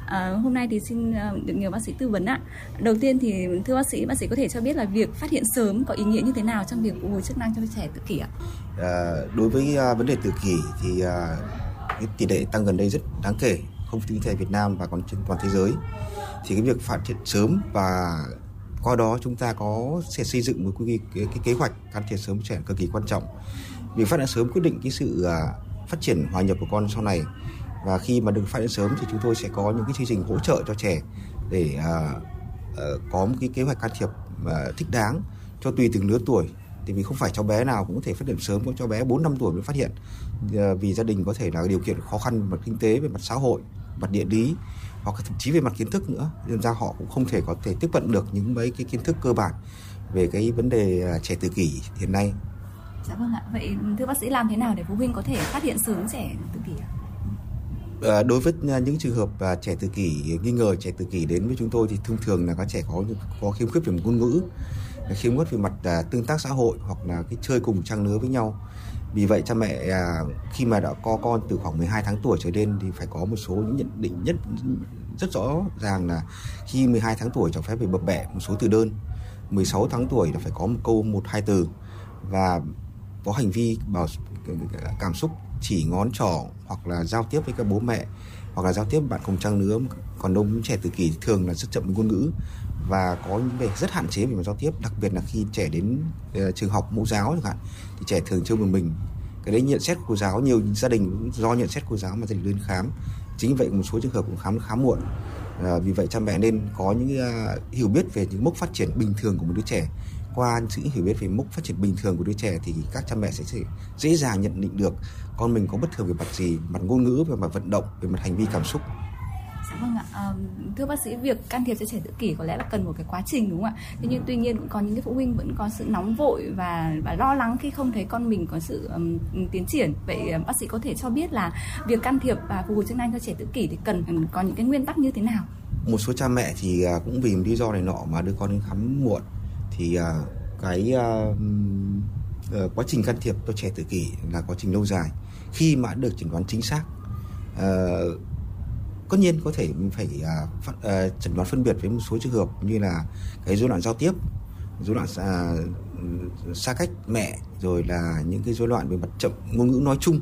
À, hôm nay thì xin ờ, được nhiều bác sĩ tư vấn ạ. Đầu tiên thì thưa bác sĩ, bác sĩ có thể cho biết là việc phát hiện sớm có ý nghĩa như thế nào trong việc phục hồi chức năng cho trẻ tự kỷ ạ? À, đối với uh, vấn đề tự kỷ thì uh, cái tỷ lệ tăng gần đây rất đáng kể, không chỉ tại Việt Nam và còn trên toàn thế giới. Thì cái việc phát hiện sớm và qua đó chúng ta có sẽ xây dựng một cái, cái, cái kế hoạch can thiệp sớm trẻ cực kỳ quan trọng. Việc phát hiện sớm quyết định cái sự à, phát triển hòa nhập của con sau này. Và khi mà được phát hiện sớm thì chúng tôi sẽ có những cái chương trình hỗ trợ cho trẻ để uh, uh, có một cái kế hoạch can thiệp uh, thích đáng cho tùy từng lứa tuổi. Thì vì không phải cháu bé nào cũng có thể phát hiện sớm có cháu bé 4 năm tuổi mới phát hiện. Ờ, vì gia đình có thể là điều kiện khó khăn về mặt kinh tế về mặt xã hội mặt địa lý hoặc thậm chí về mặt kiến thức nữa nên ra họ cũng không thể có thể tiếp cận được những mấy cái kiến thức cơ bản về cái vấn đề trẻ tự kỷ hiện nay. Dạ vâng ạ. Vậy thưa bác sĩ làm thế nào để phụ huynh có thể phát hiện sớm trẻ tự kỷ ạ? À, đối với những trường hợp à, trẻ tự kỷ nghi ngờ trẻ tự kỷ đến với chúng tôi thì thông thường là các trẻ có có khiếm khuyết về ngôn ngữ khiếm khuyết về mặt à, tương tác xã hội hoặc là cái chơi cùng trang lứa với nhau vì vậy cha mẹ à, khi mà đã có con từ khoảng 12 tháng tuổi trở lên thì phải có một số những nhận định nhất rất rõ ràng là khi 12 tháng tuổi cháu phép phải bập bẹ một số từ đơn 16 tháng tuổi là phải có một câu một hai từ và có hành vi bảo cảm xúc chỉ ngón trỏ hoặc là giao tiếp với các bố mẹ hoặc là giao tiếp bạn cùng trang lứa còn đông trẻ tự kỷ thường là rất chậm với ngôn ngữ và có những về rất hạn chế về mặt giao tiếp đặc biệt là khi trẻ đến uh, trường học mẫu giáo chẳng hạn thì trẻ thường chơi một mình. Cái đấy nhận xét của cô giáo nhiều gia đình do nhận xét cô giáo mà gia đình lên khám chính vậy một số trường hợp cũng khám khá muộn. À, vì vậy cha mẹ nên có những uh, hiểu biết về những mốc phát triển bình thường của một đứa trẻ. Qua sự hiểu biết về mốc phát triển bình thường của đứa trẻ thì các cha mẹ sẽ dễ dàng nhận định được con mình có bất thường về mặt gì mặt ngôn ngữ về mặt vận động về mặt hành vi cảm xúc. Dạ vâng ạ. À, thưa bác sĩ, việc can thiệp cho trẻ tự kỷ có lẽ là cần một cái quá trình đúng không ạ? Thế nhưng tuy nhiên cũng có những cái phụ huynh vẫn có sự nóng vội và và lo lắng khi không thấy con mình có sự um, tiến triển. Vậy ờ, bác sĩ có thể cho biết là việc can thiệp và phục hồi chức năng cho trẻ tự kỷ thì cần có những cái nguyên tắc như thế nào? Một số cha mẹ thì à, cũng vì lý do này nọ mà đưa con đến khám muộn thì à, cái uh, quá trình can thiệp cho trẻ tự kỷ là quá trình lâu dài. Khi mà được chẩn đoán chính xác uh, tất nhiên có thể mình phải uh, phát, uh, chẩn đoán phân biệt với một số trường hợp như là cái rối loạn giao tiếp rối loạn uh, xa cách mẹ rồi là những cái rối loạn về mặt chậm ngôn ngữ nói chung.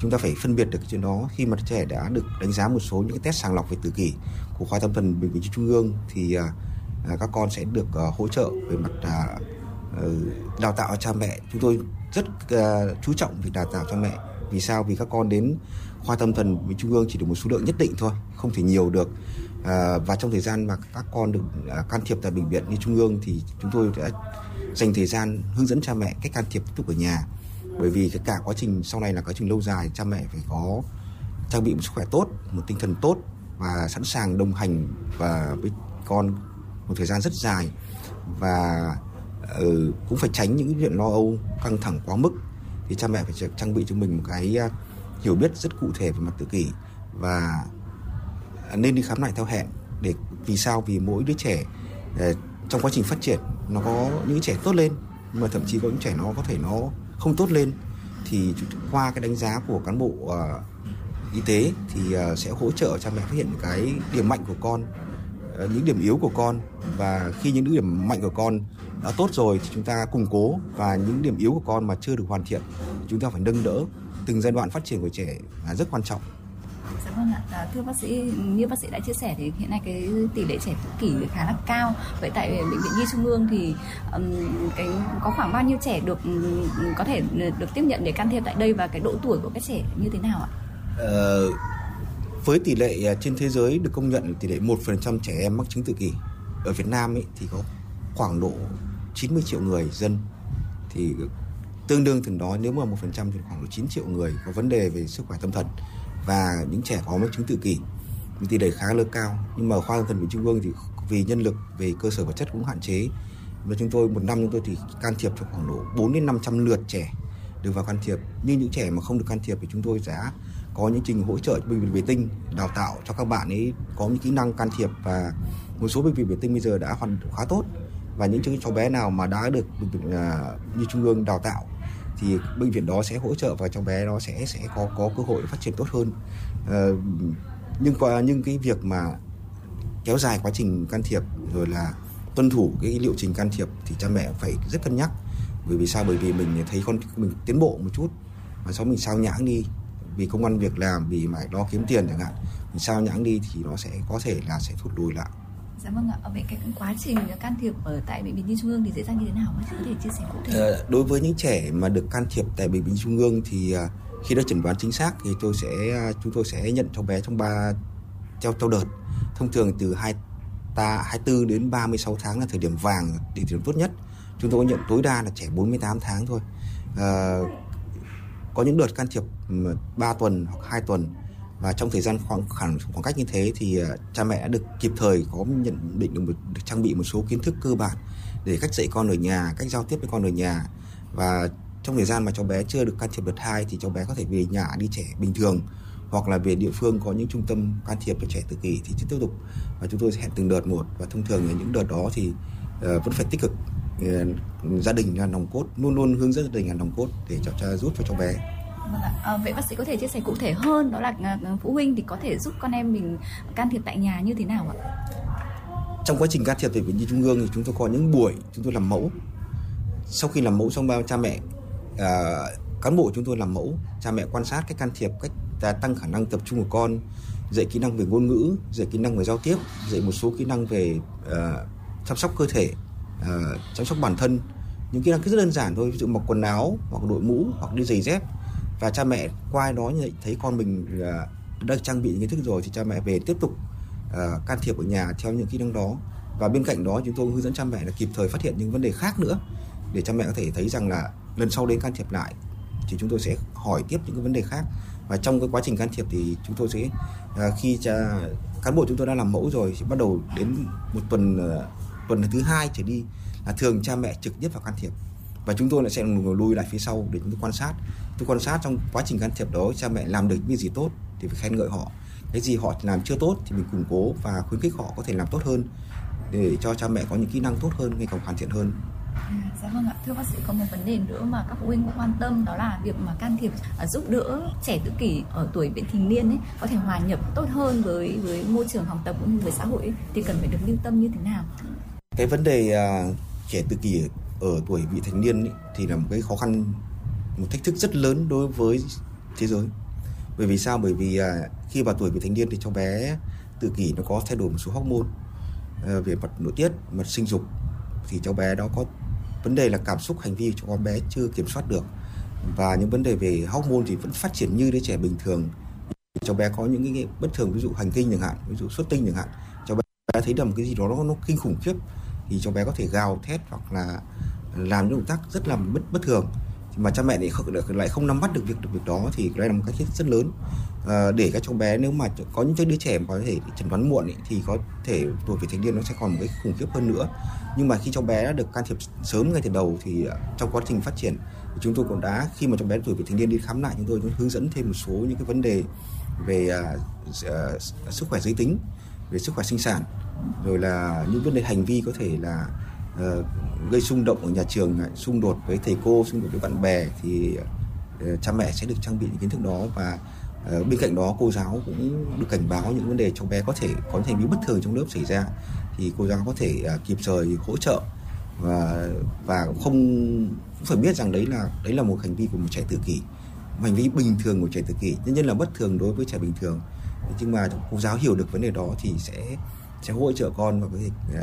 Chúng ta phải phân biệt được cái chuyện đó. Khi mà trẻ đã được đánh giá một số những cái test sàng lọc về tự kỷ của khoa tâm thần bệnh viện trung ương thì uh, các con sẽ được uh, hỗ trợ về mặt uh, đào tạo cha mẹ. Chúng tôi rất uh, chú trọng việc đào tạo cho mẹ. Vì sao? Vì các con đến khoa tâm thần với trung ương chỉ được một số lượng nhất định thôi không thể nhiều được. À, và trong thời gian mà các con được à, can thiệp tại bệnh viện như trung ương thì chúng tôi đã dành thời gian hướng dẫn cha mẹ cách can thiệp tiếp tục ở nhà. Bởi vì cái cả quá trình sau này là quá trình lâu dài cha mẹ phải có trang bị một sức khỏe tốt một tinh thần tốt và sẵn sàng đồng hành và với con một thời gian rất dài. Và uh, cũng phải tránh những chuyện lo âu căng thẳng quá mức. Thì cha mẹ phải trang bị cho mình một cái uh, hiểu biết rất cụ thể về mặt tự kỷ và nên đi khám lại theo hẹn để vì sao? Vì mỗi đứa trẻ ờ, trong quá trình phát triển nó có những trẻ tốt lên mà thậm chí có những trẻ nó có thể nó không tốt lên. Thì qua cái đánh giá của cán bộ uh, y tế thì uh, sẽ hỗ trợ cha mẹ phát hiện cái điểm mạnh của con uh, những điểm yếu của con. Và khi những điểm mạnh của con đã tốt rồi thì chúng ta củng cố và những điểm yếu của con mà chưa được hoàn thiện chúng ta phải nâng đỡ từng giai đoạn phát triển của trẻ là rất quan trọng Dạ vâng ạ, à, thưa bác sĩ, như bác sĩ đã chia sẻ thì hiện nay cái tỷ lệ trẻ tự kỷ khá là cao. Vậy tại bệnh viện Nhi Trung ương thì um, cái có khoảng bao nhiêu trẻ được um, có thể được tiếp nhận để can thiệp tại đây và cái độ tuổi của các trẻ như thế nào ạ? Ờ, với tỷ lệ à, trên thế giới được công nhận tỷ lệ 1% trẻ em mắc chứng tự kỷ ở Việt Nam ấy, thì có khoảng độ 90 triệu người dân thì tương đương từng đó nếu mà một phần trăm thì khoảng độ 9 triệu người có vấn đề về sức khỏe tâm thần và những trẻ có mắc chứng tự kỷ. Thì tỷ lệ khá là cao. Nhưng mà khoa tâm thần bệnh trung ương thì vì nhân lực, về cơ sở vật chất cũng hạn chế. Và chúng tôi, một năm chúng tôi thì can thiệp cho khoảng độ 4 đến 500 lượt trẻ được vào can thiệp. Nhưng những trẻ mà không được can thiệp thì chúng tôi sẽ có những trình hỗ trợ cho bệnh viện vệ tinh đào tạo cho các bạn ấy có những kỹ năng can thiệp và một số bệnh viện vệ tinh bây giờ đã hoàn khá tốt. Và những cháu bé nào mà đã được bệnh viện à, như trung ương đào tạo thì bệnh viện đó sẽ hỗ trợ và cháu bé đó sẽ sẽ có có cơ hội phát triển tốt hơn. À, nhưng qua nhưng cái việc mà kéo dài quá trình can thiệp rồi là tuân thủ cái liệu trình can thiệp thì cha mẹ phải rất cân nhắc. Bởi vì sao? Bởi vì mình thấy con mình tiến bộ một chút mà sau mình sao nhãng đi. Vì công an việc làm vì mãi lo kiếm tiền chẳng hạn. Mình sao nhãng đi thì nó sẽ có thể là sẽ thụt lùi lại. Dạ vâng ạ, vậy cái quá trình can thiệp ở tại bệnh viện Nhi Trung ương thì diễn ra như thế nào? Bác sĩ có thể chia sẻ cụ thể? Ờ, đối với những trẻ mà được can thiệp tại bệnh viện Trung ương thì à, khi đã chẩn đoán chính xác thì tôi sẽ à, chúng tôi sẽ nhận cháu bé trong ba theo theo đợt. Thông thường từ hai ta 24 đến 36 tháng là thời điểm vàng để điểm tốt nhất. Chúng tôi có nhận tối đa là trẻ 48 tháng thôi. À, có những đợt can thiệp ừ, 3 tuần hoặc 2 tuần và trong thời gian khoảng khoảng, khoảng cách như thế thì à, cha mẹ đã được kịp thời có nhận định được, một, được trang bị một số kiến thức cơ bản để cách dạy con ở nhà, cách giao tiếp với con ở nhà. Và trong thời gian mà cháu bé chưa được can thiệp đợt hai thì cháu bé có thể về nhà đi trẻ bình thường hoặc là về địa phương có những trung tâm can thiệp cho trẻ tự kỷ thì tiếp tục. Và chúng tôi sẽ hẹn từng đợt một và thông thường những đợt đó thì uh, vẫn phải tích cực uh, gia đình là nòng cốt luôn luôn hướng dẫn gia đình là nòng cốt để cho cha rút cho cháu bé. À, vậy bác sĩ có thể chia sẻ cụ thể hơn đó là ờ, ờ, phụ huynh thì có thể giúp con em mình can thiệp tại nhà như thế nào ạ? Trong quá trình can thiệp tại bệnh viện Trung ương thì chúng tôi có những buổi chúng tôi làm mẫu. Sau khi làm mẫu xong bao cha mẹ à, cán bộ chúng tôi làm mẫu, cha mẹ quan sát cách can thiệp, cách tăng khả năng tập trung của con, dạy kỹ năng về ngôn ngữ, dạy kỹ năng về giao tiếp, dạy một số kỹ năng về uh, chăm sóc cơ thể, uh, chăm sóc bản thân. Những kỹ năng rất đơn giản thôi, ví dụ mặc quần áo hoặc đội mũ hoặc đi giày dép và cha mẹ qua đó thấy con mình à, đã trang bị những kiến thức rồi thì cha mẹ về tiếp tục uh, can thiệp ở nhà theo những kỹ năng đó. Và bên cạnh đó chúng tôi hướng dẫn cha mẹ là kịp thời phát hiện những vấn đề khác nữa để cha mẹ có thể thấy rằng là lần sau đến can thiệp lại thì chúng tôi sẽ hỏi tiếp những cái vấn đề khác. Và trong cái quá trình can thiệp thì chúng tôi sẽ uh, khi cha cán bộ chúng tôi đã làm mẫu rồi thì bắt đầu đến một tuần uh, tuần thứ hai trở đi là thường cha mẹ trực tiếp vào can thiệp. Và chúng tôi lại sẽ lùi lại phía sau để chúng tôi quan sát tôi quan sát trong quá trình can thiệp đó cha mẹ làm được cái gì tốt thì phải khen ngợi họ. Cái gì họ làm chưa tốt thì mình củng cố và khuyến khích họ có thể làm tốt hơn để cho cha mẹ có những kỹ năng tốt hơn ngày càng hoàn thiện hơn. Dạ vâng ạ. Thưa bác sĩ có một vấn đề nữa mà các phụ huynh cũng quan tâm đó là việc mà can thiệp à, giúp đỡ trẻ tự kỷ ở tuổi vị thành niên ấy có thể hòa nhập tốt hơn với với môi trường học tập cũng như với xã hội ấy, thì cần phải được lưu tâm như thế nào? Cái vấn đề uh, trẻ tự kỷ ở tuổi vị thành niên ấy, thì là một cái khó khăn một thách thức rất lớn đối với thế giới. Bởi vì sao? Bởi vì à, khi vào tuổi vị thành niên thì cháu bé tự kỷ nó có thay đổi một số hormone à, về mặt nội tiết mặt sinh dục. Thì cháu bé đó có vấn đề là cảm xúc hành vi cho con bé chưa kiểm soát được. Và những vấn đề về hormone thì vẫn phát triển như đứa trẻ bình thường. Cháu bé có những cái bất thường ví dụ hành kinh chẳng hạn ví dụ xuất tinh chẳng hạn. Cháu bé thấy đầm cái gì đó nó, nó kinh khủng khiếp thì cháu bé có thể gào thét hoặc là làm những động tác rất là bất bất thường mà cha mẹ lại không, lại không nắm bắt được việc được việc đó thì đây là một cái rất lớn. À, để các cháu bé nếu mà có những đứa trẻ mà có thể chẩn đoán muộn ý, thì có thể tuổi vị thành niên nó sẽ còn một cái khủng khiếp hơn nữa. Nhưng mà khi cháu bé đã được can thiệp sớm ngay từ đầu thì à, trong quá trình phát triển chúng tôi cũng đã khi mà cháu bé tuổi vị thành niên đi khám lại chúng tôi hướng dẫn thêm một số những cái vấn đề về uh, uh, sức khỏe giới tính về sức khỏe sinh sản rồi là những vấn đề hành vi có thể là Ờ, gây xung động ở nhà trường xung đột với thầy cô, xung đột với bạn bè thì ờ, cha mẹ sẽ được trang bị những kiến thức đó và ờ, bên cạnh đó cô giáo cũng được cảnh báo những vấn đề cháu bé có thể, có những hành vi bất thường trong lớp xảy ra. Thì cô giáo có thể kịp thời hỗ trợ và và không, cũng phải biết rằng đấy là đấy là một hành vi của một trẻ tự kỷ, một hành vi bình thường của trẻ tự kỷ nhân nhân là bất thường đối với trẻ bình thường. Nhưng mà cô giáo hiểu được vấn đề đó thì sẽ sẽ hỗ trợ con và có thể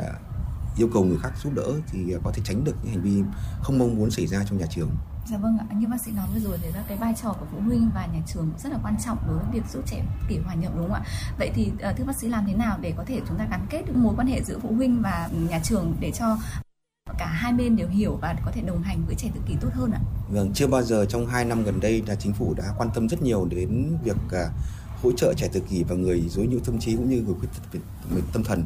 yêu cầu người khác giúp đỡ thì có thể tránh được những hành vi không mong muốn xảy ra trong nhà trường Dạ vâng ạ, như bác sĩ nói vừa rồi thì là cái vai trò của phụ huynh và nhà trường rất là quan trọng đối với việc giúp trẻ kỷ hòa nhập đúng không ạ? Vậy thì ờ, thưa bác sĩ làm thế nào để có thể chúng ta gắn kết được mối quan hệ giữa phụ huynh và nhà trường để cho cả hai bên đều hiểu và có thể đồng hành với trẻ tự kỷ tốt hơn ạ? Vâng, chưa bao giờ trong 2 năm gần đây là chính phủ đã quan tâm rất nhiều đến việc à, hỗ trợ trẻ tự kỷ và người dối nhiễu tâm trí cũng như người khuyết tật về tâm thần.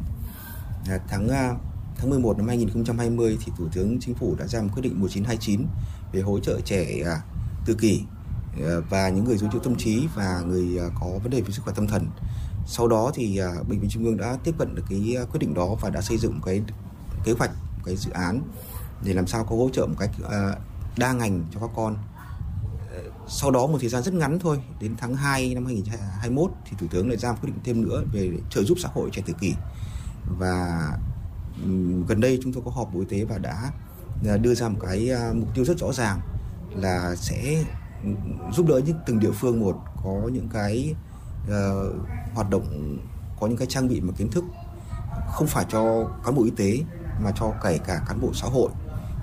À, tháng à, tháng 11 năm 2020 thì Thủ tướng Chính phủ đã ra một quyết định 1929 về hỗ trợ trẻ à, tự kỷ à, và những người dối nhiễu tâm trí và người à, có vấn đề về sức khỏe tâm thần. Sau đó thì bệnh viện Trung ương đã tiếp cận được cái quyết định đó và đã xây dựng cái kế hoạch, cái dự án để làm sao có hỗ trợ một cách đa ngành cho các con ờ, sau đó một thời gian rất ngắn thôi đến tháng 2 năm 2021 thì thủ tướng lại ra một quyết định thêm nữa về trợ giúp xã hội trẻ tự kỷ và gần đây chúng tôi có họp bộ y tế và đã à, đưa ra một cái à, mục tiêu rất rõ ràng là sẽ giúp đỡ những từng địa phương một có những cái uh, hoạt động có những cái trang bị và kiến thức không phải cho cán bộ y tế mà cho kể cả cán bộ xã hội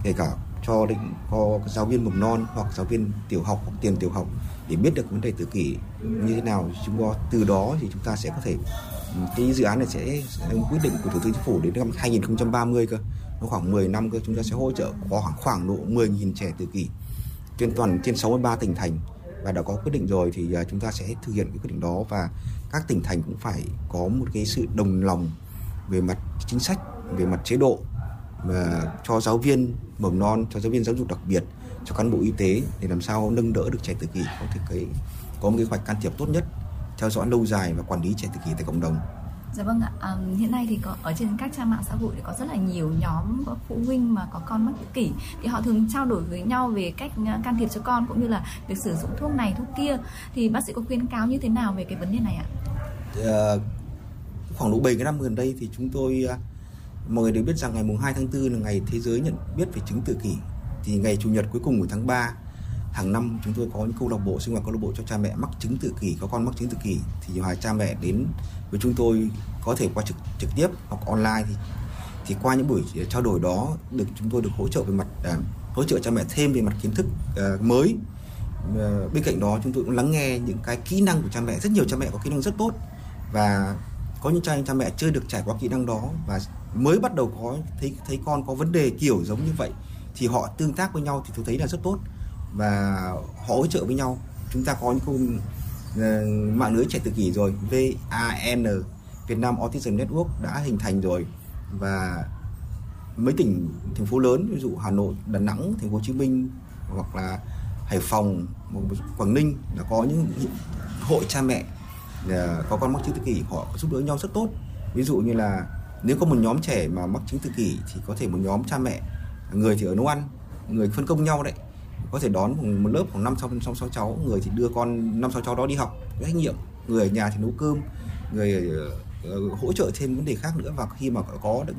kể cả cho định có giáo viên mầm non hoặc giáo viên tiểu học hoặc tiền tiểu học để biết được vấn đề tự kỷ như thế nào. Chúng ta từ đó thì chúng ta sẽ có thể cái dự án này sẽ, sẽ quyết định của thủ tướng chính phủ đến năm 2030 cơ. Nó khoảng 10 năm cơ chúng ta sẽ hỗ trợ khoảng khoảng độ 10.000 trẻ tự kỷ trên toàn trên 63 tỉnh thành. Và đã có quyết định rồi thì à, chúng ta sẽ thực hiện cái quyết định đó. Và các tỉnh thành cũng phải có một cái sự đồng lòng về mặt chính sách về mặt chế độ và cho giáo viên mầm non cho giáo viên giáo dục đặc biệt cho cán bộ y tế để làm sao nâng đỡ được trẻ tự kỷ. Có thể cái có một cái hoạch can thiệp tốt nhất theo dõi lâu dài và quản lý trẻ tự kỷ tại cộng đồng. Dạ vâng ạ, à, hiện nay thì có ở trên các trang mạng xã hội thì có rất là nhiều nhóm phụ huynh mà có con mắc tự kỷ. Thì họ thường trao đổi với nhau về cách à, can thiệp cho con cũng như là việc sử dụng thuốc này thuốc kia. Thì bác sĩ có khuyến cáo như thế nào về cái vấn đề này ạ? Ờ, khoảng độ 7 cái năm gần đây thì chúng tôi à, mọi người đều biết rằng ngày mùng 2 tháng 4 là ngày thế giới nhận biết về chứng tự kỷ. Thì ngày chủ nhật cuối cùng của tháng 3 hàng năm chúng tôi có những câu lạc bộ sinh hoạt câu lạc bộ cho cha mẹ mắc chứng tự kỷ có con mắc chứng tự kỷ thì hoài cha mẹ đến với chúng tôi có thể qua trực trực tiếp hoặc online thì thì qua những buổi trao đổi đó được chúng tôi được hỗ trợ về mặt à, hỗ trợ cha mẹ thêm về mặt kiến thức à, mới. À, bên cạnh đó chúng tôi cũng lắng nghe những cái kỹ năng của cha mẹ rất nhiều cha mẹ có kỹ năng rất tốt và có những cha cha mẹ chưa được trải qua kỹ năng đó và mới bắt đầu có thấy thấy con có vấn đề kiểu giống như vậy thì họ tương tác với nhau thì tôi thấy là rất tốt và hỗ trợ với nhau. Chúng ta có những khung ờ, mạng lưới trẻ tự kỷ rồi VAN Việt Nam Autism Network đã hình thành rồi. Và mấy tỉnh thành phố lớn ví dụ Hà Nội, Đà Nẵng, Thành phố Hồ Chí Minh hoặc là Hải Phòng, Quảng Ninh đã có những hội cha mẹ ờ, có con mắc chứng tự kỷ họ giúp đỡ nhau rất tốt. Ví dụ như là nếu có một nhóm trẻ mà mắc chứng tự kỷ thì có thể một nhóm cha mẹ người thì ở nấu ăn người phân công nhau đấy có thể đón một, một lớp khoảng năm sáu sáu sáu cháu. Người thì đưa con năm sáu cháu đó đi học. Cái trách nhiệm. Người ở nhà thì nấu cơm. Người ờ, ờ, hỗ trợ thêm vấn đề khác nữa. Và khi mà có được,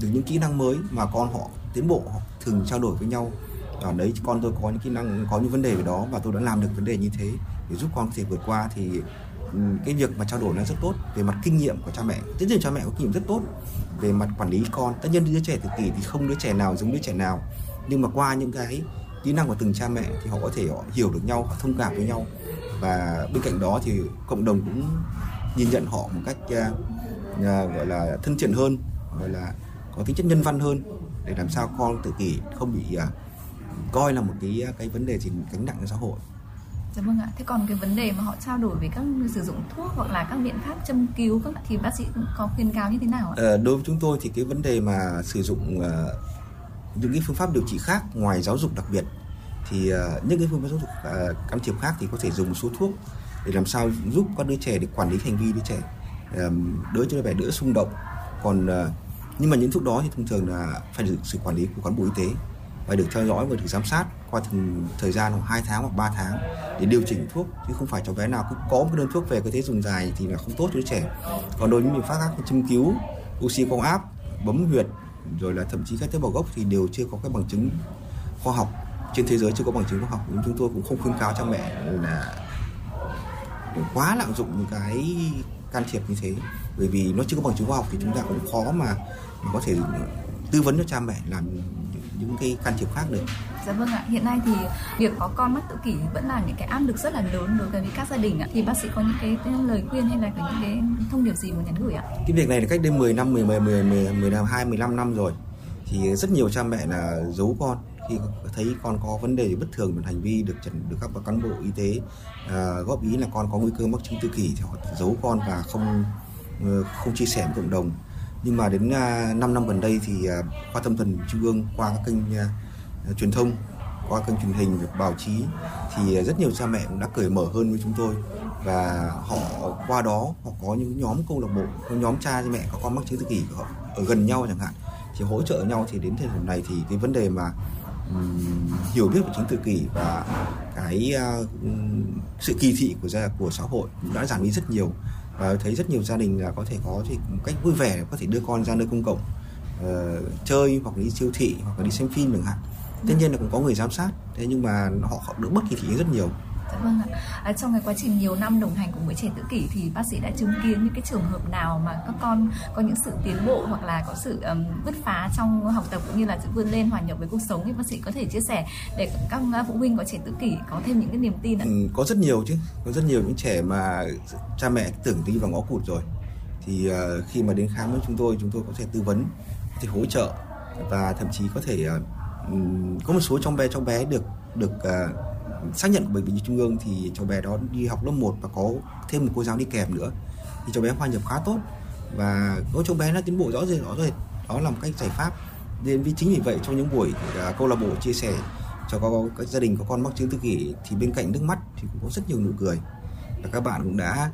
được những kỹ năng mới mà con họ tiến bộ họ thường trao đổi với nhau ở đấy con tôi có những kỹ năng có những vấn đề về đó và tôi đã làm được vấn đề như thế để giúp con có thể vượt qua. Thì ừ, cái việc mà trao đổi nó rất tốt về mặt kinh nghiệm của cha mẹ. Tất nhiên cha mẹ có kinh nghiệm rất tốt về mặt quản lý con. Tất nhiên đứa trẻ tự kỷ thì không đứa trẻ nào giống đứa trẻ nào. Nhưng mà qua những cái kỹ năng của từng cha mẹ thì họ có thể họ hiểu được nhau họ thông cảm với nhau và bên cạnh đó thì cộng đồng cũng nhìn nhận họ một cách à, à, gọi là thân thiện hơn gọi là có tính chất nhân văn hơn để làm sao con tự kỷ không bị à, coi là một cái cái vấn đề gì gánh nặng cho xã hội Dạ vâng ạ. Thế còn cái vấn đề mà họ trao đổi về các sử dụng thuốc hoặc là các biện pháp châm cứu các thì bác sĩ có khuyên cáo như thế nào ạ? Ờ, đối với chúng tôi thì cái vấn đề mà sử dụng ờ, những cái phương pháp điều trị khác ngoài giáo dục đặc biệt, thì ờ, những cái phương pháp giáo dục ờ, can thiệp khác thì có thể dùng một số thuốc để làm sao giúp các đứa trẻ để quản lý hành vi đứa trẻ đỡ cho đứa bé đỡ xung động. Còn ờ, nhưng mà những thuốc đó thì thông thường là phải được sự quản lý của cán bộ y tế và được theo dõi và được giám sát qua từng thời gian khoảng 2 tháng hoặc 3 tháng để điều chỉnh thuốc, chứ không phải cháu bé nào cứ có một cái đơn thuốc về cứ thế dùng dài thì là không tốt cho đứa trẻ. Còn đối với những biện pháp khác như châm cứu, oxy quang áp, bấm huyệt rồi là thậm chí các tế bào gốc thì đều chưa có các bằng chứng khoa học. Trên thế giới chưa có bằng chứng khoa học nhưng chúng tôi cũng không khuyến cáo cha mẹ là quá lạm dụng những cái can thiệp như thế. Bởi vì nó chưa có bằng chứng khoa học thì chúng ta cũng khó mà, mà có thể tư vấn cho cha mẹ làm những cái can thiệp khác được Dạ vâng ạ, hiện nay thì việc có con mắc tự kỷ vẫn là những cái áp lực rất là lớn đối với các gia đình ạ. Thì bác sĩ có những cái, lời khuyên hay là có những cái thông điệp gì muốn nhắn gửi ạ? cái việc này là cách đây 10 năm 10 10 10 10 12 15 năm rồi thì rất nhiều cha mẹ là giấu con khi thấy con có vấn đề bất thường về hành vi được chẩn được các cán bộ y tế à, góp ý là con có nguy cơ mắc chứng tự kỷ thì họ giấu con và không ờ, không chia sẻ với cộng đồng nhưng mà đến à, 5 năm gần đây thì à, khoa tâm thần trung ương qua các kênh à, truyền thông qua kênh truyền hình báo chí thì rất nhiều cha mẹ cũng đã cởi mở hơn với chúng tôi. Và họ qua đó họ có những nhóm câu lạc bộ có nhóm cha mẹ có con mắc chứng tự kỷ họ ở gần nhau chẳng hạn thì hỗ trợ nhau. Thì đến thời điểm này thì cái vấn đề mà um, hiểu biết về chứng tự kỷ và cái uh, sự kỳ thị của gia của xã hội cũng đã giảm đi rất nhiều và thấy rất nhiều gia đình là có thể có thì một cách vui vẻ có thể đưa con ra nơi công cộng ờ, chơi hoặc đi siêu thị hoặc là đi xem phim chẳng hạn. Tất nhiên là cũng có người giám sát thế nhưng mà họ, họ đỡ bất kỳ thị rất nhiều. Dạ Dạ vâng ạ. À, trong cái quá trình nhiều năm đồng hành cùng với trẻ tự kỷ thì bác sĩ đã chứng kiến những cái trường hợp nào mà các con có những sự tiến bộ hoặc là có sự um, bứt phá trong học tập cũng như là sự vươn lên hòa nhập với cuộc sống thì bác sĩ có thể chia sẻ để các à, phụ huynh có trẻ tự kỷ có thêm những cái niềm tin ạ. Ừ, có rất nhiều chứ có rất nhiều những trẻ mà cha mẹ tưởng đi vào ngõ cụt rồi thì uh, khi mà đến khám với chúng tôi chúng tôi có thể tư vấn có thể hỗ trợ và thậm chí có thể uh, có một số trong bé trong bé được được uh, xác nhận của bệnh viện Nhi trung ương thì cháu bé đó đi học lớp 1 và có thêm một cô giáo đi kèm nữa. Thì cháu bé hòa nhập khá tốt và có cháu bé nó tiến bộ rõ rệt rõ rệt. Đó là một cách giải pháp. Nên vì chính vì vậy trong những buổi à, câu lạc bộ chia sẻ cho các, các gia đình có con mắc chứng tự kỷ thì bên cạnh nước mắt thì cũng có rất nhiều nụ cười. Và các bạn cũng đã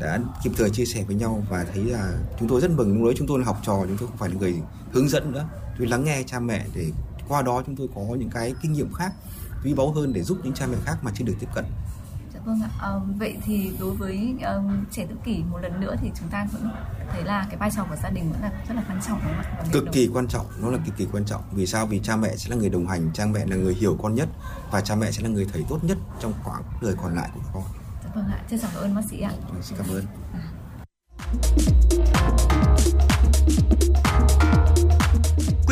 đã kịp thời chia sẻ với nhau và thấy là chúng tôi rất mừng lúc đấy chúng tôi là học trò chúng tôi không phải là người hướng dẫn nữa. Tôi lắng nghe cha mẹ để qua đó chúng tôi có những cái kinh nghiệm khác quý báu hơn để giúp những cha mẹ khác mà chưa được tiếp cận Dạ vâng ạ. Ờ, vậy thì đối với um, trẻ tự kỷ một lần nữa thì chúng ta vẫn thấy là cái vai trò của gia đình vẫn là rất là quan trọng đúng không ạ? Cực đồng- kỳ quan trọng nó là cực kỳ quan trọng vì sao vì cha mẹ sẽ là người đồng hành cha mẹ là người hiểu con nhất và cha mẹ sẽ là người thầy tốt nhất trong quãng đời còn lại của con Dạ vâng ạ. Trân trọng cảm ơn bác sĩ ạ. Vâng, xin cảm ơn Quý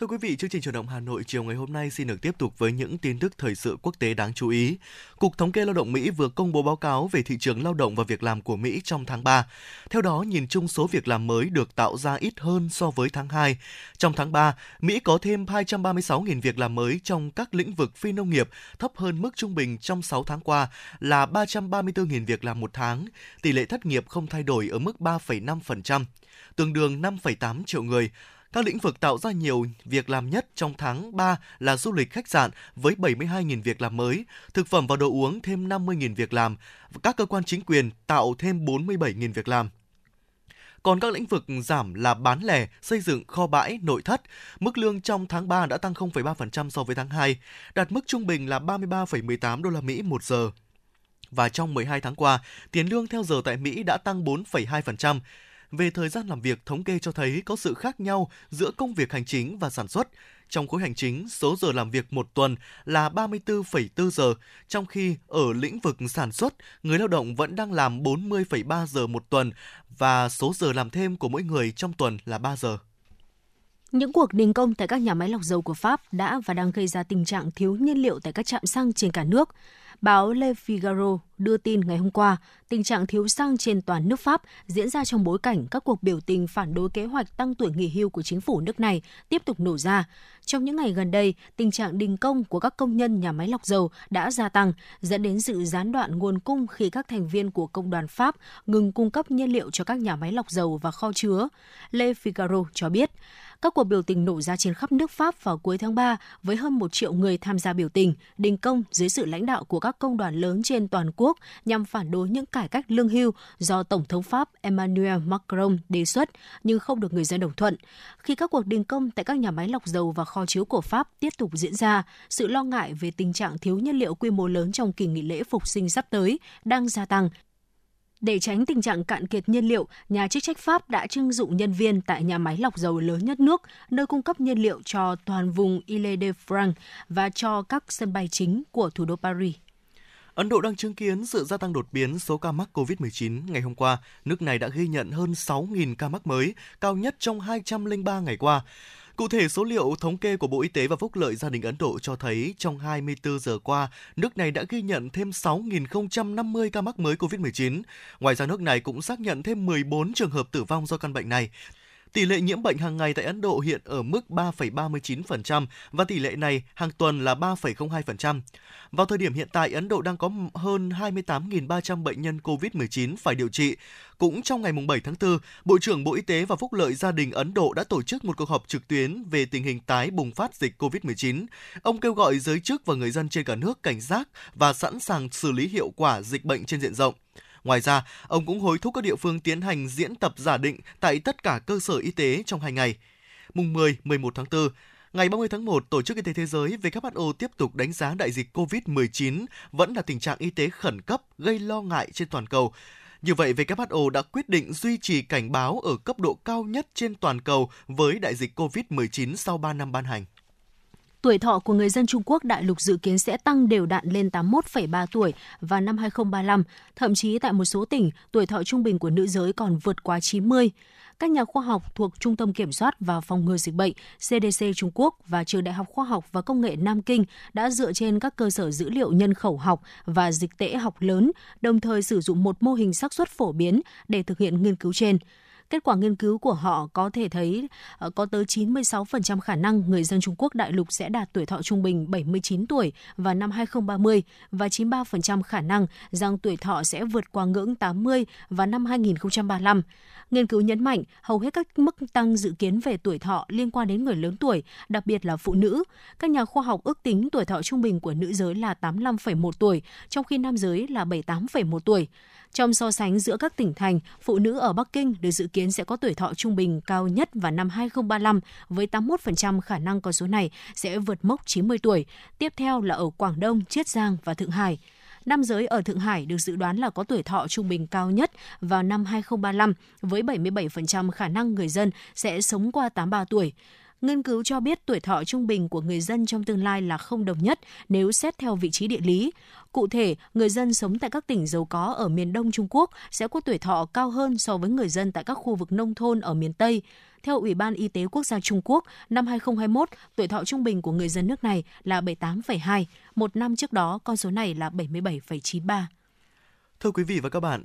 Thưa quý vị, chương trình chuyển động Hà Nội chiều ngày hôm nay xin được tiếp tục với những tin tức thời sự quốc tế đáng chú ý. Cục Thống kê Lao động Mỹ vừa công bố báo cáo về thị trường lao động và việc làm của Mỹ trong tháng 3. Theo đó, nhìn chung số việc làm mới được tạo ra ít hơn so với tháng 2. Trong tháng 3, Mỹ có thêm 236.000 việc làm mới trong các lĩnh vực phi nông nghiệp, thấp hơn mức trung bình trong 6 tháng qua là 334.000 việc làm một tháng. Tỷ lệ thất nghiệp không thay đổi ở mức 3,5%, tương đương 5,8 triệu người. Các lĩnh vực tạo ra nhiều việc làm nhất trong tháng 3 là du lịch khách sạn với 72.000 việc làm mới, thực phẩm và đồ uống thêm 50.000 việc làm, và các cơ quan chính quyền tạo thêm 47.000 việc làm. Còn các lĩnh vực giảm là bán lẻ, xây dựng, kho bãi, nội thất. Mức lương trong tháng 3 đã tăng 0,3% so với tháng 2, đạt mức trung bình là 33,18 đô la Mỹ một giờ. Và trong 12 tháng qua, tiền lương theo giờ tại Mỹ đã tăng 4,2%. Về thời gian làm việc, thống kê cho thấy có sự khác nhau giữa công việc hành chính và sản xuất. Trong khối hành chính, số giờ làm việc một tuần là 34,4 giờ, trong khi ở lĩnh vực sản xuất, người lao động vẫn đang làm 40,3 giờ một tuần và số giờ làm thêm của mỗi người trong tuần là 3 giờ. Những cuộc đình công tại các nhà máy lọc dầu của Pháp đã và đang gây ra tình trạng thiếu nhiên liệu tại các trạm xăng trên cả nước. Báo Le Figaro đưa tin ngày hôm qua, tình trạng thiếu xăng trên toàn nước Pháp diễn ra trong bối cảnh các cuộc biểu tình phản đối kế hoạch tăng tuổi nghỉ hưu của chính phủ nước này tiếp tục nổ ra. Trong những ngày gần đây, tình trạng đình công của các công nhân nhà máy lọc dầu đã gia tăng, dẫn đến sự gián đoạn nguồn cung khi các thành viên của công đoàn Pháp ngừng cung cấp nhiên liệu cho các nhà máy lọc dầu và kho chứa. Le Figaro cho biết, các cuộc biểu tình nổ ra trên khắp nước Pháp vào cuối tháng 3 với hơn một triệu người tham gia biểu tình, đình công dưới sự lãnh đạo của các công đoàn lớn trên toàn quốc nhằm phản đối những cải cách lương hưu do Tổng thống Pháp Emmanuel Macron đề xuất nhưng không được người dân đồng thuận. Khi các cuộc đình công tại các nhà máy lọc dầu và kho chứa của Pháp tiếp tục diễn ra, sự lo ngại về tình trạng thiếu nhiên liệu quy mô lớn trong kỳ nghỉ lễ phục sinh sắp tới đang gia tăng để tránh tình trạng cạn kiệt nhiên liệu, nhà chức trách Pháp đã trưng dụng nhân viên tại nhà máy lọc dầu lớn nhất nước, nơi cung cấp nhiên liệu cho toàn vùng Ile-de-France và cho các sân bay chính của thủ đô Paris. Ấn Độ đang chứng kiến sự gia tăng đột biến số ca mắc COVID-19. Ngày hôm qua, nước này đã ghi nhận hơn 6.000 ca mắc mới, cao nhất trong 203 ngày qua. Cụ thể, số liệu thống kê của Bộ Y tế và Phúc lợi gia đình Ấn Độ cho thấy trong 24 giờ qua, nước này đã ghi nhận thêm 6.050 ca mắc mới COVID-19. Ngoài ra, nước này cũng xác nhận thêm 14 trường hợp tử vong do căn bệnh này. Tỷ lệ nhiễm bệnh hàng ngày tại Ấn Độ hiện ở mức 3,39% và tỷ lệ này hàng tuần là 3,02%. Vào thời điểm hiện tại, Ấn Độ đang có hơn 28.300 bệnh nhân COVID-19 phải điều trị. Cũng trong ngày 7 tháng 4, Bộ trưởng Bộ Y tế và Phúc lợi gia đình Ấn Độ đã tổ chức một cuộc họp trực tuyến về tình hình tái bùng phát dịch COVID-19. Ông kêu gọi giới chức và người dân trên cả nước cảnh giác và sẵn sàng xử lý hiệu quả dịch bệnh trên diện rộng. Ngoài ra, ông cũng hối thúc các địa phương tiến hành diễn tập giả định tại tất cả cơ sở y tế trong hai ngày. Mùng 10, 11 tháng 4, Ngày 30 tháng 1, Tổ chức Y tế Thế giới WHO tiếp tục đánh giá đại dịch COVID-19 vẫn là tình trạng y tế khẩn cấp gây lo ngại trên toàn cầu. Như vậy, WHO đã quyết định duy trì cảnh báo ở cấp độ cao nhất trên toàn cầu với đại dịch COVID-19 sau 3 năm ban hành tuổi thọ của người dân Trung Quốc đại lục dự kiến sẽ tăng đều đặn lên 81,3 tuổi vào năm 2035. Thậm chí tại một số tỉnh, tuổi thọ trung bình của nữ giới còn vượt quá 90 các nhà khoa học thuộc Trung tâm Kiểm soát và Phòng ngừa Dịch bệnh CDC Trung Quốc và Trường Đại học Khoa học và Công nghệ Nam Kinh đã dựa trên các cơ sở dữ liệu nhân khẩu học và dịch tễ học lớn, đồng thời sử dụng một mô hình xác suất phổ biến để thực hiện nghiên cứu trên. Kết quả nghiên cứu của họ có thể thấy ờ, có tới 96% khả năng người dân Trung Quốc đại lục sẽ đạt tuổi thọ trung bình 79 tuổi vào năm 2030 và 93% khả năng rằng tuổi thọ sẽ vượt qua ngưỡng 80 vào năm 2035. Nghiên cứu nhấn mạnh hầu hết các mức tăng dự kiến về tuổi thọ liên quan đến người lớn tuổi, đặc biệt là phụ nữ. Các nhà khoa học ước tính tuổi thọ trung bình của nữ giới là 85,1 tuổi, trong khi nam giới là 78,1 tuổi. Trong so sánh giữa các tỉnh thành, phụ nữ ở Bắc Kinh được dự kiến sẽ có tuổi thọ trung bình cao nhất vào năm 2035 với 81% khả năng con số này sẽ vượt mốc 90 tuổi. Tiếp theo là ở Quảng Đông, Chiết Giang và Thượng Hải. Nam giới ở Thượng Hải được dự đoán là có tuổi thọ trung bình cao nhất vào năm 2035 với 77% khả năng người dân sẽ sống qua 83 tuổi. Nghiên cứu cho biết tuổi thọ trung bình của người dân trong tương lai là không đồng nhất nếu xét theo vị trí địa lý. Cụ thể, người dân sống tại các tỉnh giàu có ở miền Đông Trung Quốc sẽ có tuổi thọ cao hơn so với người dân tại các khu vực nông thôn ở miền Tây. Theo Ủy ban Y tế Quốc gia Trung Quốc, năm 2021, tuổi thọ trung bình của người dân nước này là 78,2. Một năm trước đó, con số này là 77,93. Thưa quý vị và các bạn,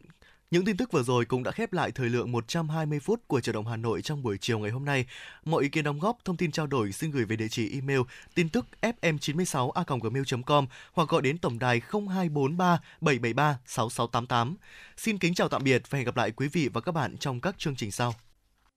những tin tức vừa rồi cũng đã khép lại thời lượng 120 phút của Trở động Hà Nội trong buổi chiều ngày hôm nay. Mọi ý kiến đóng góp, thông tin trao đổi xin gửi về địa chỉ email tin tức fm96a.gmail.com hoặc gọi đến tổng đài 0243 773 6688. Xin kính chào tạm biệt và hẹn gặp lại quý vị và các bạn trong các chương trình sau.